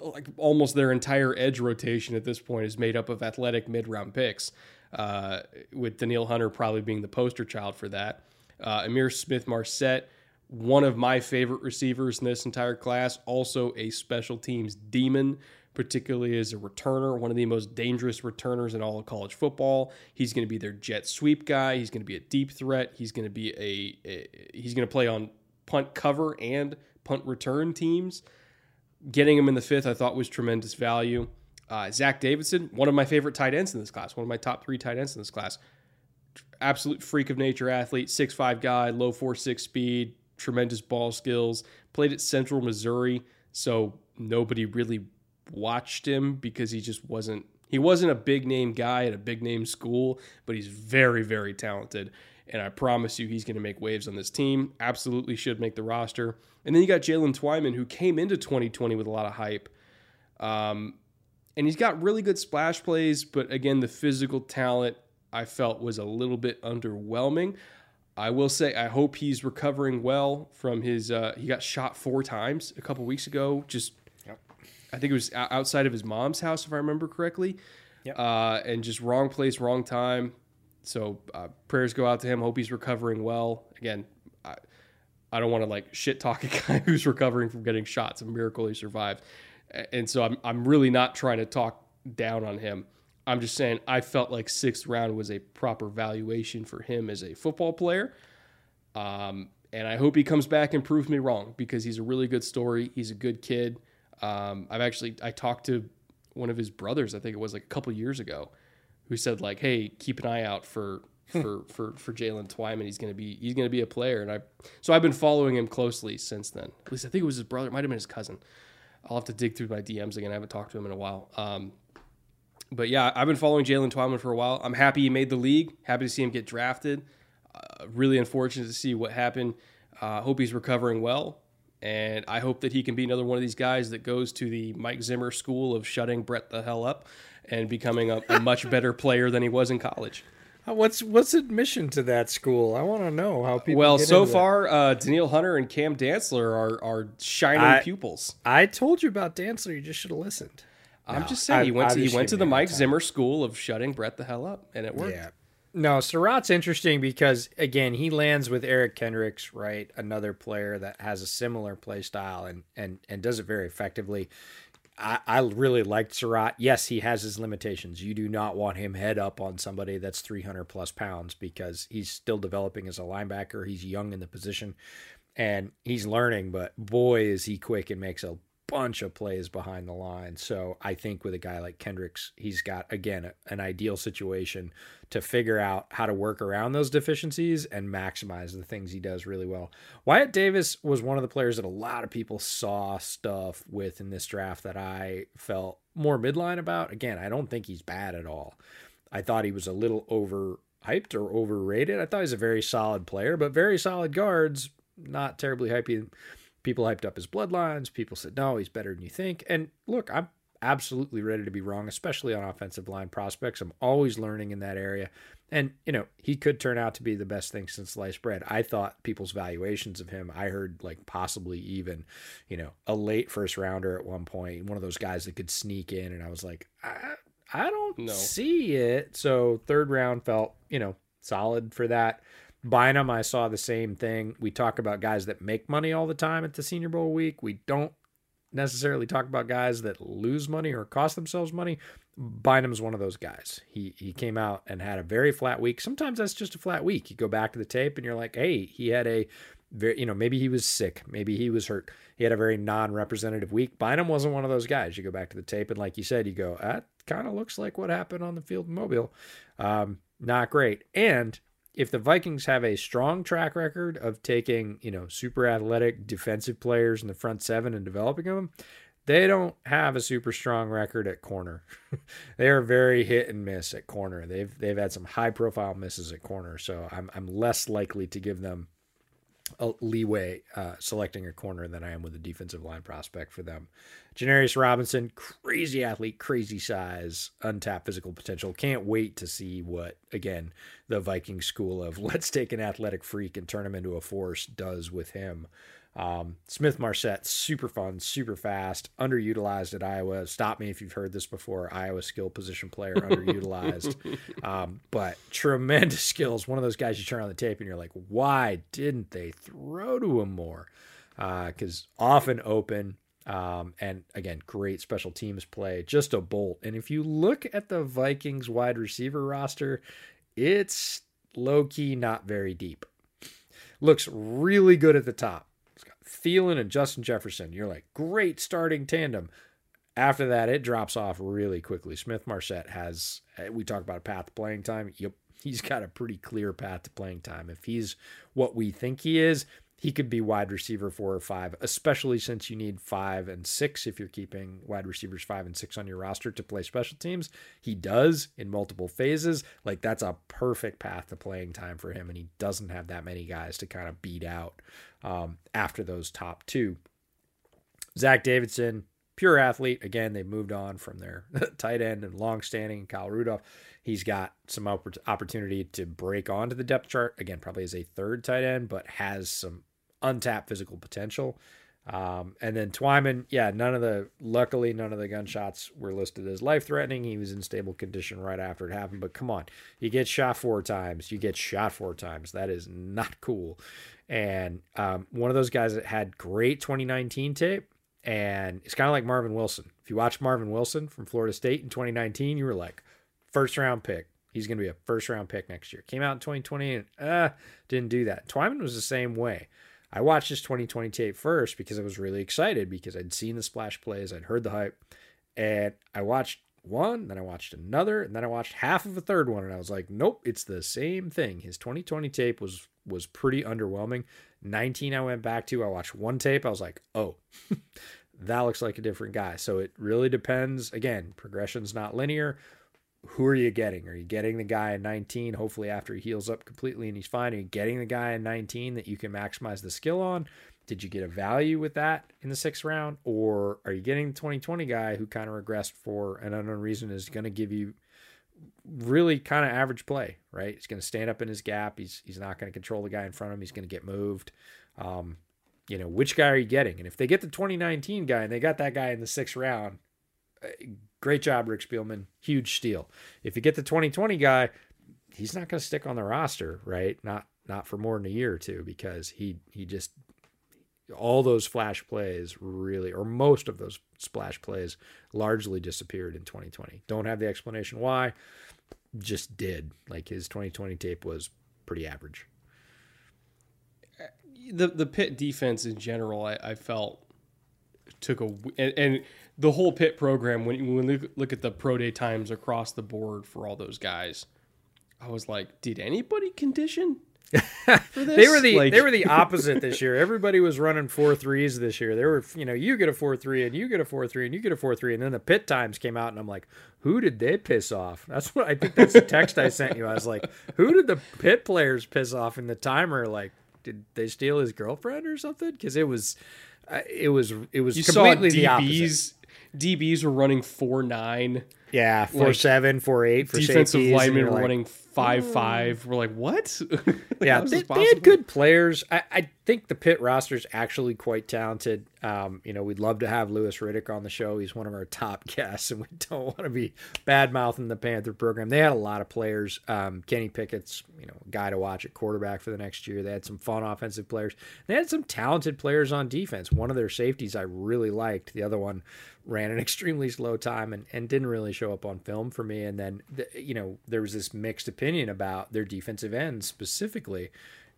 Like almost their entire edge rotation at this point is made up of athletic mid round picks uh, with Danielle Hunter probably being the poster child for that. Uh, Ihmir Smith Marsette, one of my favorite receivers in this entire class, also a special teams demon, particularly as a returner, one of the most dangerous returners in all of college football. He's going to be their jet sweep guy. He's going to be a deep threat. He's going to be a, a he's going to play on punt cover and punt return teams. Getting him in the fifth, I thought was tremendous value. Uh, Zach Davidson, one of my favorite tight ends in this class, one of my top three tight ends in this class. Absolute freak of nature athlete, six five guy, low four six speed, tremendous ball skills. Played at Central Missouri, so nobody really watched him because he just wasn't he wasn't a big name guy at a big name school, but he's very very talented. And I promise you, he's going to make waves on this team. Absolutely should make the roster. And then you got Jaylen Twyman, who came into 2020 with a lot of hype. Um, and he's got really good splash plays, but again, the physical talent I felt was a little bit underwhelming. I will say I hope he's recovering well from his. Uh, he got shot four times a couple weeks ago. Just, yep. I think it was outside of his mom's house, if I remember correctly. Yep. Uh, and just wrong place, wrong time. So uh, prayers go out to him. Hope he's recovering well. Again, I, I don't want to like shit talk a guy who's recovering from getting shot. It's a miracle he survived and so I'm I'm really not trying to talk down on him. I'm just saying I felt like sixth round was a proper valuation for him as a football player. Um, and I hope he comes back and proves me wrong because he's a really good story. He's a good kid. Um, I've actually I talked to one of his brothers. I think it was like a couple years ago, who said like, "Hey, keep an eye out for for for for Jaylen Twyman. He's gonna be he's gonna be a player." And I so I've been following him closely since then. At least I think it was his brother. It might have been his cousin. I'll have to dig through my DMs again. I haven't talked to him in a while. Um, but yeah, I've been following Jaylen Twyman for a while. I'm happy he made the league. Happy to see him get drafted. Uh, really unfortunate to see what happened. Uh, hope he's recovering well, and I hope that he can be another one of these guys that goes to the Mike Zimmer school of shutting Brett the hell up and becoming a, a much better player than he was in college. What's what's admission to that school? I want to know how people. Well, so far, uh, Danielle Hunter and Cam Dantzler are are shining I, pupils. I told you about Dantzler. You just should have listened. I'm just saying he went to he went to the Mike Zimmer school of shutting Brett the hell up, and it worked. Yeah. No, Surratt's interesting because again he lands with Eric Kendricks, right? Another player that has a similar play style and and and does it very effectively. I, I really liked Surratt. Yes, he has his limitations. You do not want him head up on somebody that's 300 plus pounds because he's still developing as a linebacker. He's young in the position and he's learning, but boy, is he quick and makes a bunch of plays behind the line. So I think with a guy like Kendricks, he's got again an ideal situation to figure out how to work around those deficiencies and maximize the things he does really well. Wyatt Davis was one of the players that a lot of people saw stuff with in this draft that I felt more midline about. Again, I don't think he's bad at all. I thought he was a little overhyped or overrated. I thought he was a very solid player, but very solid guards, not terribly hyped People hyped up his bloodlines. People said, no, he's better than you think. And look, I'm absolutely ready to be wrong, especially on offensive line prospects. I'm always learning in that area. And, you know, he could turn out to be the best thing since sliced bread. I thought people's valuations of him, I heard like possibly even, you know, a late first rounder at one point, one of those guys that could sneak in. And I was like, I, I don't no. see it. So third round felt, you know, solid for that. Bynum, I saw the same thing. We talk about guys that make money all the time at the Senior Bowl week. We don't necessarily talk about guys that lose money or cost themselves money. Bynum's one of those guys. He he came out and had a very flat week. Sometimes that's just a flat week. You go back to the tape and you're like, hey, he had a very, you know, maybe he was sick, maybe he was hurt. He had a very non-representative week. Bynum wasn't one of those guys. You go back to the tape and, like you said, you go, that kind of looks like what happened on the field Mobile. Um, not great. And if the Vikings have a strong track record of taking, you know, super athletic defensive players in the front seven and developing them, they don't have a super strong record at corner. they are very hit and miss at corner. They've they've had some high profile misses at corner, so I'm I'm less likely to give them leeway uh, selecting a corner than I am with a defensive line prospect for them. Janarius Robinson, crazy athlete, crazy size, untapped physical potential. Can't wait to see what, again, the Viking school of let's take an athletic freak and turn him into a force does with him. Um, Smith Marsette, super fun, super fast, underutilized at Iowa. Stop me if you've heard this before. Iowa skill position player, underutilized, um, but tremendous skills. One of those guys you turn on the tape and you're like, why didn't they throw to him more? Because uh, often open, um, and again, great special teams play, just a bolt. And if you look at the Vikings wide receiver roster, it's low key not very deep. Looks really good at the top Thielen and Justin Jefferson. You're like, great starting tandem. After that, it drops off really quickly. Smith Marsette has, eh, we talk about a path to playing time. Yep, he's got a pretty clear path to playing time. If he's what we think he is, he could be wide receiver four or five, especially since you need five and six if you're keeping wide receivers five and six on your roster to play special teams. He does in multiple phases. Like that's a perfect path to playing time for him, and he doesn't have that many guys to kind of beat out um, after those top two. Zach Davidson, pure athlete. Again, they moved on from their tight end and long standing Kyle Rudolph. He's got some opportunity to break onto the depth chart. Again, probably as a third tight end, but has some untapped physical potential. Um, and then Twyman, yeah, none of the, luckily, none of the gunshots were listed as life threatening. He was in stable condition right after it happened. But come on, you get shot four times, you get shot four times. That is not cool. And um, one of those guys that had great 2019 tape, and it's kind of like Marvin Wilson. If you watch Marvin Wilson from Florida State in 2019, you were like, first round pick. He's going to be a first round pick next year. Came out in 2020 and uh, didn't do that. Twyman was the same way. I watched his 2020 tape first because I was really excited because I'd seen the splash plays, I'd heard the hype, and I watched one, then I watched another, and then I watched half of a third one, and I was like, nope, it's the same thing. His 2020 tape was was pretty underwhelming. 19 I went back to, I watched one tape, I was like, oh, that looks like a different guy. So it really depends. Again, progression's not linear who are you getting? Are you getting the guy in 19, hopefully after he heals up completely and he's fine? Are you getting the guy in 19 that you can maximize the skill on? Did you get a value with that in the sixth round? Or are you getting the 2020 guy who kind of regressed for an unknown reason is going to give you really kind of average play, right? He's going to stand up in his gap. He's he's not going to control the guy in front of him. He's going to get moved. Um, you know, which guy are you getting? And if they get the 2019 guy and they got that guy in the sixth round, great job, Rick Spielman. Huge steal. If you get the 2020 guy, he's not going to stick on the roster, right? Not not for more than a year or two because he he just all those flash plays really or most of those splash plays largely disappeared in 2020. Don't have the explanation why, just did. Like his 2020 tape was pretty average. Uh, the the Pitt defense in general, I, I felt took a and, and the whole Pitt program when when we look at the pro day times across the board for all those guys i was like did anybody condition they were the like... they were the opposite this year. Everybody was running four threes this year. They were you know you get a four three and you get a four three and you get a four three and then the Pitt times came out and I'm like, who did they piss off? That's what I think. That's the text I sent you. I was like, who did the Pitt players piss off in the timer? Like, did they steal his girlfriend or something? Because it was, uh, it was it was you completely the opposite. DBs were running four nine. Yeah, four Like, seven, four eight for defensive linemen you're like, running five five. We're like, what? yeah, they, they had good players. I, I think the Pitt roster is actually quite talented. Um, you know, we'd love to have Louis Riddick on the show. He's one of our top guests, and we don't want to be bad mouthing the Panther program. They had a lot of players. Um, Kenny Pickett's, you know, guy to watch at quarterback for the next year. They had some fun offensive players. They had some talented players on defense. One of their safeties I really liked. The other one ran an extremely slow time and, and didn't really show up on film for me. And then, the, you know, there was this mixed opinion about their defensive ends specifically.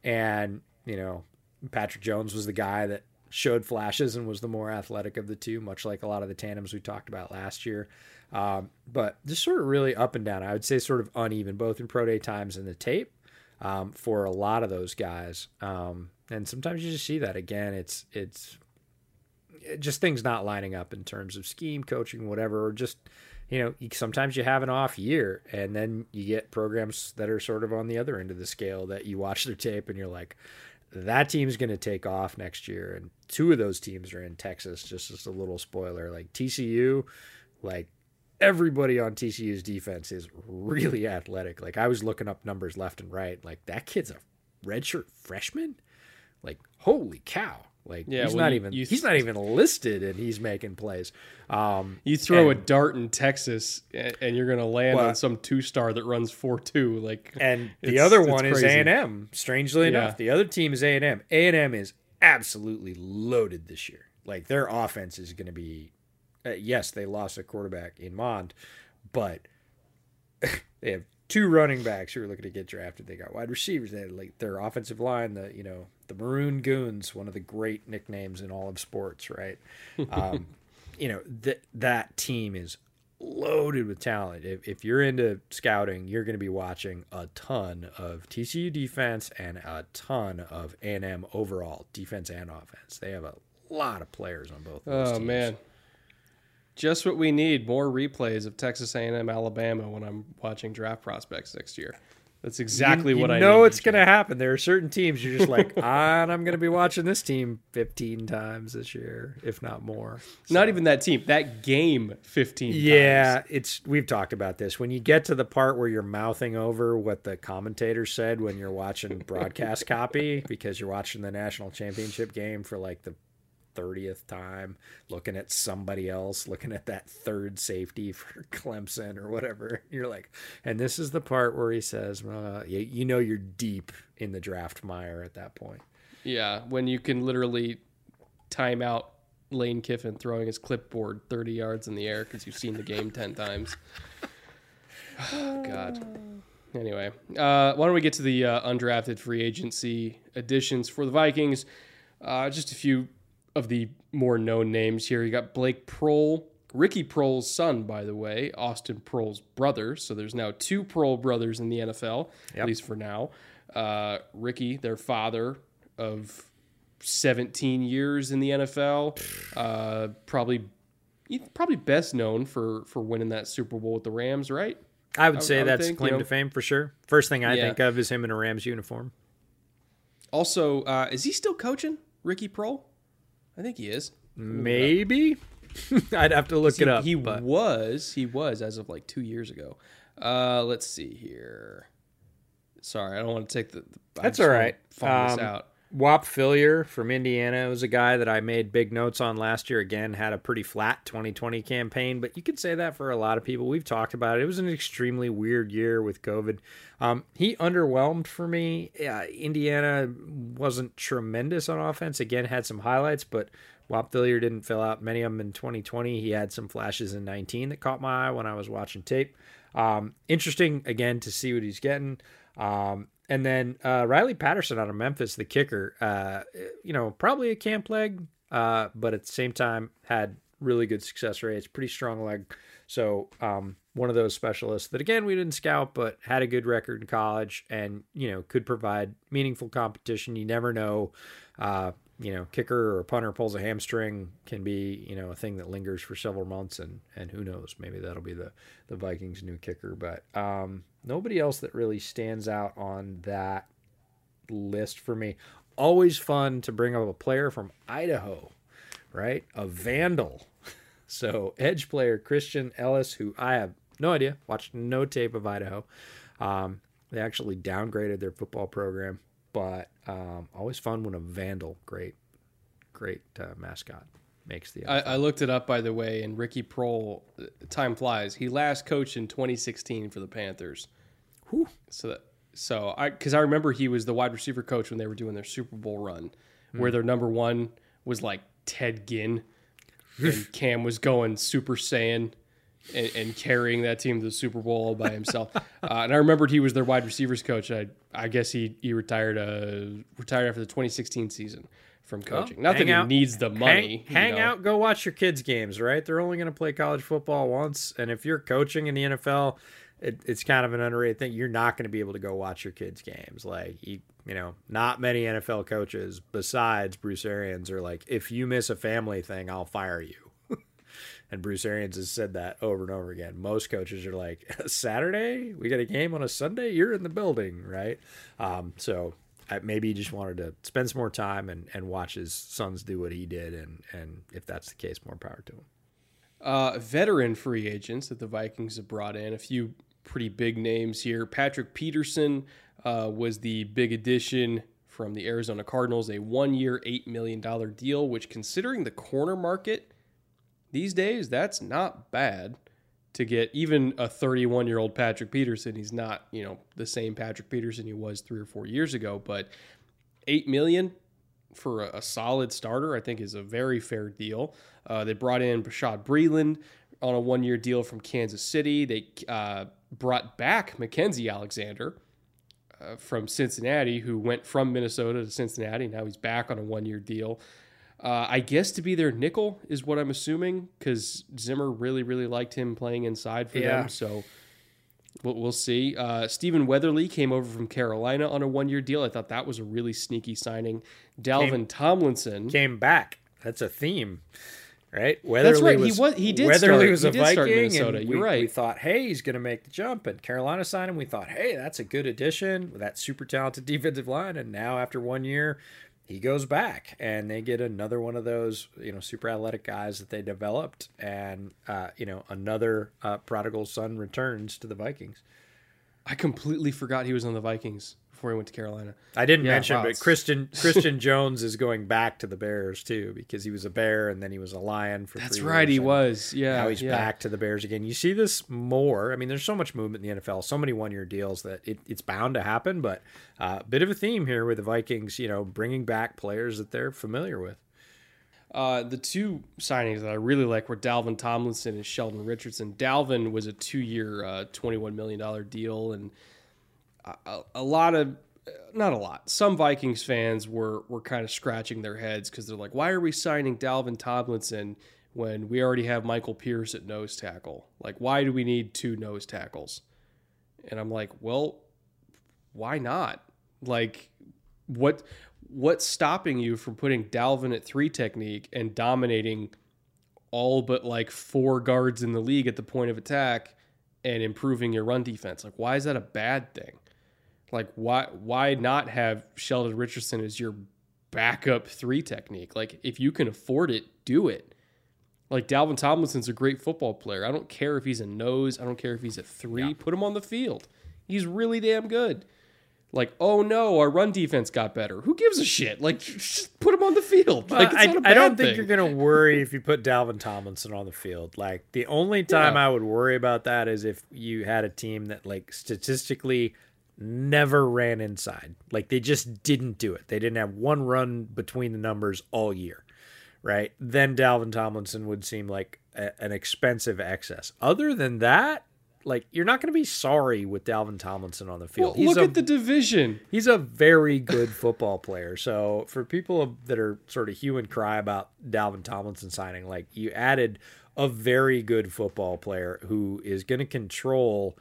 And, you know, Patrick Jones was the guy that showed flashes and was the more athletic of the two, much like a lot of the tandems we talked about last year. Um, but just sort of really up and down. I would say sort of uneven, both in pro day times and the tape um, for a lot of those guys. Um, and sometimes you just see that again. It's it's it- just things not lining up in terms of scheme, coaching, whatever, or just you know, sometimes you have an off year, and then you get programs that are sort of on the other end of the scale that you watch their tape and you're like, that team's going to take off next year. And two of those teams are in Texas. Just as a little spoiler, like TCU, like everybody on TCU's defense is really athletic. Like I was looking up numbers left and right. Like that kid's a redshirt freshman. Like holy cow! Like Yeah, he's well, not you- even you- he's not even listed, and he's making plays. Um, You throw a dart in Texas, and you're gonna land Well- on some two star that runs four two. Like, and the other one is. A and M. Strangely enough, the other team is A and M. A and M is absolutely loaded this year. Like their offense is going to be. Uh, yes, they lost a quarterback in Mond, but they have two running backs who were looking to get drafted. They got wide receivers. They had like their offensive line. The you know the Maroon Goons, one of the great nicknames in all of sports, right? Um, you know that that team is loaded with talent. If, if you're into scouting, you're going to be watching a ton of TCU defense and a ton of A&M overall defense and offense. They have a lot of players on both. Those oh teams. man, just what we need: more replays of Texas A&M, Alabama when I'm watching draft prospects next year. That's exactly you, what I know it's going to happen. There are certain teams you're just like, ah, and I'm going to be watching this team 15 times this year, if not more. Not even that team. That game, fifteen. Yeah, times. it's we've talked about this. When you get to the part where you're mouthing over what the commentator said when you're watching broadcast copy because you're watching the national championship game for like the 30th time, looking at somebody else, looking at that third safety for Clemson or whatever. You're like, and this is the part where he says, uh, you, you know, you're deep in the draft mire at that point. yeah. When you can literally time out Lane Kiffin throwing his clipboard thirty yards in the air because you've seen the game ten times. Oh, God. Anyway, uh, why don't we get to the uh, undrafted free agency additions for the Vikings? Uh, just a few of the more known names here. You got Blake Proehl, Ricky Proehl's son, by the way, Austin Proehl's brother. So there's now two Proehl brothers in the NFL, at least for now. Uh, Ricky, their father of 17 years in the NFL, uh, probably probably best known for for winning that Super Bowl with the Rams, right? I would I- say I would that's think, claim you know- to fame for sure. First thing I Yeah. think of is him in a Rams uniform. Also, uh, is he still coaching Ricky Proehl? I think he is. Maybe. I'd have to look it up. He but was. He was as of like two years ago. Uh, let's see here. Sorry, I don't want to take the. the That's all right. Find this Um, out. Whop Philyor from Indiana was a guy that I made big notes on last year. Again, had a pretty flat 2020 campaign, but you could say that for a lot of people. We've talked about it. It was an extremely weird year with COVID. Um, he underwhelmed for me. Uh, Indiana wasn't tremendous on offense. Again, had some highlights, but Whop Philyor didn't fill out many of them in 2020. He had some flashes in 19 that caught my eye when I was watching tape. Um, interesting again to see what he's getting. Um, and then uh, Riley Patterson out of Memphis, the kicker, uh, you know, probably a camp leg, uh, but at the same time had really good success rates, pretty strong leg. So um, one of those specialists that again we didn't scout, but had a good record in college, and you know could provide meaningful competition. You never know. Uh, you know, kicker or punter pulls a hamstring can be, you know, a thing that lingers for several months and and who knows, maybe that'll be the the Vikings new kicker, but um nobody else that really stands out on that list for me. Always fun to bring up a player from Idaho, right? A vandal. So, edge player Christian Elliss, who I have no idea. Watched no tape of Idaho. Um, they actually downgraded their football program, but um, always fun when a Vandal, great, great uh, mascot, makes the. I, I, looked it up by the way, and Ricky Proehl, time flies. He last coached in 2016 for the Panthers. Whew. So that, so I because I remember he was the wide receiver coach when they were doing their Super Bowl run, mm. where their number one was like Ted Ginn, and Cam was going Super Saiyan and, and, carrying that team to the Super Bowl all by himself. uh, and I remembered he was their wide receivers coach. I, I guess he he retired uh, retired after the 2016 season from coaching. Well, Not that he needs the money. Hang, hang out, go watch your kids' games. Right? They're only going to play college football once, and if you're coaching in the NFL. It, it's kind of an underrated thing. You're not going to be able to go watch your kids' games. Like you, you know, not many NFL coaches besides Bruce Arians are like, if you miss a family thing, I'll fire you. And Bruce Arians has said that over and over again. Most coaches are like, Saturday, we got a game on a Sunday, you're in the building, right? Um, so maybe he just wanted to spend some more time and, and watch his sons do what he did. And, and if that's the case, more power to him. Uh, veteran free agents that the Vikings have brought in, a few pretty big names here. Patrick Peterson uh, was the big addition from the Arizona Cardinals, a one year, $8 million deal, which, considering the corner market, these days, that's not bad to get even a 31 year old Patrick Peterson. He's not, you know, the same Patrick Peterson he was three or four years ago, but 8 million for a, a solid starter, I think is a very fair deal. Uh, they brought in Bashaud Breeland on a one year deal from Kansas City. They uh, brought back Mackensie Alexander. Uh, from Cincinnati, who went from Minnesota to Cincinnati. Now he's back on a one year deal. Uh, I guess to be their nickel is what I'm assuming because Zimmer really, really liked him playing inside for yeah. them. So we'll, we'll see. Uh, Stephen Weatherly came over from Carolina on a one year deal. I thought that was a really sneaky signing. Dalvin came, Tomlinson came back. That's a theme. Right, Weatherly That's right. Was, he was. He did. Weatherly start, was a Viking, and we, You're right. We thought, hey, he's going to make the jump, and Carolina signed him. We thought, hey, that's a good addition with that super talented defensive line. And now, after one year, he goes back and they get another one of those you know super athletic guys that they developed and uh, you know another uh, prodigal son returns to the vikings. I completely forgot he was on the vikings before he went to Carolina. I didn't yeah, mention, wow, but Christian Christian Jones is going back to the Bears too because he was a Bear and then he was a Lion for. That's right, he was. Yeah, now he's yeah. back to the Bears again. You see this more. I mean, there's so much movement in the NFL, so many one year deals that it, it's bound to happen. But a uh, bit of a theme here with the Vikings, you know, bringing back players that they're familiar with. Uh, the two signings that I really like were Dalvin Tomlinson and Sheldon Richardson. Dalvin was a two-year, uh, twenty-one million dollar deal, and a, a lot of uh, not a lot. Some Vikings fans were were kind of scratching their heads because they're like, "Why are we signing Dalvin Tomlinson when we already have Michael Pierce at nose tackle? Like, why do we need two nose tackles?" And I'm like, "Well, why not? Like, what what's stopping you from putting Dalvin at three technique and dominating all but like four guards in the league at the point of attack and improving your run defense? Like, why is that a bad thing?" Like why why not have Sheldon Richardson as your backup three technique? Like if you can afford it, do it. Like Dalvin Tomlinson's a great football player. I don't care if he's a nose. I don't care if he's a three. Yeah. Put him on the field. He's really damn good. Like, oh no, our run defense got better. Who gives a shit? Like, just put him on the field. Like, I, I, don't think you're gonna worry if you put Dalvin Tomlinson on the field. Like, the only time yeah. I would worry about that is if you had a team that, like, statistically never ran inside. Like they just didn't do it. They didn't have one run between the numbers all year, right? Then Dalvin Tomlinson would seem like a, an expensive excess. Other than that, like you're not going to be sorry with Dalvin Tomlinson on the field. Well, look a, at the division. He's a very good football player. So for people that are sort of hue and cry about Dalvin Tomlinson signing, like you added a very good football player who is going to control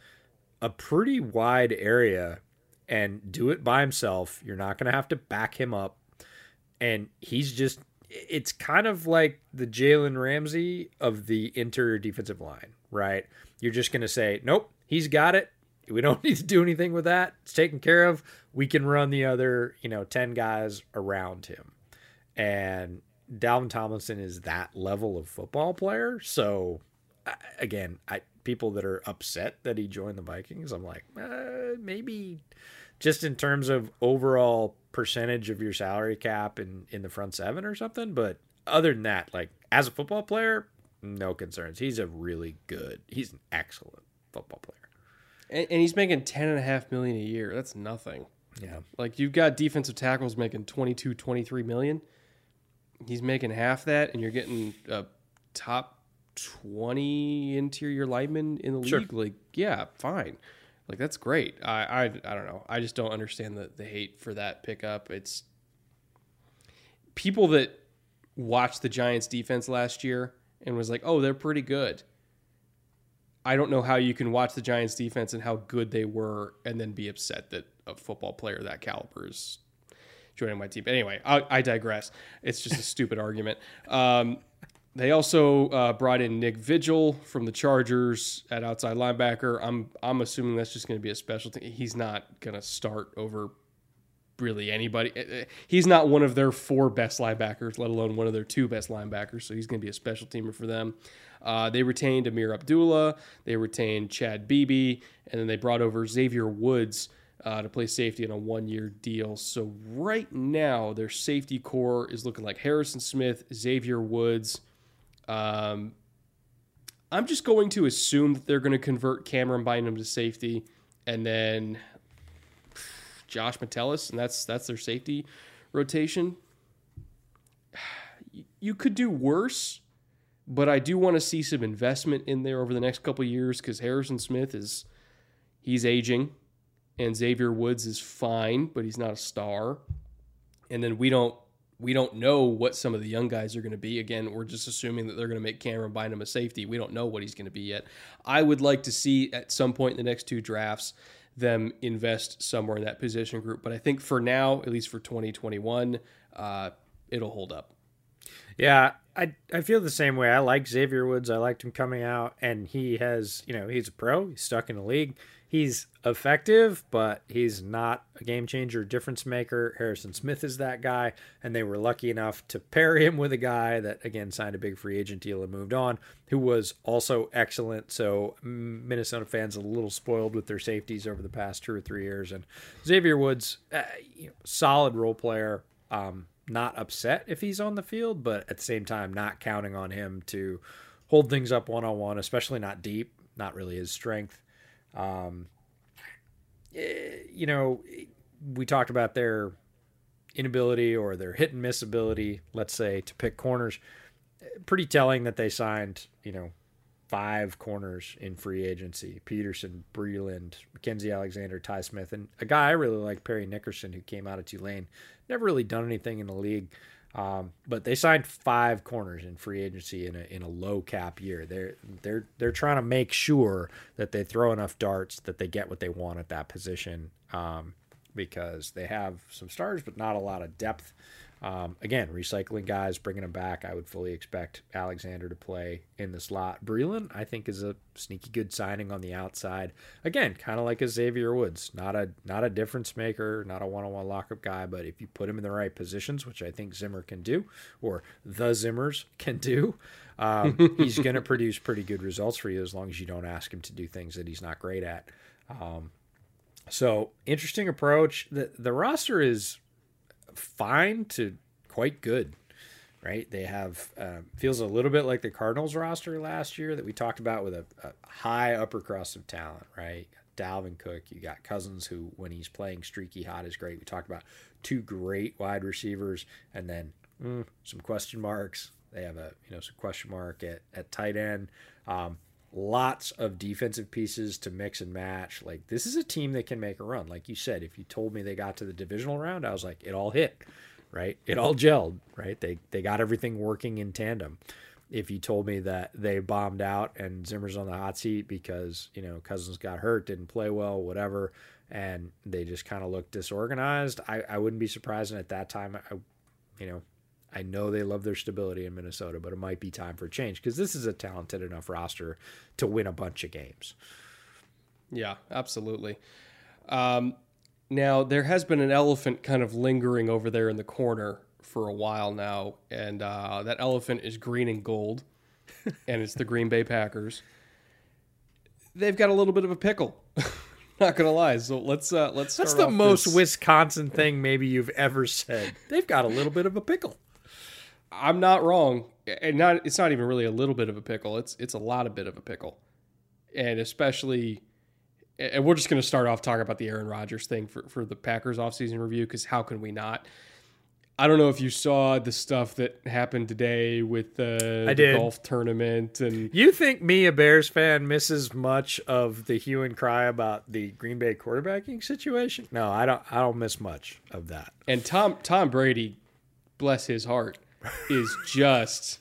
a pretty wide area and do it by himself. You're not going to have to back him up. And he's just, it's kind of like the Jalen Ramsey of the interior defensive line, right? You're just going to say, nope, he's got it. We don't need to do anything with that. It's taken care of. We can run the other, you know, 10 guys around him. And Dalvin Tomlinson is that level of football player. So again, I people that are upset that he joined the Vikings, I'm like, uh, maybe just in terms of overall percentage of your salary cap in in the front seven or something. But other than that, like as a football player, no concerns. He's a really good. He's an excellent football player. And, and he's making ten and a half million a year. That's nothing. Yeah. Like you've got defensive tackles making 22, 23 million. He's making half that, and you're getting a top 20 interior lineman in the league. Sure. Like, yeah, fine. Like that's great. I, I I don't know. I just don't understand the the hate for that pickup. It's people that watched the Giants defense last year and was like, "Oh, they're pretty good." I don't know how you can watch the Giants defense and how good they were and then be upset that a football player that caliber is joining my team. But anyway, I, I digress. It's just a stupid argument. Um, they also uh, brought in Nick Vigil from the Chargers at outside linebacker. I'm I'm assuming that's just going to be a specialty. He's not going to start over really anybody. Uh, uh, He's not one of their four best linebackers, let alone one of their two best linebackers. So he's going to be a special teamer for them. Uh, they retained Ameer Abdullah. They retained Chad Beebe, and then they brought over Xavier Woods uh, to play safety in a one-year deal. So right now, their safety corps is looking like Harrison Smith, Xavier Woods. Um, I'm just going to assume that they're going to convert Camryn Bynum to safety, and then Josh Metellus, and that's that's their safety rotation. You could do worse, but I do want to see some investment in there over the next couple years because Harrison Smith is he's aging, and Xavier Woods is fine, but he's not a star. And then we don't we don't know what some of the young guys are going to be. Again, we're just assuming that they're going to make Camryn Bynum a safety. We don't know what he's going to be yet. I would like to see at some point in the next two drafts them invest somewhere in that position group. But I think for now, at least for 2021, uh, it'll hold up. Yeah, I I feel the same way. I like Xavier Woods. I liked him coming out, and he has, you know, he's a pro. He's stuck in the league. He's effective, but he's not a game changer, difference maker. Harrison Smith is that guy, and they were lucky enough to pair him with a guy that again signed a big free agent deal and moved on, who was also excellent. So mm, Minnesota fans a little spoiled with their safeties over the past two or three years, and Xavier Woods, uh, you know, solid role player. Um, not upset if he's on the field, but at the same time, not counting on him to hold things up one on one, especially not deep, not really his strength. Um, eh, you know, we talked about their inability or their hit and miss ability, let's say, to pick corners. Pretty telling that they signed, you know, five corners in free agency Peterson, Breeland, Mackensie Alexander, Ty Smith, and a guy I really like, Parry Nickerson, who came out of Tulane. Never really done anything in the league. Um, but they signed five corners in free agency in a in a low cap year. They're they're they're trying to make sure that they throw enough darts that they get what they want at that position. Um, because they have some stars, but not a lot of depth. Um, again, recycling guys, bringing them back. I would fully expect Alexander to play in the slot. Breeland, I think, is a sneaky good signing on the outside. Again, kind of like a Xavier Woods, not a not a difference maker, not a one-on-one lockup guy, but if you put him in the right positions, which I think Zimmer can do, or the Zimmers can do, um, he's going to produce pretty good results for you as long as you don't ask him to do things that he's not great at. Um, so interesting approach. The the roster is fine to quite good, right? They have uh, feels a little bit like the Cardinals roster last year that we talked about with a, a high upper crust of talent, right? Dalvin Cook, you got Cousins, who when he's playing streaky hot is great. We talked about two great wide receivers, and then mm, some question marks. They have a you know some question mark at at tight end. Um, lots of defensive pieces to mix and match. Like this is a team that can make a run. Like you said, if you told me they got to the divisional round, I was like, it all hit, right? It all gelled, right? They they got everything working in tandem. If you told me that they bombed out and Zimmer's on the hot seat because you know Cousins got hurt, didn't play well, whatever, and they just kind of looked disorganized, I, I wouldn't be surprised. And at that time, I, you know, I know they love their stability in Minnesota, but it might be time for change because this is a talented enough roster to win a bunch of games. Yeah, absolutely. Um, now, there has been an elephant kind of lingering over there in the corner for a while now, and uh, that elephant is green and gold. and it's the Green Bay Packers. They've got a little bit of a pickle. Not gonna lie. So let's uh let's. That's the most this- Wisconsin thing maybe you've ever said. They've got a little bit of a pickle. I'm not wrong, and not it's not even really a little bit of a pickle. It's it's a lot of bit of a pickle, and especially, and we're just going to start off talking about the Aaron Rodgers thing for for the Packers offseason review because how can we not? I don't know if you saw the stuff that happened today with the, I the did. golf tournament and You think me, a Bears fan, misses much of the hue and cry about the Green Bay quarterbacking situation? No, I don't. I don't miss much of that. and Tom Tom Brady, bless his heart, is just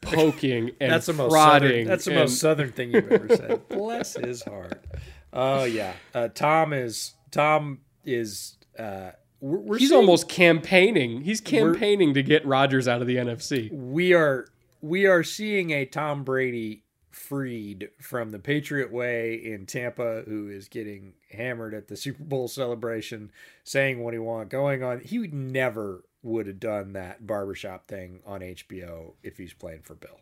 poking and That's the most prodding. southern, that's the and- most southern thing you've ever said. Bless his heart. Oh yeah, uh, Tom is Tom is. Uh, we're, we're He's seeing- almost campaigning. He's campaigning to get Rodgers out of the NFC. we are we are seeing a Tom Brady freed from the Patriot way in Tampa, who is getting hammered at the Super Bowl celebration, saying what he wants, going on. He would never would have done that barbershop thing on HBO if he's playing for Bill.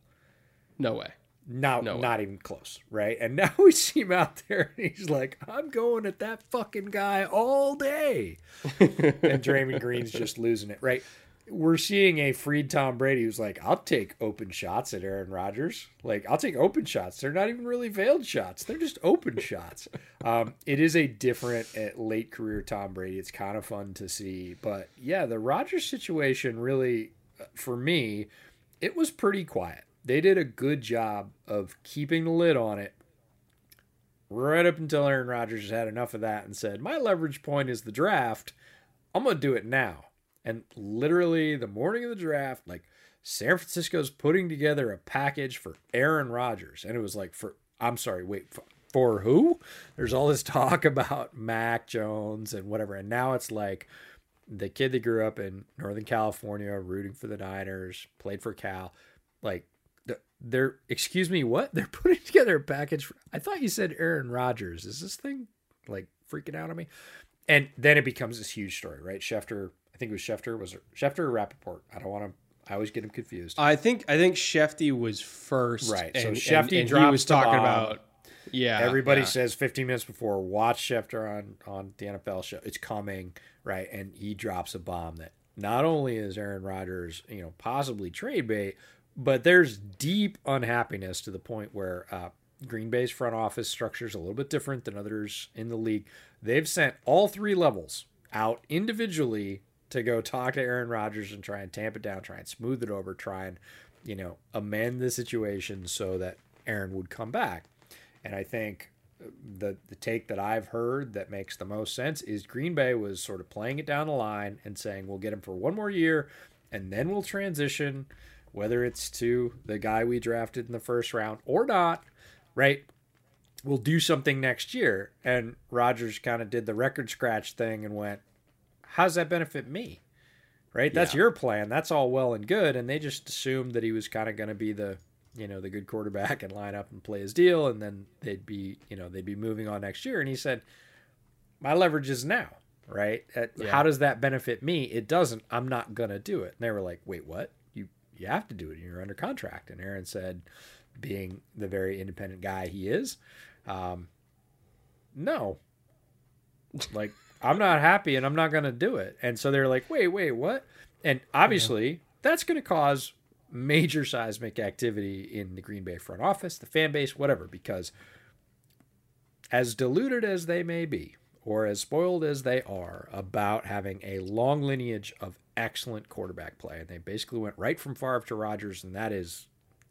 No way. Not No way. not even close, right? And now we see him out there and he's like, I'm going at that fucking guy all day. and Draymond Green's just losing it, right? We're seeing a freed Tom Brady who's like, I'll take open shots at Aaron Rodgers. Like, I'll take open shots. They're not even really veiled shots. They're just open shots. Um, it is a different uh, late career Tom Brady. It's kind of fun to see. But yeah, the Rodgers situation really, uh, for me, it was pretty quiet. They did a good job of keeping the lid on it right up until Aaron Rodgers had enough of that and said, My leverage point is the draft. I'm going to do it now. And literally, the morning of the draft, like San Francisco's putting together a package for Aaron Rodgers. And it was like, for, I'm sorry, wait, for, for who? There's all this talk about Mac Jones and whatever. And now it's like, the kid that grew up in Northern California, rooting for the Niners, played for Cal, like they're excuse me, what? They're putting together a package. For, I thought you said Aaron Rodgers. Is this thing like freaking out on me? And then it becomes this huge story, right? Schefter, I think it was Schefter, was it Schefter or Rapoport? I don't want to. I always get him confused. I think I think Shefty was first. Right, so And, Shefty and, and he was talking bomb. about. Yeah. Everybody yeah. says 15 minutes before, watch Schefter on on the NFL show. It's coming, right? And he drops a bomb that not only is Aaron Rodgers, you know, possibly trade bait, but there's deep unhappiness to the point where uh, Green Bay's front office structure is a little bit different than others in the league. They've sent all three levels out individually to go talk to Aaron Rodgers and try and tamp it down, try and smooth it over, try and, you know, amend the situation so that Aaron would come back. And I think the the take that I've heard that makes the most sense is Green Bay was sort of playing it down the line and saying we'll get him for one more year and then we'll transition whether it's to the guy we drafted in the first round or not, right? We'll do something next year. And Rodgers kind of did the record scratch thing and went, How's that benefit me? Right? That's Yeah. your plan. That's all well and good. And they just assumed that he was kind of going to be the you know the good quarterback and line up and play his deal and then they'd be you know they'd be moving on next year and he said my leverage is now right Uh, Yeah. how does that benefit me it doesn't i'm not gonna do it and they were like wait what you you have to do it you're under contract and aaron said being the very independent guy he is um no like i'm not happy and i'm not gonna do it. And so they're like wait wait what? And obviously that's gonna cause major seismic activity in the Green Bay front office, the fan base, whatever, because as deluded as they may be, or as spoiled as they are about having a long lineage of excellent quarterback play, and they basically went right from Favre to Rodgers, and that is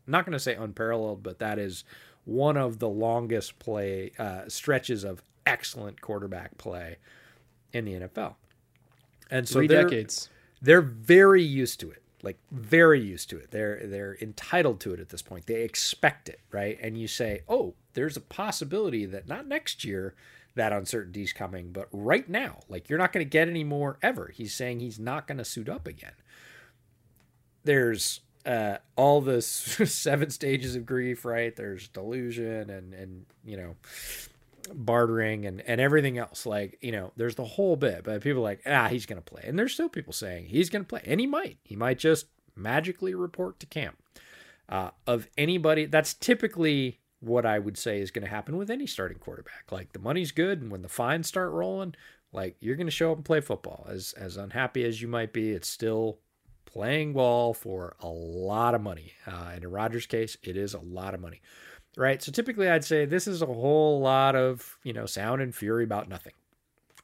I'm not going to say unparalleled, but that is one of the longest play uh, stretches of excellent quarterback play in the NFL. And so Three they're- decades. they're very used to it like very used to it they're they're entitled to it at this point they expect it right and you say oh there's a possibility that not next year that uncertainty's coming but right now like you're not going to get any more ever he's saying he's not going to suit up again there's uh, all the seven stages of grief, right? There's delusion and and you know bartering and and everything else. Like you know, there's the whole bit. But people are like, ah, he's gonna play, and there's still people saying he's gonna play, and he might. He might just magically report to camp. uh, of anybody. That's typically what I would say is going to happen with any starting quarterback. Like the money's good, and when the fines start rolling, like you're going to show up and play football. As as unhappy as you might be, it's still playing ball for a lot of money. Uh, in a Rodgers case, it is a lot of money, right? So typically, I'd say this is a whole lot of you know sound and fury about nothing,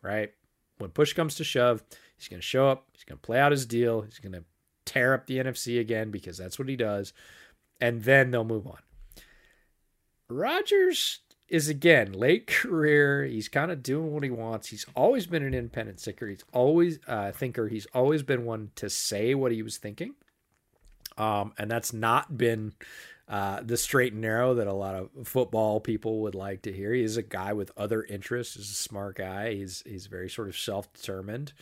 right? When push comes to shove, he's going to show up. He's going to play out his deal. He's going to tear up the NFC again because that's what he does, and then they'll move on. Rodgers is again late career. He's kind of doing what he wants. He's always been an independent thinker. He's always uh, thinker. He's always been one to say what he was thinking, um, and that's not been uh, the straight and narrow that a lot of football people would like to hear. He's a guy with other interests. He's a smart guy. He's he's very sort of self determined,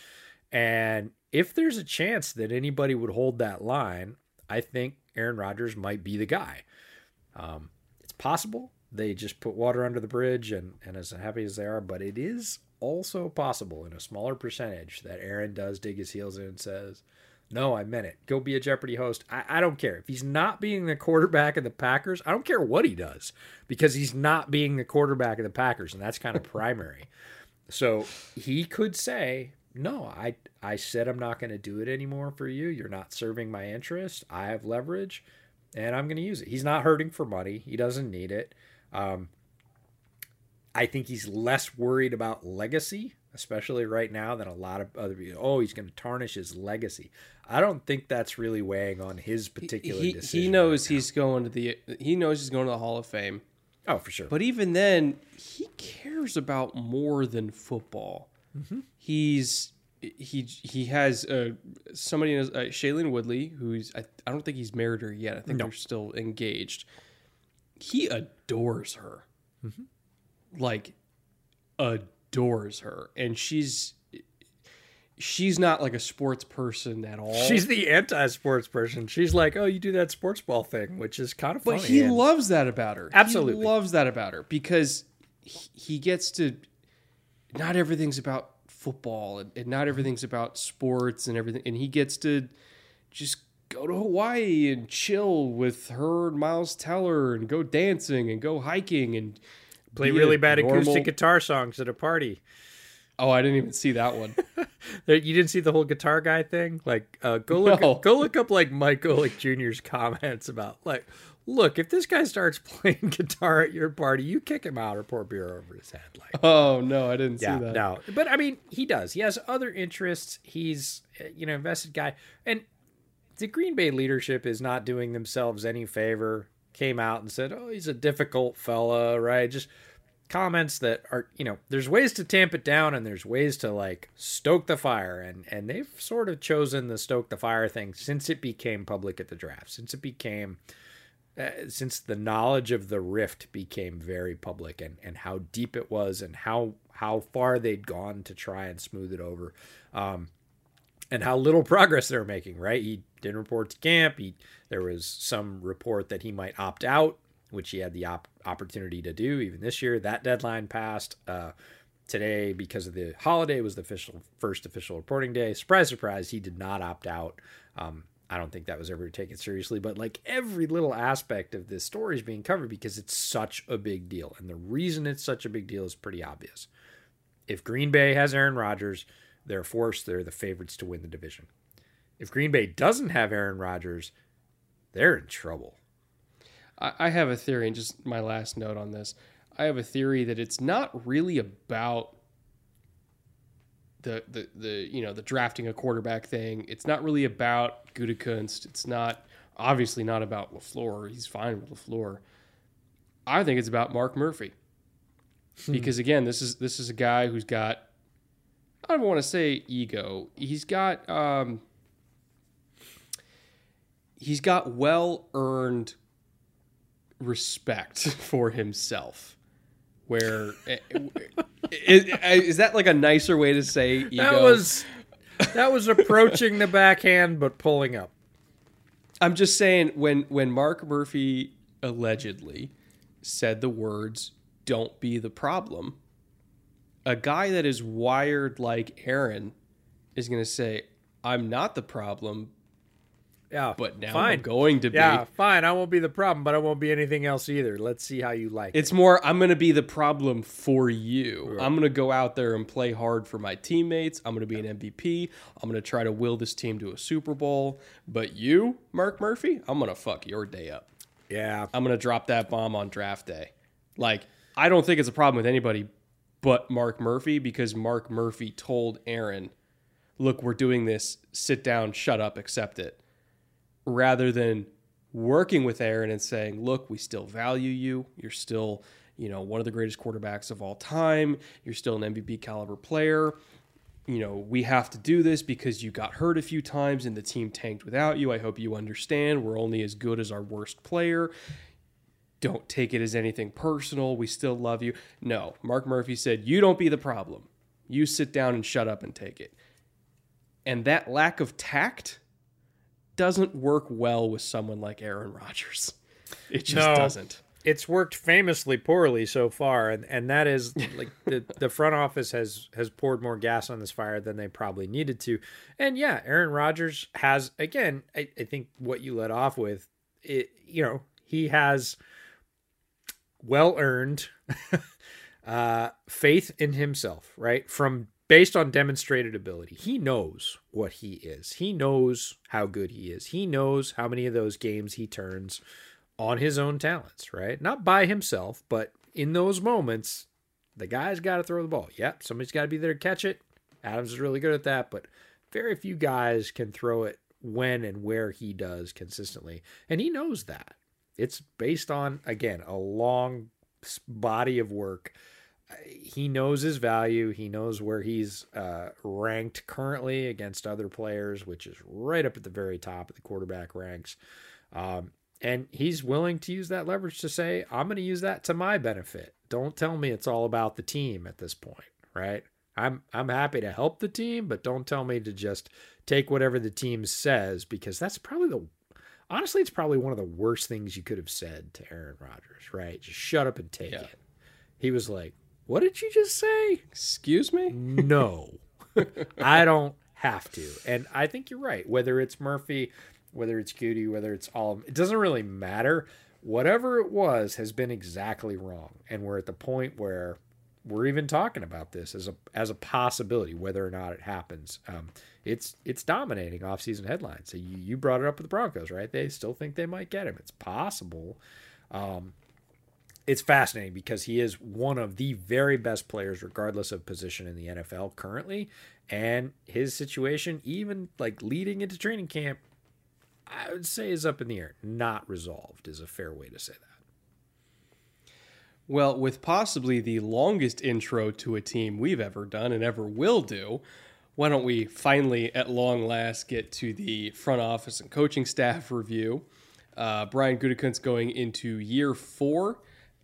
and if there's a chance that anybody would hold that line, I think Aaron Rodgers might be the guy. Um, it's possible they just put water under the bridge and, and as happy as they are, but it is also possible in a smaller percentage that Aaron does dig his heels in and says, No, I meant it. Go be a Jeopardy host. I, I don't care. If he's not being the quarterback of the Packers, I don't care what he does because he's not being the quarterback of the Packers, and that's kind of primary. So he could say, No, I I said I'm not going to do it anymore for you. You're not serving my interest. I have leverage and I'm going to use it. He's not hurting for money. He doesn't need it. Um, I think he's less worried about legacy, especially right now, than a lot of other people. Oh, he's going to tarnish his legacy. I don't think that's really weighing on his particular he, decision. He knows right he's going to the. He knows he's going to the Hall of Fame. Oh, for sure. But even then, he cares about more than football. Mm-hmm. He's he he has uh, somebody in his, uh, Shailene Woodley, who's I, I don't think he's married her yet. I think No. they're still engaged. He adores her, like adores her, and she's she's not like a sports person at all. She's the anti-sports person. She's like, "Oh, you do that sports ball thing," which is kind of funny. But he and- loves that about her. Absolutely. He loves that about her because he, he gets to not everything's about football and, and not everything's about sports and everything and he gets to just go to Hawaii and chill with her and Miles Teller and go dancing and go hiking and play really bad normal- acoustic guitar songs at a party. Oh, I didn't even see that one. You didn't see the whole guitar guy thing? Like, uh, go look No. go look up like Mike Golic Jr.'s comments about like, look, if this guy starts playing guitar at your party, you kick him out or pour beer over his head. Like, oh no, I didn't yeah, see that. no, but I mean, he does. He has other interests. He's uh, you know invested guy, and the Green Bay leadership is not doing themselves any favor. Came out and said, "Oh, he's a difficult fella," right? Just comments that are you know there's ways to tamp it down and there's ways to like stoke the fire and and they've sort of chosen the stoke the fire thing since it became public at the draft since it became uh, since the knowledge of the rift became very public and and how deep it was and how how far they'd gone to try and smooth it over um and how little progress they're making right he didn't report to camp he there was some report that he might opt out which he had the op- opportunity to do even this year that deadline passed uh today because of the holiday was the official first official reporting day surprise surprise he did not opt out um I don't think that was ever taken seriously, but like every little aspect of this story is being covered because it's such a big deal. And the reason it's such a big deal is pretty obvious. If Green Bay has Aaron Rodgers, they're forced, they're the favorites to win the division. If Green Bay doesn't have Aaron Rodgers, they're in trouble. I, I have a theory, and just my last note on this. I have a theory that it's not really about the the the you know the drafting a quarterback thing. It's not really about Gutekunst. It's not obviously not about Lafleur. He's fine with Lafleur. I think it's about Mark Murphy hmm. because again, this is this is a guy who's got I don't want to say ego. He's got um, he's got well earned respect for himself. Where eh, eh, is, eh, is that like a nicer way to say ego? That was that was approaching the backhand but pulling up. I'm just saying when when Mark Murphy allegedly said the words "Don't be the problem," a guy that is wired like Aaron is going to say, "I'm not the problem. Yeah, but now fine. I'm going to be. Yeah, fine. I won't be the problem, but I won't be anything else either. Let's see how you like it. It's it. more, I'm going to be the problem for you. I'm going to go out there and play hard for my teammates. I'm going to be an MVP. I'm going to try to will this team to a Super Bowl. But you, Mark Murphy, I'm going to fuck your day up. Yeah, I'm going to drop that bomb on draft day. Like, I don't think it's a problem with anybody but Mark Murphy because Mark Murphy told Aaron, look, we're doing this. Sit down, shut up, accept it. Rather than working with Aaron and saying, look, we still value you. You're still, you know, one of the greatest quarterbacks of all time. You're still an MVP caliber player. You know, we have to do this because you got hurt a few times and the team tanked without you. I hope you understand. We're only as good as our worst player don't take it as anything personal. We still love you. No, Mark Murphy said, You don't be the problem. You sit down and shut up and take it. And that lack of tact doesn't work well with someone like Aaron Rodgers. It just No. doesn't. it's worked famously poorly so far, and and that is like the the front office has has poured more gas on this fire than they probably needed to. And yeah, Aaron Rodgers has again. I, I think what you let off with, it you know he has well earned uh, faith in himself, right? From based on demonstrated ability. He knows what he is. He knows how good he is. He knows how many of those games he turns on his own talents, right? Not by himself, but in those moments, the guy's got to throw the ball. Yep, somebody's got to be there to catch it. Adams is really good at that, but very few guys can throw it when and where he does consistently. And he knows that. It's based on, again, a long body of work. Uh, He knows his value. He knows where he's uh, ranked currently against other players, which is right up at the very top of the quarterback ranks. Um, and he's willing to use that leverage to say, I'm going to use that to my benefit. Don't tell me it's all about the team at this point, right? I'm I'm happy to help the team, but don't tell me to just take whatever the team says because that's probably the honestly, it's probably one of the worst things you could have said to Aaron Rodgers, right? Just shut up and take Yeah. it. He was like, "What did you just say?" Excuse me? no i don't have to and i think you're right whether it's murphy whether it's Goody, whether it's all it doesn't really matter whatever it was has been exactly wrong and we're at the point where we're even talking about this as a as a possibility whether or not it happens um, it's it's dominating offseason headlines so you, you brought it up with the broncos right they still think they might get him it's possible um, it's fascinating because he is one of the very best players, regardless of position in the NFL currently. And his situation, even like leading into training camp, I would say is up in the air. Not resolved is a fair way to say that. Well, with possibly the longest intro to a team we've ever done and ever will do, why don't we finally, at long last, get to the front office and coaching staff review? Uh, Brian Gutekunst going into year four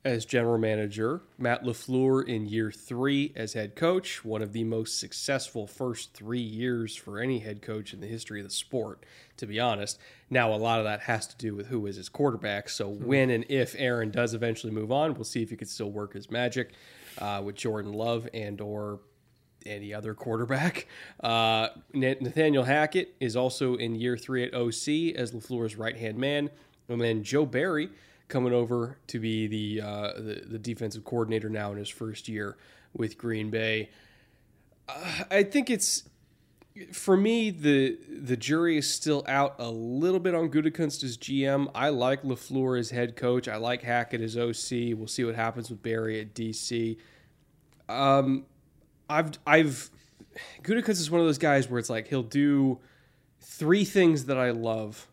as general manager, Matt LaFleur in year three as head coach, one of the most successful first three years for any head coach in the history of the sport, to be honest. Now, a lot of that has to do with who is his quarterback. So, when and if Aaron does eventually move on, we'll see if he could still work his magic uh, with Jordan Love and or any other quarterback. Uh, Nathaniel Hackett is also in year three at OC as LaFleur's right hand man. And then Joe Barry coming over to be the, uh, the the defensive coordinator now in his first year with Green Bay. Uh, I think it's for me the the jury is still out a little bit on Gutekunst as GM. I like Lafleur as head coach. I like Hackett as OC. We'll see what happens with Barry at DC. Um, I've I've Gutekunst is one of those guys where it's like he'll do three things that I love,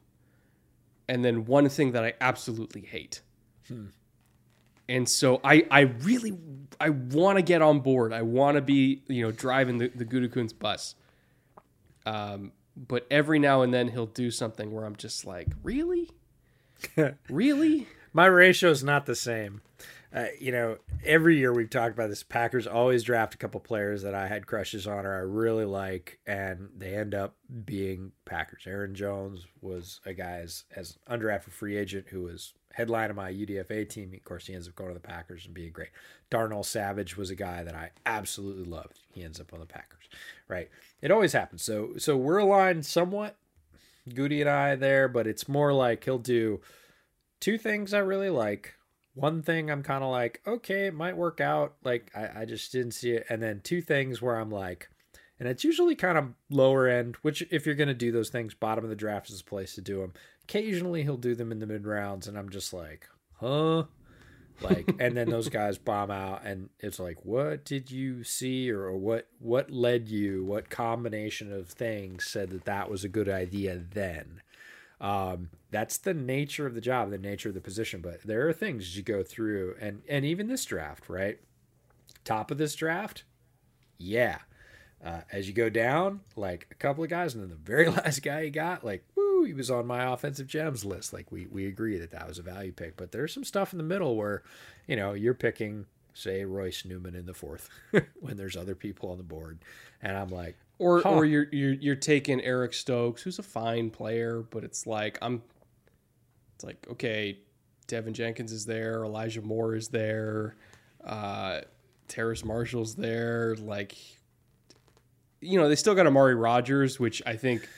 and then one thing that I absolutely hate. And so I I really I want to get on board. I want to be you know driving the the Gutekunst bus. Um, but every now and then he'll do something where I'm just like, really, really. My ratio is not the same. Uh, you know, every year we've talked about this. Packers always draft a couple players that I had crushes on or I really like, and they end up being Packers. Aaron Jones was a guy as, as undrafted free agent who was headline of my UDFA team. Of course, he ends up going to the Packers and being great. Darnell Savage was a guy that I absolutely loved. He ends up on the Packers, right? It always happens. So, so we're aligned somewhat Goody and I there, but it's more like he'll do two things I really like. One thing I'm kind of like, okay, it might work out. Like I, I just didn't see it. And then two things where I'm like, and it's usually kind of lower end, which if you're going to do those things, bottom of the draft is the place to do them. Occasionally he'll do them in the mid rounds, and I'm just like, huh? Like, and then those guys bomb out, and it's like, what did you see, or, or what what led you? What combination of things said that that was a good idea then? Um, that's the nature of the job, the nature of the position. But there are things you go through, and and even this draft, right? Top of this draft, yeah, uh, as you go down, like a couple of guys, and then the very last guy you got, like, woo, he was on my offensive gems list. Like, we we agree that that was a value pick. But there's some stuff in the middle where, you know, you're picking, say, Royce Newman in the fourth when there's other people on the board, and I'm like, or Huh. or you're, you're you're taking Eric Stokes, who's a fine player, but it's like I'm. It's like okay, Teven Jenkins is there, Elijah Moore is there, uh, Terrace Marshall's there. Like, you know, they still got Amari Rogers, which I think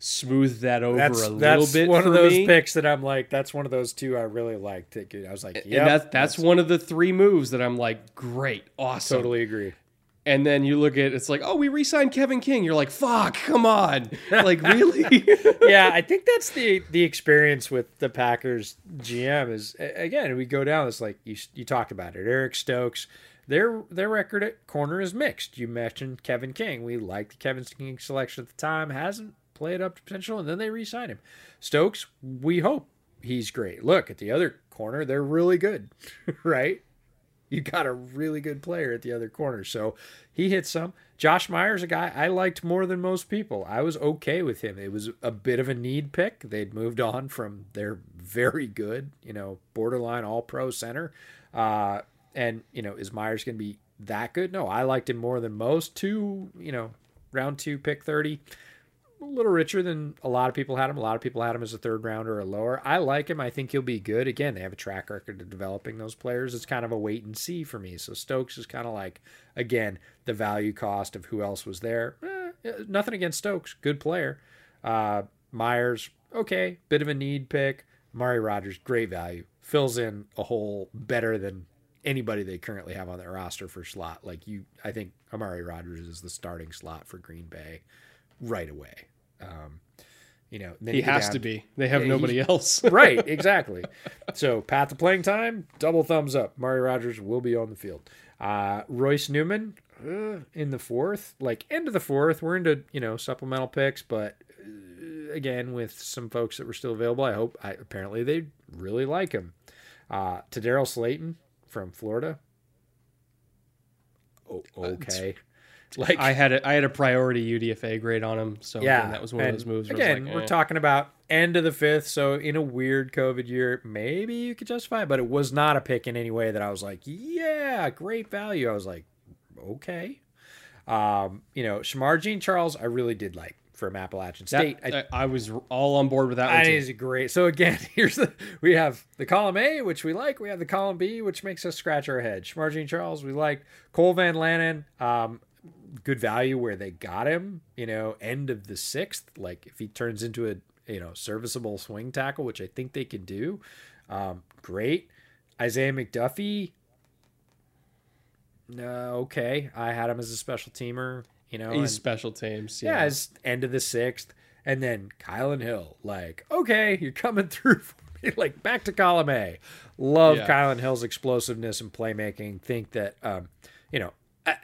smoothed that over that's a little that's bit. one of those me. picks that I'm like, that's one of those two I really liked. I was like, yeah, that's that's one of the three moves that I'm like, great, awesome. totally agree. And then you look at it's like, oh, we re-signed Kevin King. You're like, fuck, come on, like really? yeah, I think that's the the experience with the Packers GM is again we go down. It's like you you talked about it. Eric Stokes, their their record at corner is mixed. You mentioned Kevin King. We liked Kevin King selection at the time. Hasn't played up to potential, and then they re-signed him. Stokes, we hope he's great. Look at the other corner; they're really good, right? You got a really good player at the other corner. So he hit some. Josh Myers, a guy I liked more than most people. I was okay with him. It was a bit of a need pick. They'd moved on from their very good, you know, borderline all pro center. Uh, and, you know, is Myers going to be that good? No, I liked him more than most. Two, you know, round two, pick 30 a little richer than a lot of people had him. A lot of people had him as a third rounder or lower. I like him. I think he'll be good. Again, they have a track record of developing those players. It's kind of a wait and see for me. So Stokes is kind of like, again, the value cost of who else was there. Eh, nothing against Stokes. Good player. Uh, Myers, okay. Bit of a need pick. Mari Rogers, great value. Fills in a hole better than anybody they currently have on their roster for slot. Like you, I think Amari Rogers is the starting slot for Green Bay right away. Um, you know, then he has down- to be. They have Yeah, nobody else. right, exactly. So, path to playing time, double thumbs up. Mari Rogers will be on the field. Uh, Royce Newman uh, in the fourth, like end of the fourth. We're into you know supplemental picks, but uh, again with some folks that were still available. I hope. I, apparently, they really like him. Uh, Tedarrell Slaton from Florida. Oh, okay. Like I had a I had a priority UDFA grade on him, so yeah, again, that was one of those moves. Again, like, we're eh. talking about end of the fifth, so in a weird COVID year, maybe you could justify it, but it was not a pick in any way that I was like, yeah, great value. I was like, okay. Um, you know, Shemar Jean-Charles, I really did like from Appalachian State. That, I, I was all on board with that I one too. he's great. So again, here's the we have the column A, which we like. We have the column B, which makes us scratch our head. Shemar Charles, we like. Cole Van Lanen, um, good value where they got him. You know, end of the sixth. Like if he turns into a you know serviceable swing tackle, which I think they can do, um, great. Isaiah McDuffie. No, okay. I had him as a special teamer. You know, He's and- special teams. yeah, Yeah, it's end of the sixth. And then Kylan Hill, like, okay, you're coming through for me. Like, back to column A. Love Yeah. Kylan Hill's explosiveness and playmaking. Think that, um, you know, I,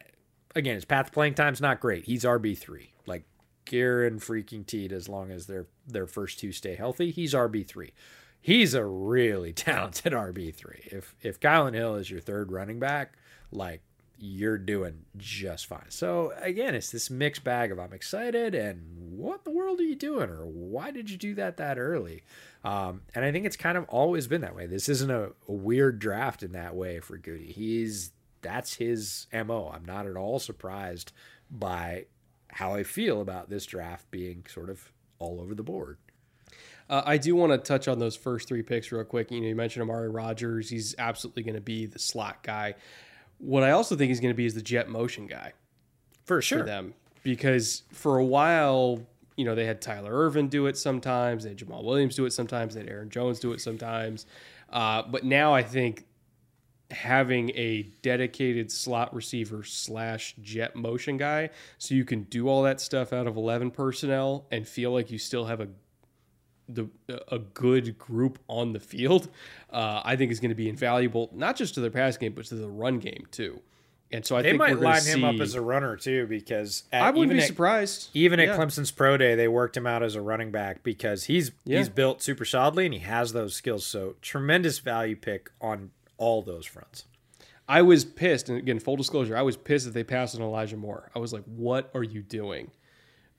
again, his path playing time's not great. He's RB3. Like, Garen freaking teed as long as their their first two stay healthy. He's RB3. He's a really talented RB3. If if Kylan Hill is your third running back, like you're doing just fine. So again, it's this mixed bag of I'm excited and what the world are you doing or why did you do that that early? Um, and I think it's kind of always been that way. This isn't a, a weird draft in that way for Goody. He's that's his mo. I'm not at all surprised by how I feel about this draft being sort of all over the board. Uh, I do want to touch on those first three picks real quick. You know, you mentioned Amari Rogers. He's absolutely going to be the slot guy. What I also think he's going to be is the jet motion guy For for sure. them because for a while, you know, they had Tyler Ervin do it sometimes, they had Jamaal Williams do it sometimes, they had Aaron Jones do it sometimes. Uh, but now I think having a dedicated slot receiver slash jet motion guy so you can do all that stuff out of 11 personnel and feel like you still have a the a good group on the field uh, i think is going to be invaluable not just to their pass game but to the run game too and so I they might line him up as a runner too, because at, I wouldn't be at- surprised. Even at Clemson's pro day, they worked him out as a running back because he's Yeah. he's built super solidly and he has those skills. So tremendous value pick on all those fronts. I was pissed, and again, full disclosure, I was pissed that they passed on Elijah Moore. I was like, "What are you doing?"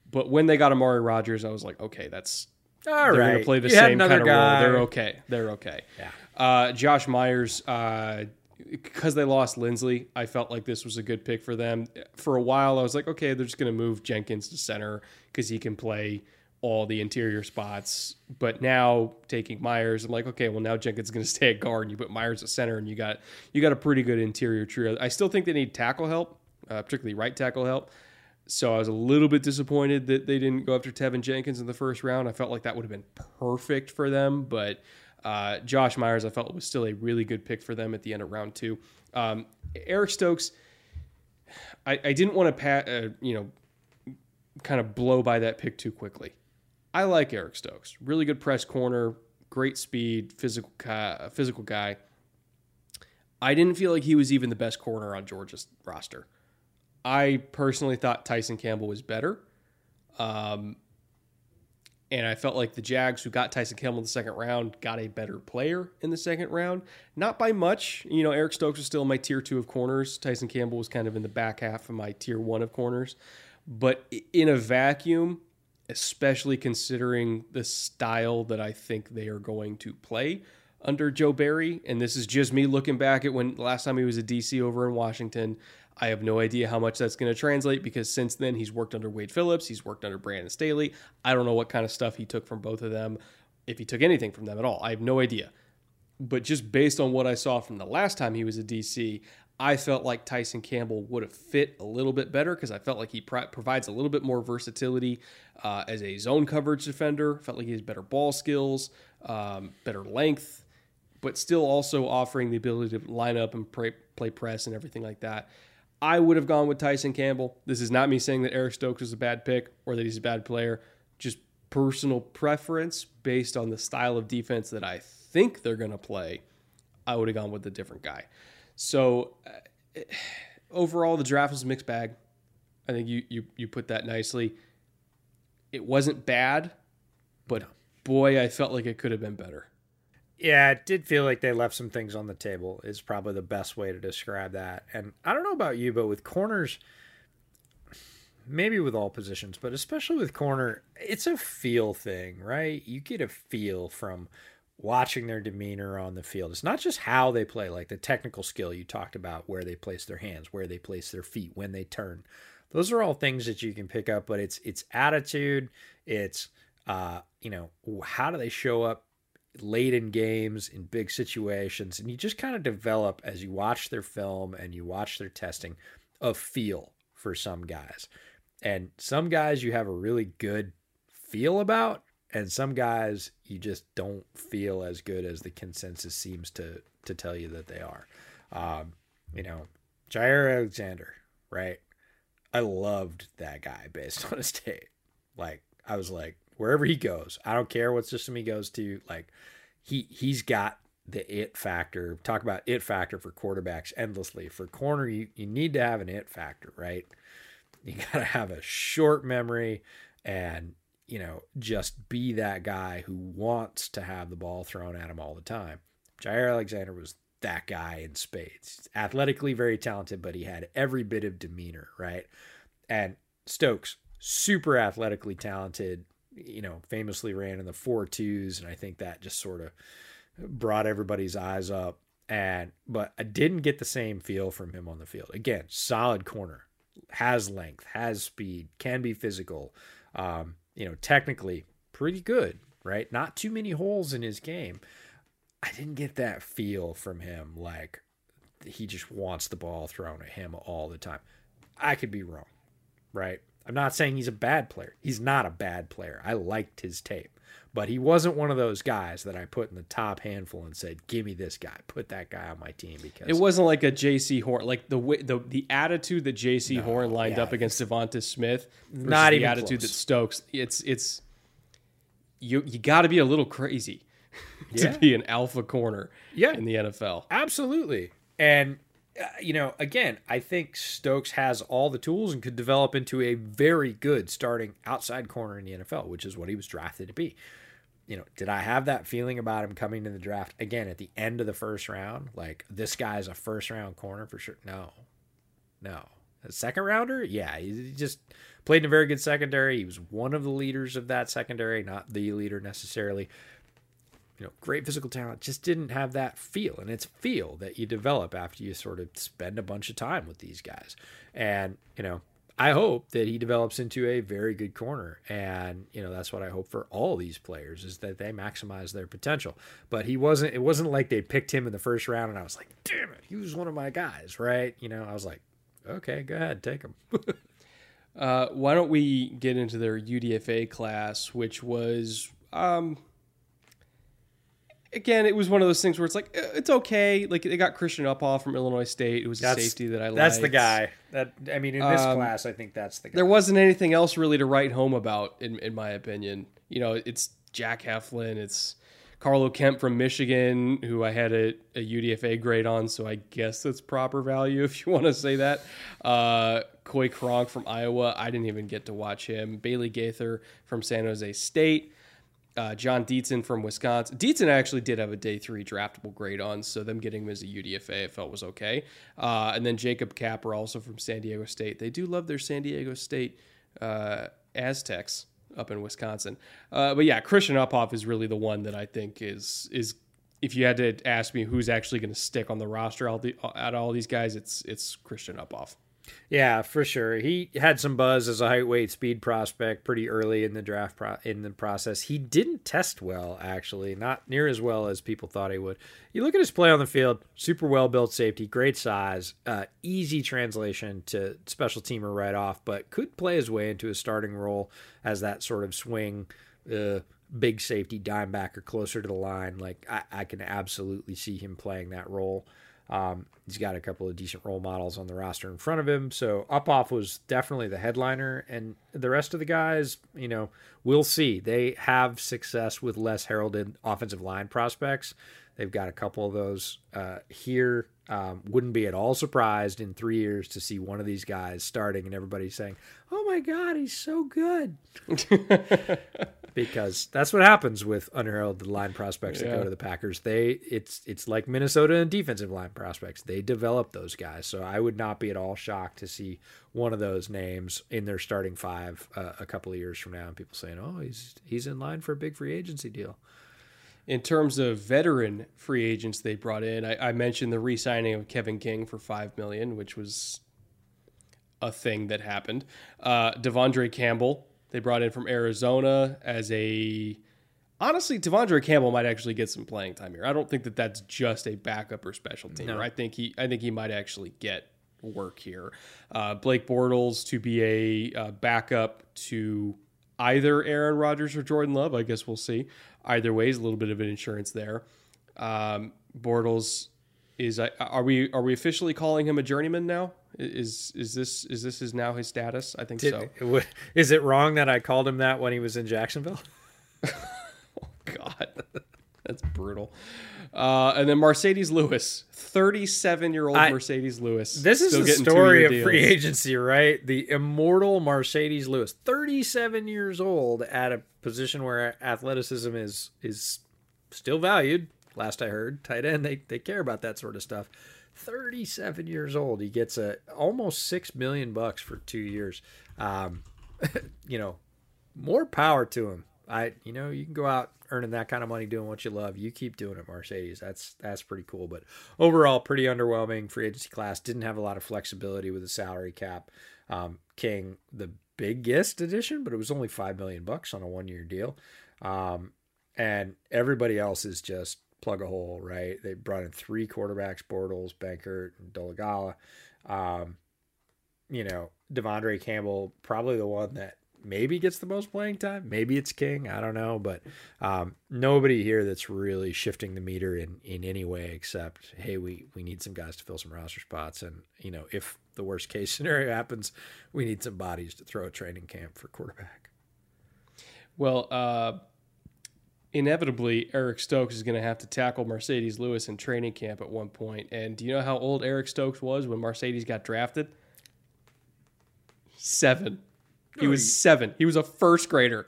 But when they got Amari Rogers, I was like, "Okay, that's All they're gonna play the You same kind of role. They're okay. They're okay." Yeah. Uh, Josh Myers, uh, because they lost Linsley, I felt like this was a good pick for them. For a while, I was like, okay, they're just going to move Jenkins to center because he can play all the interior spots. But now taking Myers, I'm like, okay, well now Jenkins is going to stay at guard, and you put Myers at center, and you got you got a pretty good interior trio. I still think they need tackle help, uh, particularly right tackle help. So I was a little bit disappointed that they didn't go after Teven Jenkins in the first round. I felt like that would have been perfect for them, but uh, Josh Myers, I felt was still a really good pick for them at the end of round two. Um, Eric Stokes, I, I didn't want to pat, uh, you know, kind of blow by that pick too quickly. I like Eric Stokes, really good press corner, great speed, physical guy, physical guy. I didn't feel like he was even the best corner on Georgia's roster. I personally thought Tyson Campbell was better. Um, and I felt like the Jags, who got Tyson Campbell in the second round, got a better player in the second round. Not by much. You know, Eric Stokes was still in my tier two of corners. Tyson Campbell was kind of in the back half of my tier one of corners. But in a vacuum, especially considering the style that I think they are going to play under Joe Barry, and this is just me looking back at when last time he was a DC over in Washington. I have no idea how much that's going to translate because since then he's worked under Wade Phillips, he's worked under Brandon Staley. I don't know what kind of stuff he took from both of them, if he took anything from them at all. I have no idea. But just based on what I saw from the last time he was a DC, I felt like Tyson Campbell would have fit a little bit better because I felt like he pro- provides a little bit more versatility uh, as a zone coverage defender. Felt like he has better ball skills, um, better length, but still also offering the ability to line up and play press and everything like that. I would have gone with Tyson Campbell. This is not me saying that Eric Stokes is a bad pick or that he's a bad player. Just personal preference based on the style of defense that I think they're going to play. I would have gone with a different guy. So uh, overall, the draft was a mixed bag. I think you you you put that nicely. It wasn't bad, but boy, I felt like it could have been better. Yeah, it did feel like they left some things on the table. Is probably the best way to describe that. And I don't know about you, but with corners, maybe with all positions, but especially with corner, it's a feel thing, right? You get a feel from watching their demeanor on the field. It's not just how they play, like the technical skill you talked about, where they place their hands, where they place their feet, when they turn. Those are all things that you can pick up, but it's it's attitude, it's uh, you know, how do they show up late in games in big situations and you just kind of develop as you watch their film and you watch their testing a feel for some guys and some guys you have a really good feel about and some guys you just don't feel as good as the consensus seems to to tell you that they are um, you know jaire alexander right i loved that guy based on his tape like i was like wherever he goes. I don't care what system he goes to. Like he he's got the it factor. Talk about it factor for quarterbacks endlessly. For corner, you, you need to have an it factor, right? You gotta have a short memory and you know, just be that guy who wants to have the ball thrown at him all the time. Jaire Alexander was that guy in spades. He's athletically very talented, but he had every bit of demeanor, right? And Stokes, super athletically talented, you know, famously ran in the four twos, and I think that just sort of brought everybody's eyes up. And but I didn't get the same feel from him on the field. Again, solid corner, has length, has speed, can be physical. Um, you know, technically pretty good, right? Not too many holes in his game. I didn't get that feel from him like he just wants the ball thrown at him all the time. I could be wrong, right? I'm not saying he's a bad player. He's not a bad player. I liked his tape. But he wasn't one of those guys that I put in the top handful and said, "Give me this guy. Put that guy on my team." Because it wasn't like a Jaycee Horn, like the the the attitude that Jaycee No, Horn lined yeah, up against DeVonta Smith, not even the attitude close. that Stokes. It's it's you you got to be a little crazy to yeah. be an alpha corner yeah. in the NFL. Absolutely, and uh, you know, again, I think Stokes has all the tools and could develop into a very good starting outside corner in the NFL, which is what he was drafted to be. You know, did I have that feeling about him coming to the draft again at the end of the first round? Like this guy's a first round corner for sure. No, no, a second rounder. Yeah, he just played in a very good secondary. He was one of the leaders of that secondary, not the leader necessarily you know, great physical talent, just didn't have that feel. And it's feel that you develop after you sort of spend a bunch of time with these guys. And, you know, I hope that he develops into a very good corner. And, you know, that's what I hope for all these players is that they maximize their potential. But he wasn't, it wasn't like they picked him in the first round and I was like, damn it, he was one of my guys, right? You know, I was like, okay, go ahead, take him. uh, why don't we get into their UDFA class, which was, um, again, it was one of those things where it's like eh, it's okay. Like they got Christian Uphoff from Illinois State. It was that's, a safety that I liked. That's the guy. That I mean, in this um, class, I think that's the guy. There wasn't anything else really to write home about, in in my opinion. You know, it's Jack Heflin. It's Carlo Kemp from Michigan, who I had a, a UDFA grade on, so I guess that's proper value if you want to say that. Uh, Coy Cronk from Iowa, I didn't even get to watch him. Bailey Gaither from San Jose State uh, Jon Dietzen from Wisconsin. Dietzen actually did have a day three draftable grade on, so them getting him as a UDFA I felt was okay. Uh, and then Jacob Capra, also from San Diego State. They do love their San Diego State uh, Aztecs up in Wisconsin. Uh, but yeah, Christian Uphoff is really the one that I think is is if you had to ask me who's actually going to stick on the roster out of all these guys, it's it's Christian Uphoff. Yeah, for sure. He had some buzz as a height, weight, speed prospect pretty early in the draft pro- in the process. He didn't test well, actually, not near as well as people thought he would. You look at his play on the field, super well built safety, great size, uh, easy translation to special teamer right off, but could play his way into a starting role as that sort of swing. Uh, big safety dime backer closer to the line like I, I can absolutely see him playing that role um, he's got a couple of decent role models on the roster in front of him. So Uphoff was definitely the headliner, and the rest of the guys, you know, we'll see. They have success with less heralded offensive line prospects. They've got a couple of those uh, here. Um, wouldn't be at all surprised in three years to see one of these guys starting and everybody saying, "Oh my God, he's so good." because that's what happens with unheralded line prospects that go to the Packers. They it's it's like Minnesota and defensive line prospects. They develop those guys. So I would not be at all shocked to see one of those names in their starting five uh, a couple of years from now, and people saying, "Oh, he's he's in line for a big free agency deal." In terms of veteran free agents they brought in, I, I mentioned the re-signing of Kevin King for five million, which was a thing that happened. Uh, De'Vondre Campbell they brought in from Arizona as a. Honestly, De'Vondre Campbell might actually get some playing time here. I don't think that that's just a backup or special team. No. I think he, I think he might actually get work here. Uh, Blake Bortles to be a uh, backup to either Aaron Rodgers or Jordan Love. I guess we'll see. Either way, is a little bit of an insurance there. Um, Bortles is. Uh, are we are we officially calling him a journeyman now? Is is this is this is now his status? I think Did, so. Is it wrong that I called him that when he was in Jacksonville? oh God, that's brutal. Uh, and then Marcedes Lewis, thirty-seven-year-old Marcedes Lewis. This is the story of deals. free agency, right? The immortal Marcedes Lewis, thirty-seven years old, at a position where athleticism is is still valued. Last I heard, tight end they they care about that sort of stuff. 37 years old. He gets a almost six million bucks for two years. Um, you know, more power to him. I, you know, you can go out earning that kind of money doing what you love. You keep doing it, Marcedes. That's that's pretty cool. But overall, pretty underwhelming. Free agency class didn't have a lot of flexibility with the salary cap. Um, King, the biggest addition, but it was only five million bucks on a one year deal. Um, and everybody else is just plug a hole, right? They brought in three quarterbacks, Bortles, Benkert, and Dolegala. Um, you know, Devondre Campbell probably the one that maybe gets the most playing time. Maybe it's King. I don't know, but um, nobody here that's really shifting the meter in in any way except hey, we we need some guys to fill some roster spots, and you know, if the worst case scenario happens, we need some bodies to throw a training camp for quarterback. Well, uh, inevitably, Eric Stokes is going to have to tackle Marcedes Lewis in training camp at one point. And do you know how old Eric Stokes was when Marcedes got drafted? Seven. He was seven. He was a first grader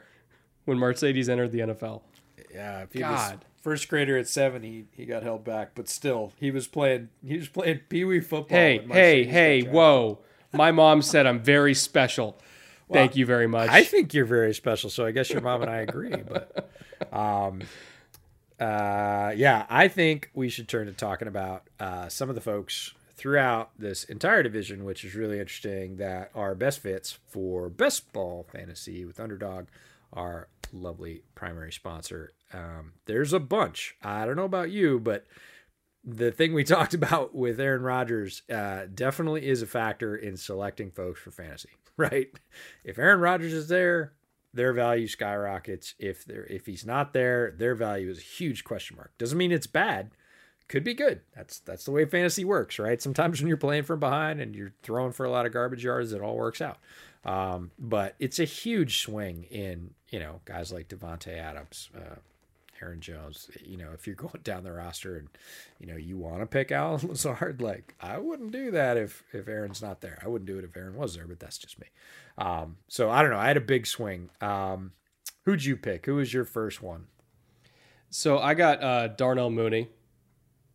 when Marcedes entered the NFL. Yeah, if he God. was first grader at seven, he, he got held back, but still, he was playing he was playing pee wee football. Hey, hey, hey, whoa. My mom said I'm very special. Thank you very much. I think you're very special, so I guess your mom and I agree. But, um, uh, yeah, I think we should turn to talking about uh, some of the folks throughout this entire division, which is really interesting. That are best fits for best ball fantasy with Underdog, our lovely primary sponsor. Um, there's a bunch. I don't know about you, but the thing we talked about with Aaron Rodgers uh, definitely is a factor in selecting folks for fantasy, right? If Aaron Rodgers is there, their value skyrockets. If they're if he's not there, their value is a huge question mark. Doesn't mean it's bad. Could be good. That's that's the way fantasy works, right? Sometimes when you're playing from behind and you're throwing for a lot of garbage yards, it all works out. Um, but it's a huge swing in you know guys like Davante Adams, uh, Aaron Jones. You know, if you're going down the roster and you know you want to pick Allen Lazard, like I wouldn't do that if if Aaron's not there. I wouldn't do it if Aaron was there, but that's just me. Um, so I don't know. I had a big swing. Um, who'd you pick? Who was your first one? So I got uh, Darnell Mooney,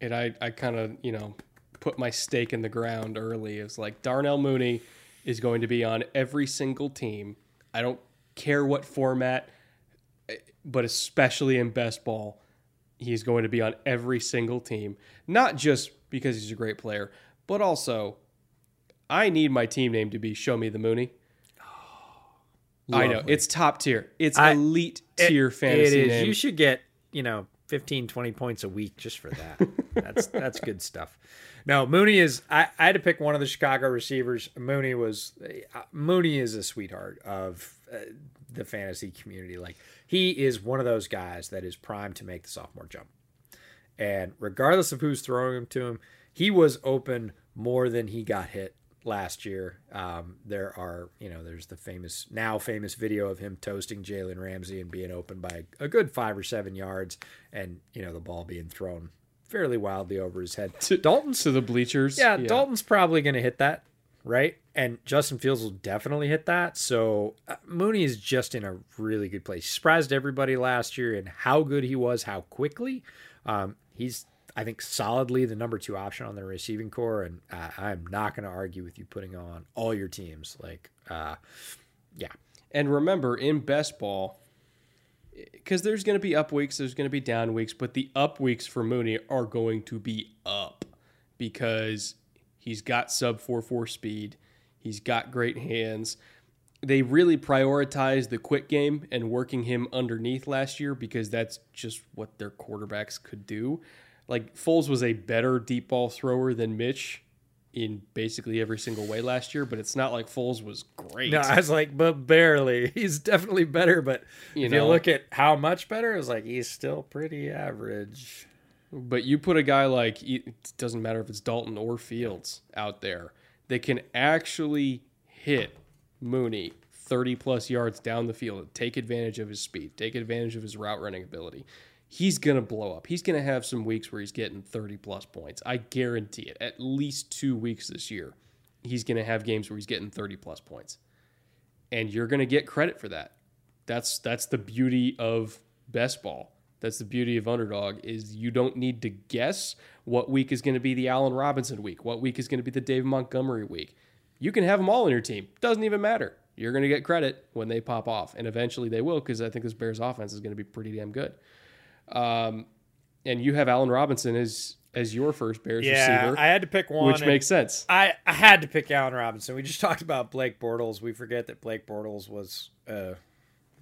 and I, I kind of you know put my stake in the ground early. It's like Darnell Mooney is going to be on every single team. I don't care what format, but especially in best ball, he's going to be on every single team. Not just because he's a great player, but also I need my team name to be Show Me the Mooney. I know it's top tier. It's I- elite tier fantasy It is. name. You should get, you know, 15, 20 points a week just for that. that's that's good stuff. No, Mooney is. I, I had to pick one of the Chicago receivers. Mooney was. Uh, Mooney is a sweetheart of uh, the fantasy community. Like he is one of those guys that is primed to make the sophomore jump. And regardless of who's throwing him to him, he was open more than he got hit last year. Um, there are, you know, there's the famous, now famous video of him toasting Jalen Ramsey and being open by a good five or seven yards and, you know, the ball being thrown fairly wildly over his head. to, Dalton's, to the bleachers. yeah, Dalton's probably going to hit that, right? And Justin Fields will definitely hit that. So uh, Mooney is just in a really good place. Surprised everybody last year and how good he was, how quickly. Um, he's, I think, solidly the number two option on the receiving core, and uh, I'm not going to argue with you putting on all your teams. Like, uh, yeah, And remember, in best ball, because there's going to be up weeks, there's going to be down weeks, but the up weeks for Mooney are going to be up because he's got sub 4 4 speed, he's got great hands. They really prioritized the quick game and working him underneath last year because that's just what their quarterbacks could do. Like Foles was a better deep ball thrower than Mitch in basically every single way last year, but it's not like Foles was great. no, I was like, but barely. He's definitely better, but You if know. you look at how much better, it's like he's still pretty average. But you put a guy like it doesn't matter if it's Dalton or Fields out there that can actually hit Mooney 30 plus yards down the field, take advantage of his speed, take advantage of his route running ability. He's going to blow up. He's going to have some weeks where he's getting 30 plus points. I guarantee it. At least 2 weeks this year. He's going to have games where he's getting 30 plus points. And you're going to get credit for that. That's that's the beauty of best ball. That's the beauty of underdog is you don't need to guess what week is going to be the Allen Robinson week, what week is going to be the Dave Montgomery week. You can have them all in your team. Doesn't even matter. You're going to get credit when they pop off, and eventually they will because I think this Bears offense is going to be pretty damn good. Um, and you have Allen Robinson as as your first Bears receiver, I had to pick one, which makes sense. I, I had to pick Allen Robinson. We just talked about Blake Bortles. We forget that Blake Bortles was uh,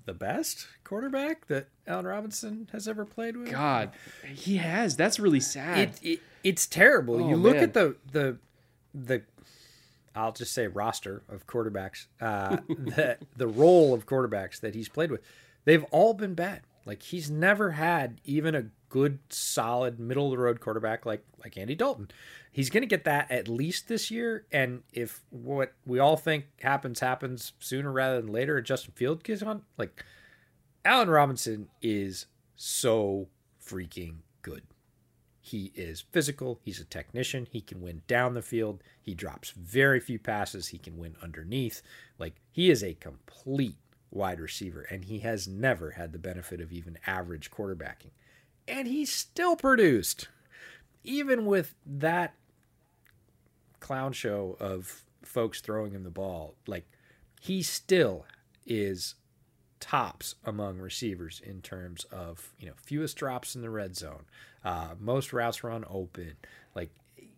the best quarterback that Allen Robinson has ever played with. God, he has. That's really sad. it, it it's terrible. Oh, you look man. at the the the. I'll just say roster of quarterbacks, uh, the the role of quarterbacks that he's played with, they've all been bad. Like he's never had even a good, solid, middle of the road quarterback like like Andy Dalton. He's going to get that at least this year. And if what we all think happens happens sooner rather than later, Justin Field gets on, like Allen Robinson is so freaking good. He is physical. He's a technician. He can win down the field. He drops very few passes. He can win underneath. Like he is a complete wide receiver, and he has never had the benefit of even average quarterbacking. And he still produced, even with that clown show of folks throwing him the ball. Like he still is tops among receivers in terms of you know fewest drops in the red zone, uh, most routes run open. Like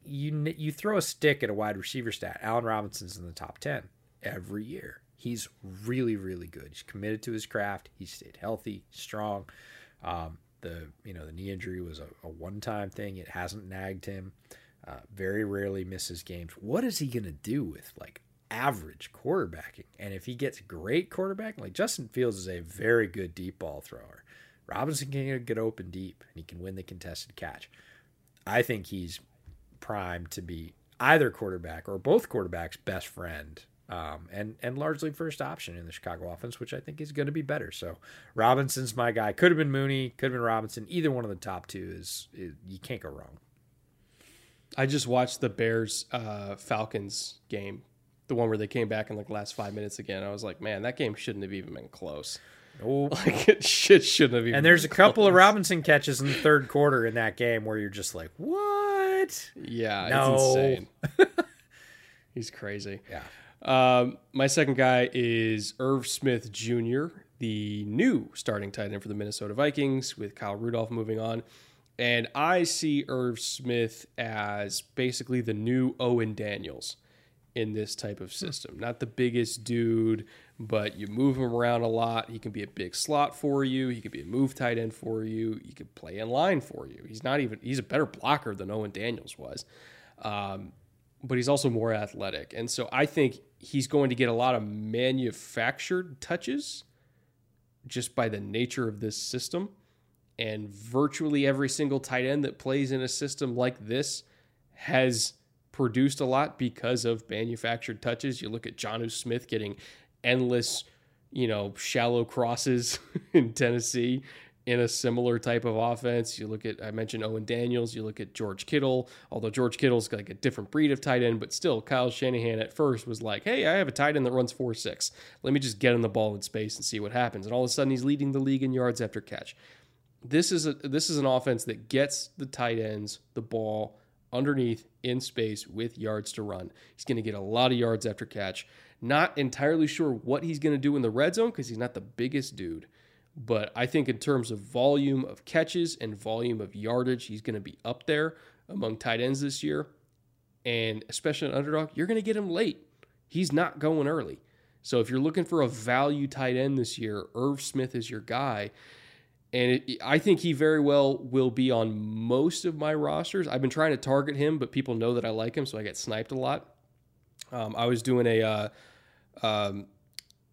you you throw a stick at a wide receiver stat. Allen Robinson's in the top ten every year. He's really really good. He's committed to his craft. He stayed healthy, strong. Um, the you know the knee injury was a, a one time thing. It hasn't nagged him. Uh, very rarely misses games. What is he gonna do with like average quarterbacking? And if he gets great quarterbacking, like Justin Fields is a very good deep ball thrower. Robinson can get open deep and he can win the contested catch. I think he's primed to be either quarterback or both quarterbacks' best friend, um, and and largely first option in the Chicago offense, which I think is going to be better. So Robinson's my guy. Could have been Mooney, could have been Robinson. Either one of the top two is, is you can't go wrong. I just watched the Bears uh, Falcons game, the one where they came back in like the last five minutes again. I was like, man, that game shouldn't have even been close. Oh, Like it shit shouldn't have even. and there's a couple of. Robinson catches in the third quarter in that game where you're just like, what? Yeah, No. it's insane. He's crazy. Yeah. Um, my second guy is Irv Smith Jr., the new starting tight end for the Minnesota Vikings, with Kyle Rudolph moving on. And I see Irv Smith as basically the new Owen Daniels in this type of system. Not the biggest dude, but you move him around a lot. He can be a big slot for you. He could be a move tight end for you. He could play in line for you. He's not even, he's a better blocker than Owen Daniels was. Um, but he's also more athletic. And so I think he's going to get a lot of manufactured touches just by the nature of this system. And virtually every single tight end that plays in a system like this has produced a lot because of manufactured touches. You look at Jonnu Smith getting endless, you know, shallow crosses in Tennessee in a similar type of offense. You look at I mentioned Owen Daniels, you look at George Kittle, although George Kittle's like a different breed of tight end, but still Kyle Shanahan at first was like, "Hey, I have a tight end that runs 4-6. Let me just get him the ball in space and see what happens." And all of a sudden he's leading the league in yards after catch. This is a this is an offense that gets the tight ends the ball underneath in space with yards to run. He's going to get a lot of yards after catch. Not entirely sure what he's going to do in the red zone because he's not the biggest dude. But I think in terms of volume of catches and volume of yardage, he's going to be up there among tight ends this year. And especially an underdog, you're going to get him late. He's not going early. So if you're looking for a value tight end this year, Irv Smith is your guy. And it, I think he very well will be on most of my rosters. I've been trying to target him, but people know that I like him, so I get sniped a lot. Um, I was doing a uh, um,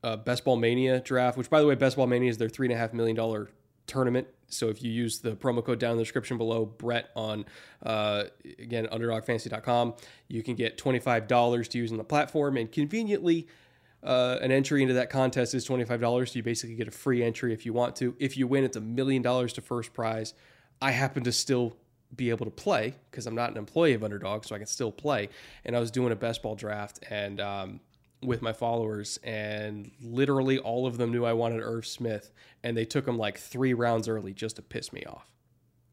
uh, Best Ball Mania draft, which, by the way, Best Ball Mania is their three and a half million dollar tournament. So if you use the promo code down in the description below, Brett on uh, again underdogfantasy.com, you can get twenty five dollars to use on the platform, and conveniently. Uh, an entry into that contest is $25. So you basically get a free entry if you want to. If you win, it's a million dollars to first prize. I happen to still be able to play because I'm not an employee of Underdog, so I can still play. And I was doing a best ball draft and um, with my followers, and literally all of them knew I wanted Irv Smith, and they took him like three rounds early just to piss me off.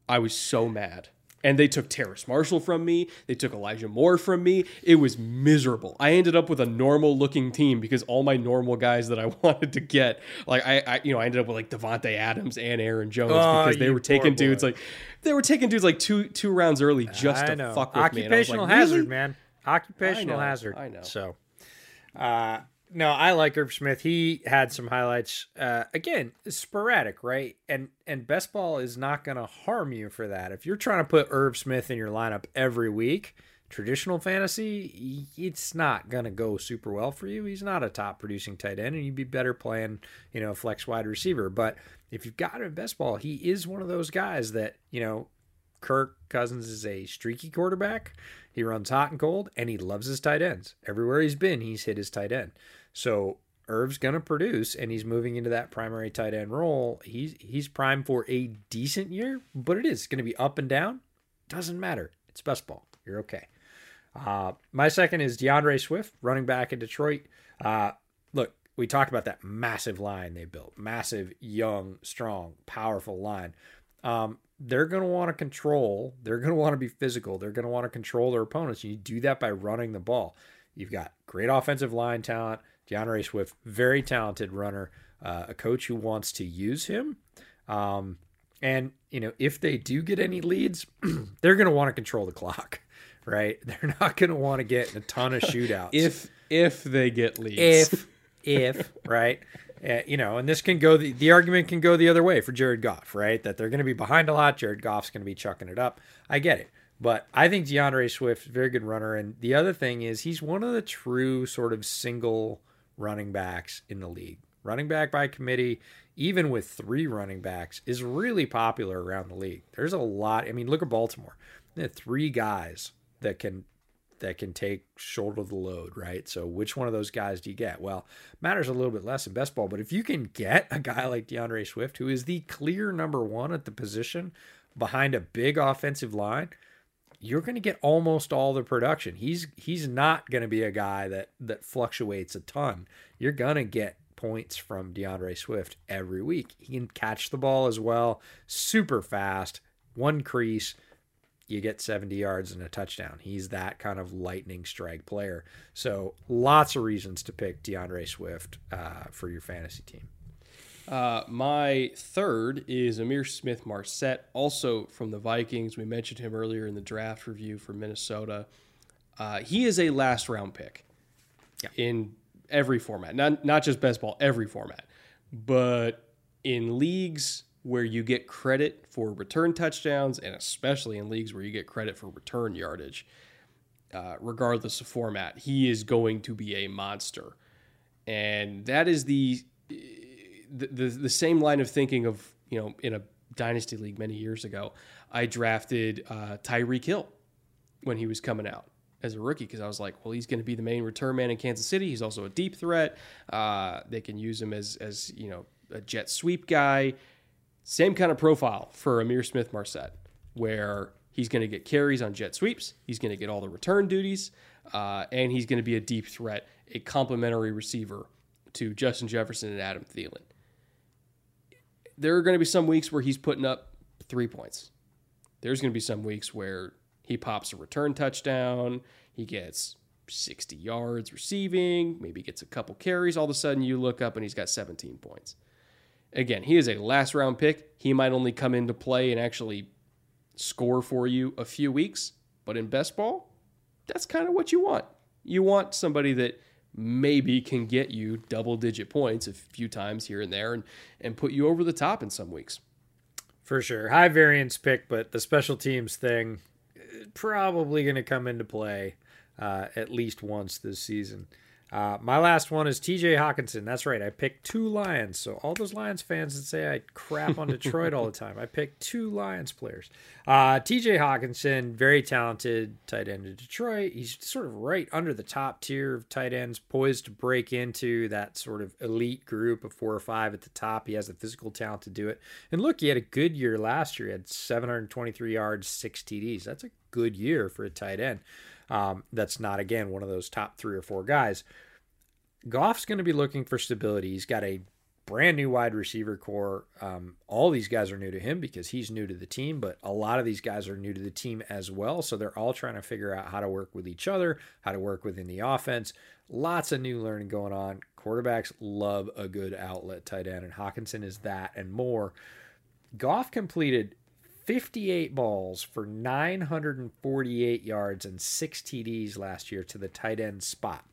I was so mad. And they took Terrace Marshall from me. They took Elijah Moore from me. It was miserable. I ended up with a normal looking team because all my normal guys that I wanted to get, like I, I you know, I ended up with like Davante Adams and Aaron Jones Oh, because they were taking dudes boy. like they were taking dudes like two two rounds early just I to know. fuck with me. I was Occupational like, hazard, really? man. Occupational I know, hazard. I know. So, uh, no, I like Irv Smith. He had some highlights. Uh, again, sporadic, right? And and best ball is not going to harm you for that. If you're trying to put Irv Smith in your lineup every week, traditional fantasy, it's not going to go super well for you. He's not a top producing tight end, and you'd be better playing, you know, a flex wide receiver. But if you've got him in best ball, he is one of those guys that, you know, Kirk Cousins is a streaky quarterback. He runs hot and cold, and he loves his tight ends. Everywhere he's been, he's hit his tight end. So Irv's going to produce, and he's moving into that primary tight end role. He's he's primed for a decent year, but it is going to be up and down. Doesn't matter. It's best ball. You're okay. Uh, my second is D'Andre Swift, running back in Detroit. Uh, look, we talked about that massive line they built, massive, young, strong, powerful line. Um, they're going to want to control. They're going to want to be physical. They're going to want to control their opponents. You do that by running the ball. You've got great offensive line talent. D'Andre Swift, very talented runner, uh, a coach who wants to use him. Um, and you know, if they do get any leads, they're going to want to control the clock, right? They're not going to want to get a ton of shootouts. if if they get leads, if if right, uh, you know, and this can go the, the argument can go the other way for Jared Goff, right? That they're going to be behind a lot. Jared Goff's going to be chucking it up. I get it. But I think D'Andre Swift, very good runner. And the other thing is he's one of the true sort of single running backs in the league. Running back by committee, even with three running backs, is really popular around the league. There's a lot. I mean, look at Baltimore. They have three guys that can that can take shoulder the load, right? So which one of those guys do you get? Well, matters a little bit less in best ball, but if you can get a guy like D'Andre Swift, who is the clear number one at the position behind a big offensive line, you're going to get almost all the production. He's he's not going to be a guy that that fluctuates a ton. You're going to get points from D'Andre Swift every week. He can catch the ball as well, super fast, one crease, you get 70 yards and a touchdown. He's that kind of lightning strike player. So lots of reasons to pick D'Andre Swift uh, for your fantasy team. Uh, my third is Ihmir Smith-Marsette, also from the Vikings. We mentioned him earlier in the draft review for Minnesota. Uh, he is a last round pick yeah. in every format, not not just best ball, every format. But in leagues where you get credit for return touchdowns, and especially in leagues where you get credit for return yardage, uh, regardless of format, he is going to be a monster, and that is the the, the, the same line of thinking of you know in a dynasty league many years ago, I drafted uh, Tyreek Hill when he was coming out as a rookie because I was like, well, he's going to be the main return man in Kansas City. He's also a deep threat. Uh, they can use him as as you know a jet sweep guy. Same kind of profile for Ihmir Smith Marsette, where he's going to get carries on jet sweeps. He's going to get all the return duties, uh, and he's going to be a deep threat, a complementary receiver to Justin Jefferson and Adam Thielen there are going to be some weeks where he's putting up three points. There's going to be some weeks where he pops a return touchdown, he gets 60 yards receiving, maybe gets a couple carries. All of a sudden, you look up and he's got 17 points. Again, he is a last round pick. He might only come into play and actually score for you a few weeks, but in best ball, that's kind of what you want. You want somebody that maybe can get you double digit points a few times here and there and, and put you over the top in some weeks. For sure. High variance pick, but the special teams thing probably going to come into play uh, at least once this season. Uh, my last one is TJ Hockenson. That's right. I picked two Lions. So, all those Lions fans that say I crap on Detroit all the time, I picked two Lions players. Uh, TJ Hockenson, very talented tight end in Detroit. He's sort of right under the top tier of tight ends, poised to break into that sort of elite group of four or five at the top. He has the physical talent to do it. And look, he had a good year last year. He had 723 yards, six TDs. That's a good year for a tight end. Um, that's not, again, one of those top three or four guys. Goff's going to be looking for stability. He's got a brand new wide receiver core. Um, all these guys are new to him because he's new to the team, but a lot of these guys are new to the team as well. So they're all trying to figure out how to work with each other, how to work within the offense. Lots of new learning going on. Quarterbacks love a good outlet tight end, and Hockenson is that and more. Goff completed 58 balls for 948 yards and six TDs last year to the tight end spot.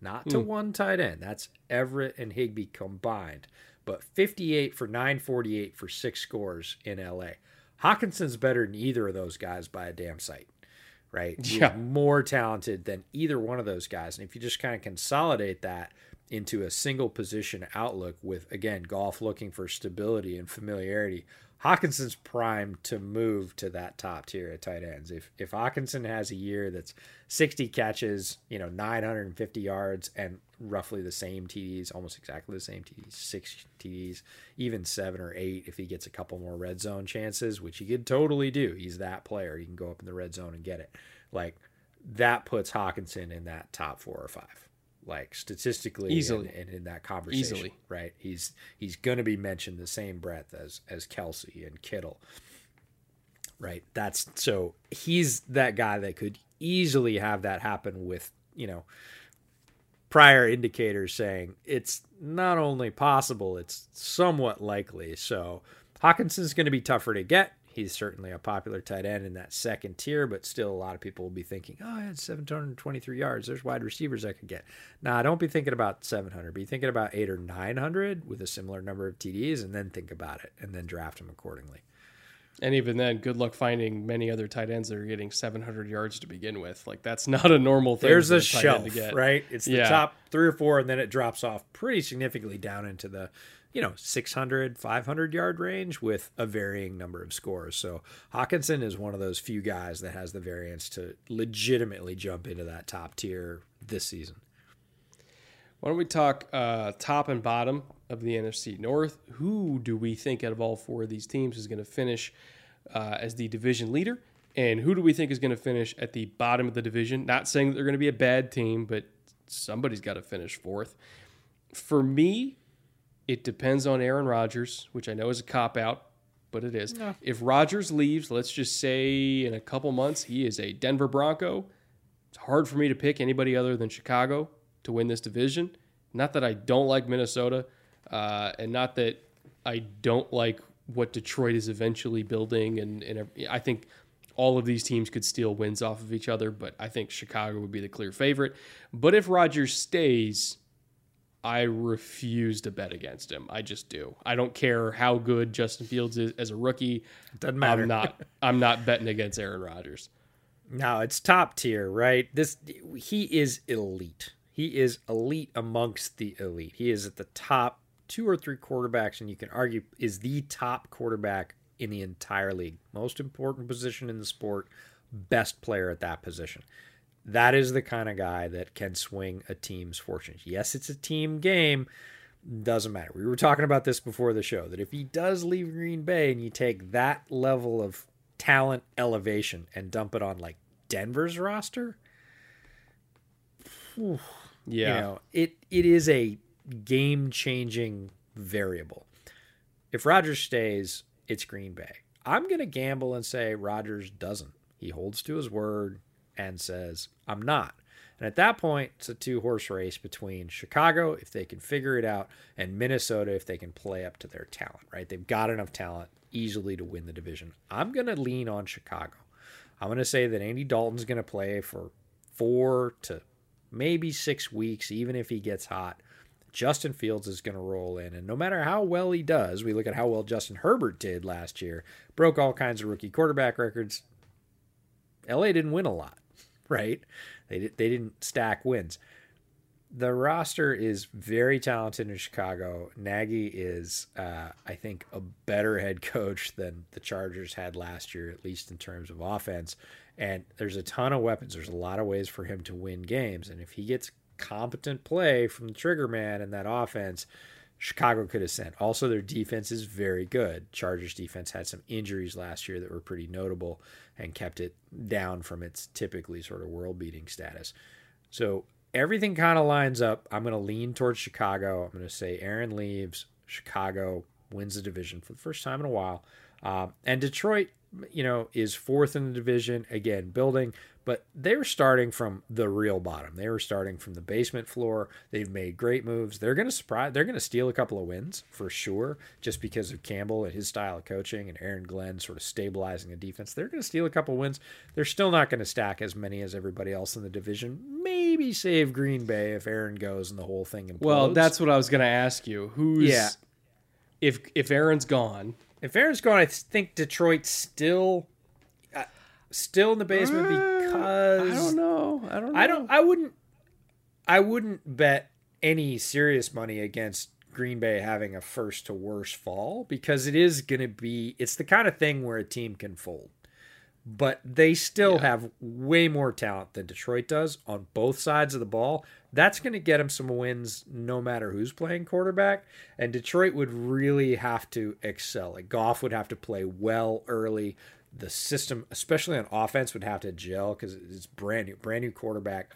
Not to mm. one tight end. That's Everett and Higbee combined. But 58 for 948 for six scores in LA. Hockenson's better than either of those guys by a damn sight. right? Yeah. more talented than either one of those guys. And if you just kind of consolidate that into a single position outlook with again Goff looking for stability and familiarity, Hockenson's primed to move to that top tier at tight ends. If if Hockenson has a year that's 60 catches, you know, 950 yards and roughly the same TDs, almost exactly the same TDs, six TDs, even seven or eight if he gets a couple more red zone chances, which he could totally do. He's that player. He can go up in the red zone and get it. Like that puts Hockenson in that top four or five like statistically Easily. and, and in that conversation Easily. right he's he's going to be mentioned the same breath as as Kelce and kittle right that's so he's that guy that could easily have that happen with you know prior indicators saying it's not only possible it's somewhat likely so Hockenson's going to be tougher to get he's certainly a popular tight end in that second tier, but still a lot of people will be thinking, oh, I had 723 yards. There's wide receivers I could get. Nah, don't be thinking about 700. Be thinking about eight or 900 with a similar number of TDs and then think about it and then draft them accordingly. And even then, good luck finding many other tight ends that are getting 700 yards to begin with. Like that's not a normal thing. There's a end shelf, to get. right? It's the Yeah. top three or four, and then it drops off pretty significantly down into the, you know, 600, 500 yard range with a varying number of scores. So Hockenson is one of those few guys that has the variance to legitimately jump into that top tier this season. Why don't we talk uh, top and bottom of the NFC North? Who do we think out of all four of these teams is going to finish uh, as the division leader? And who do we think is going to finish at the bottom of the division? Not saying that they're going to be a bad team, but somebody's got to finish fourth. For me, it depends on Aaron Rodgers, which I know is a cop out, but it is. If Rodgers leaves, let's just say in a couple months, he is a Denver Bronco. It's hard for me to pick anybody other than Chicago to win this division. Not that I don't like Minnesota, uh, and not that I don't like what Detroit is eventually building. And, and I think all of these teams could steal wins off of each other, but I think Chicago would be the clear favorite. But if Rodgers stays, I refuse to bet against him. I just do. I don't care how good Justin Fields is as a rookie. Doesn't matter. I'm not. I'm not betting against Aaron Rodgers. No, it's top tier, right? This he is elite. He is elite amongst the elite. He is at the top two or three quarterbacks, and you can argue is the top quarterback in the entire league. Most important position in the sport, best player at that position. That is the kind of guy that can swing a team's fortunes. Yes, it's a team game. Doesn't matter. We were talking about this before the show that if he does leave Green Bay and you take that level of talent elevation and dump it on like Denver's roster, Yeah. you know, it it is a game changing variable. If Rodgers stays, it's Green Bay. I'm gonna gamble and say Rodgers doesn't. He holds to his word and says, I'm not. And at that point, it's a two horse race between Chicago, if they can figure it out, and Minnesota, if they can play up to their talent, right? They've got enough talent easily to win the division. I'm going to lean on Chicago. I'm going to say that Andy Dalton's going to play for four to maybe six weeks, even if he gets hot. Justin Fields is going to roll in. And no matter how well he does, we look at how well Justin Herbert did last year, broke all kinds of rookie quarterback records. LA didn't win a lot, right? They, they didn't stack wins. The roster is very talented in Chicago. Nagy is, uh, I think, a better head coach than the Chargers had last year, at least in terms of offense. And there's a ton of weapons. There's a lot of ways for him to win games. And if he gets competent play from the trigger man in that offense, Chicago could have sent. Also, their defense is very good. Chargers defense had some injuries last year that were pretty notable and kept it down from its typically sort of world beating status. So everything kind of lines up. I'm going to lean towards Chicago. I'm going to say Aaron leaves. Chicago wins the division for the first time in a while. Um, and Detroit, you know, is fourth in the division. Again, building, but they're starting from the real bottom. They were starting from the basement floor. They've made great moves. They're going to surprise. They're going to steal a couple of wins for sure, just because of Campbell and his style of coaching and Aaron Glenn sort of stabilizing the defense. They're going to steal a couple of wins. They're still not going to stack as many as everybody else in the division. Maybe save Green Bay if Aaron goes and the whole thing implodes. Well, that's what I was going to ask you. Who's Yeah. If if Aaron's gone, if Aaron's gone. I think Detroit still. Uh, still in the basement because I don't know. I don't. Know. I don't. I wouldn't. I wouldn't bet any serious money against Green Bay having a first to worst fall because it is going to be. It's the kind of thing where a team can fold, but they still Yeah. have way more talent than Detroit does on both sides of the ball. That's going to get them some wins no matter who's playing quarterback. And Detroit would really have to excel. Like Goff would have to play well early. The system, especially on offense, would have to gel because it's brand new, brand new quarterback,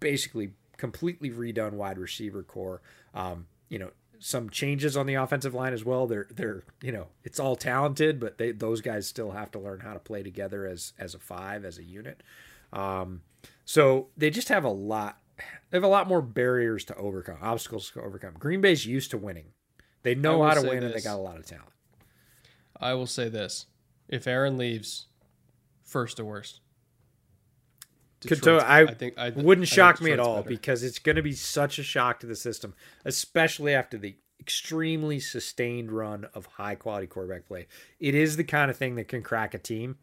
basically completely redone wide receiver core. Um, you know, some changes on the offensive line as well. They're they're you know it's all talented, but they those guys still have to learn how to play together as as a five as a unit. Um, so they just have a lot. They have a lot more barriers to overcome, obstacles to overcome. Green Bay's used to winning. They know how to win, and they got a lot of talent. I will say this: if Aaron leaves, first to worst. Could Detroit's- to- I, think I wouldn't I shock me at all better. because it's going to be such a shock to the system, especially after the extremely sustained run of high quality quarterback play. It is the kind of thing that can crack a team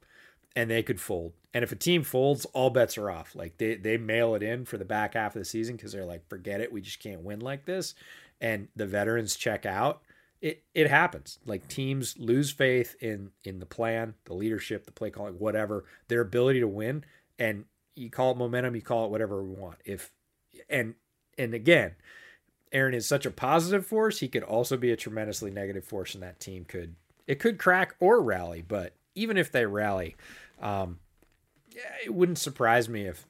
and they could fold. And if a team folds, all bets are off. Like they, they mail it in for the back half of the season because they're like, forget it. We just can't win like this. And the veterans check out. It, it happens. Like teams lose faith in in the plan, the leadership, the play calling, whatever, their ability to win. And you call it momentum, you call it whatever we want. If and and again, Aaron is such a positive force, he could also be a tremendously negative force, and that team could it could crack or rally. But even if they rally, um, yeah, it wouldn't surprise me if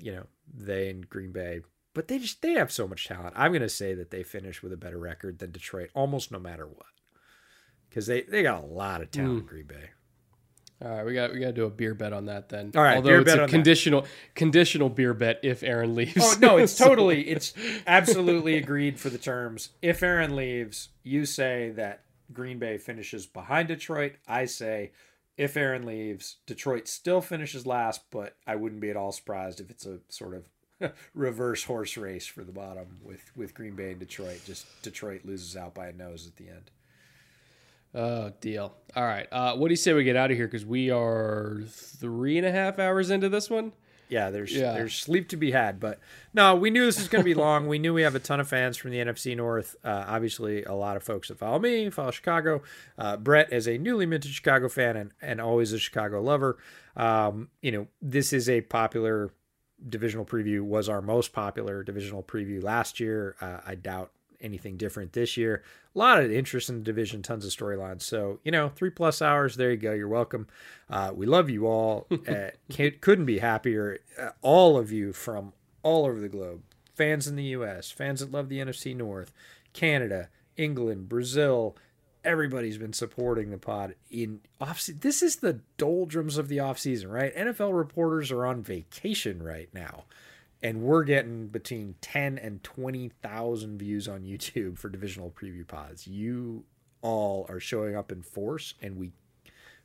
you know they and Green Bay. But they just they have so much talent. I'm going to say that they finish with a better record than Detroit, almost no matter what, because they they got a lot of talent. Green Bay. All right, we got we got to do a beer bet on that then. All right, although beer it's bet a on that. conditional conditional beer bet if Aaron leaves. Oh no, it's totally it's absolutely agreed for the terms. If Aaron leaves, you say that Green Bay finishes behind Detroit. I say if Aaron leaves, Detroit still finishes last, but I wouldn't be at all surprised if it's a sort of reverse horse race for the bottom with with Green Bay and Detroit. Just Detroit loses out by a nose at the end. Oh, deal. All right. Uh, what do you say we get out of here? Because we are three and a half hours into this one. Yeah, there's Yeah. there's sleep to be had, but no, we knew this was going to be long. we knew we have a ton of fans from the NFC North. Uh, obviously, a lot of folks that follow me, follow Chicago. Uh, Brett is a newly minted Chicago fan and and always a Chicago lover. Um, you know, this is a popular divisional preview. Was our most popular divisional preview last year. Uh, I doubt anything different this year. A lot of interest in the division, tons of storylines. So, you know, three plus hours. There you go. You're welcome. Uh, we love you all. Uh, can't, couldn't be happier. Uh, all of you from all over the globe, fans in the U.S., fans that love the NFC North, Canada, England, Brazil. Everybody's been supporting the pod in off. This is the doldrums of the off season, right? NFL reporters are on vacation right now and we're getting between 10 and 20,000 views on YouTube for divisional preview pods. You all are showing up in force and we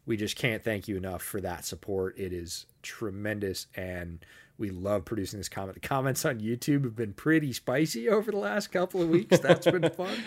we just can't thank you enough for that support. It is tremendous and we love producing this comment. The comments on YouTube have been pretty spicy over the last couple of weeks. That's been fun.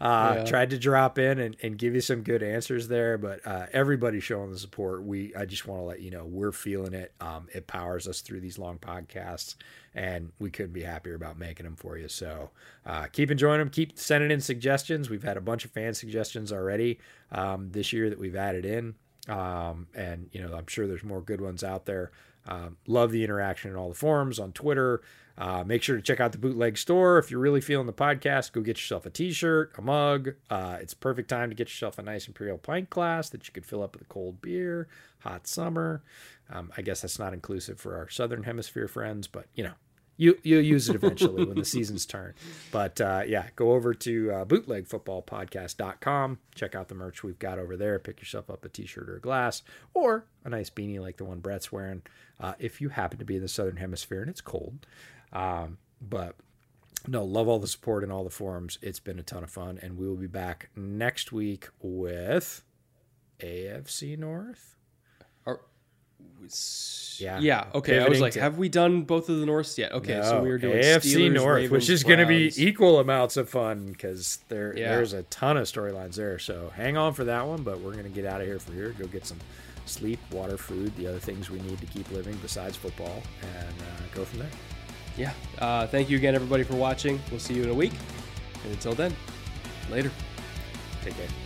Uh, Yeah. Tried to drop in and, and give you some good answers there, but uh, everybody showing the support. We I just want to let you know we're feeling it. Um, it powers us through these long podcasts, and we couldn't be happier about making them for you. So uh, keep enjoying them. Keep sending in suggestions. We've had a bunch of fan suggestions already um, this year that we've added in, um, and you know I'm sure there's more good ones out there. Um, love the interaction in all the forums on Twitter. Uh, make sure to check out the bootleg store if you're really feeling the podcast. Go get yourself a T-shirt, a mug. Uh, it's perfect time to get yourself a nice imperial pint glass that you could fill up with a cold beer. Hot summer. Um, I guess that's not inclusive for our southern hemisphere friends, but you know. You, you'll use it eventually when the seasons turn. But uh, yeah, go over to uh, bootlegfootballpodcast.com. Check out the merch we've got over there. Pick yourself up a t shirt or a glass or a nice beanie like the one Brett's wearing uh, if you happen to be in the southern hemisphere and it's cold. Um, but no, love all the support and all the forums. It's been a ton of fun. And we will be back next week with AFC North. Are, Yeah. Yeah. Okay. I was like, to- have we done both of the Norths yet? Okay. so we were doing AFC Steelers, North, Ravens, which is going to be equal amounts of fun because there Yeah. there's a ton of storylines there. So hang on for that one, but we're going to get out of here for here. Go get some sleep, water, food, the other things we need to keep living besides football, and uh, go from there. Yeah. Uh, thank you again, everybody, for watching. We'll see you in a week. And until then, later. Take care.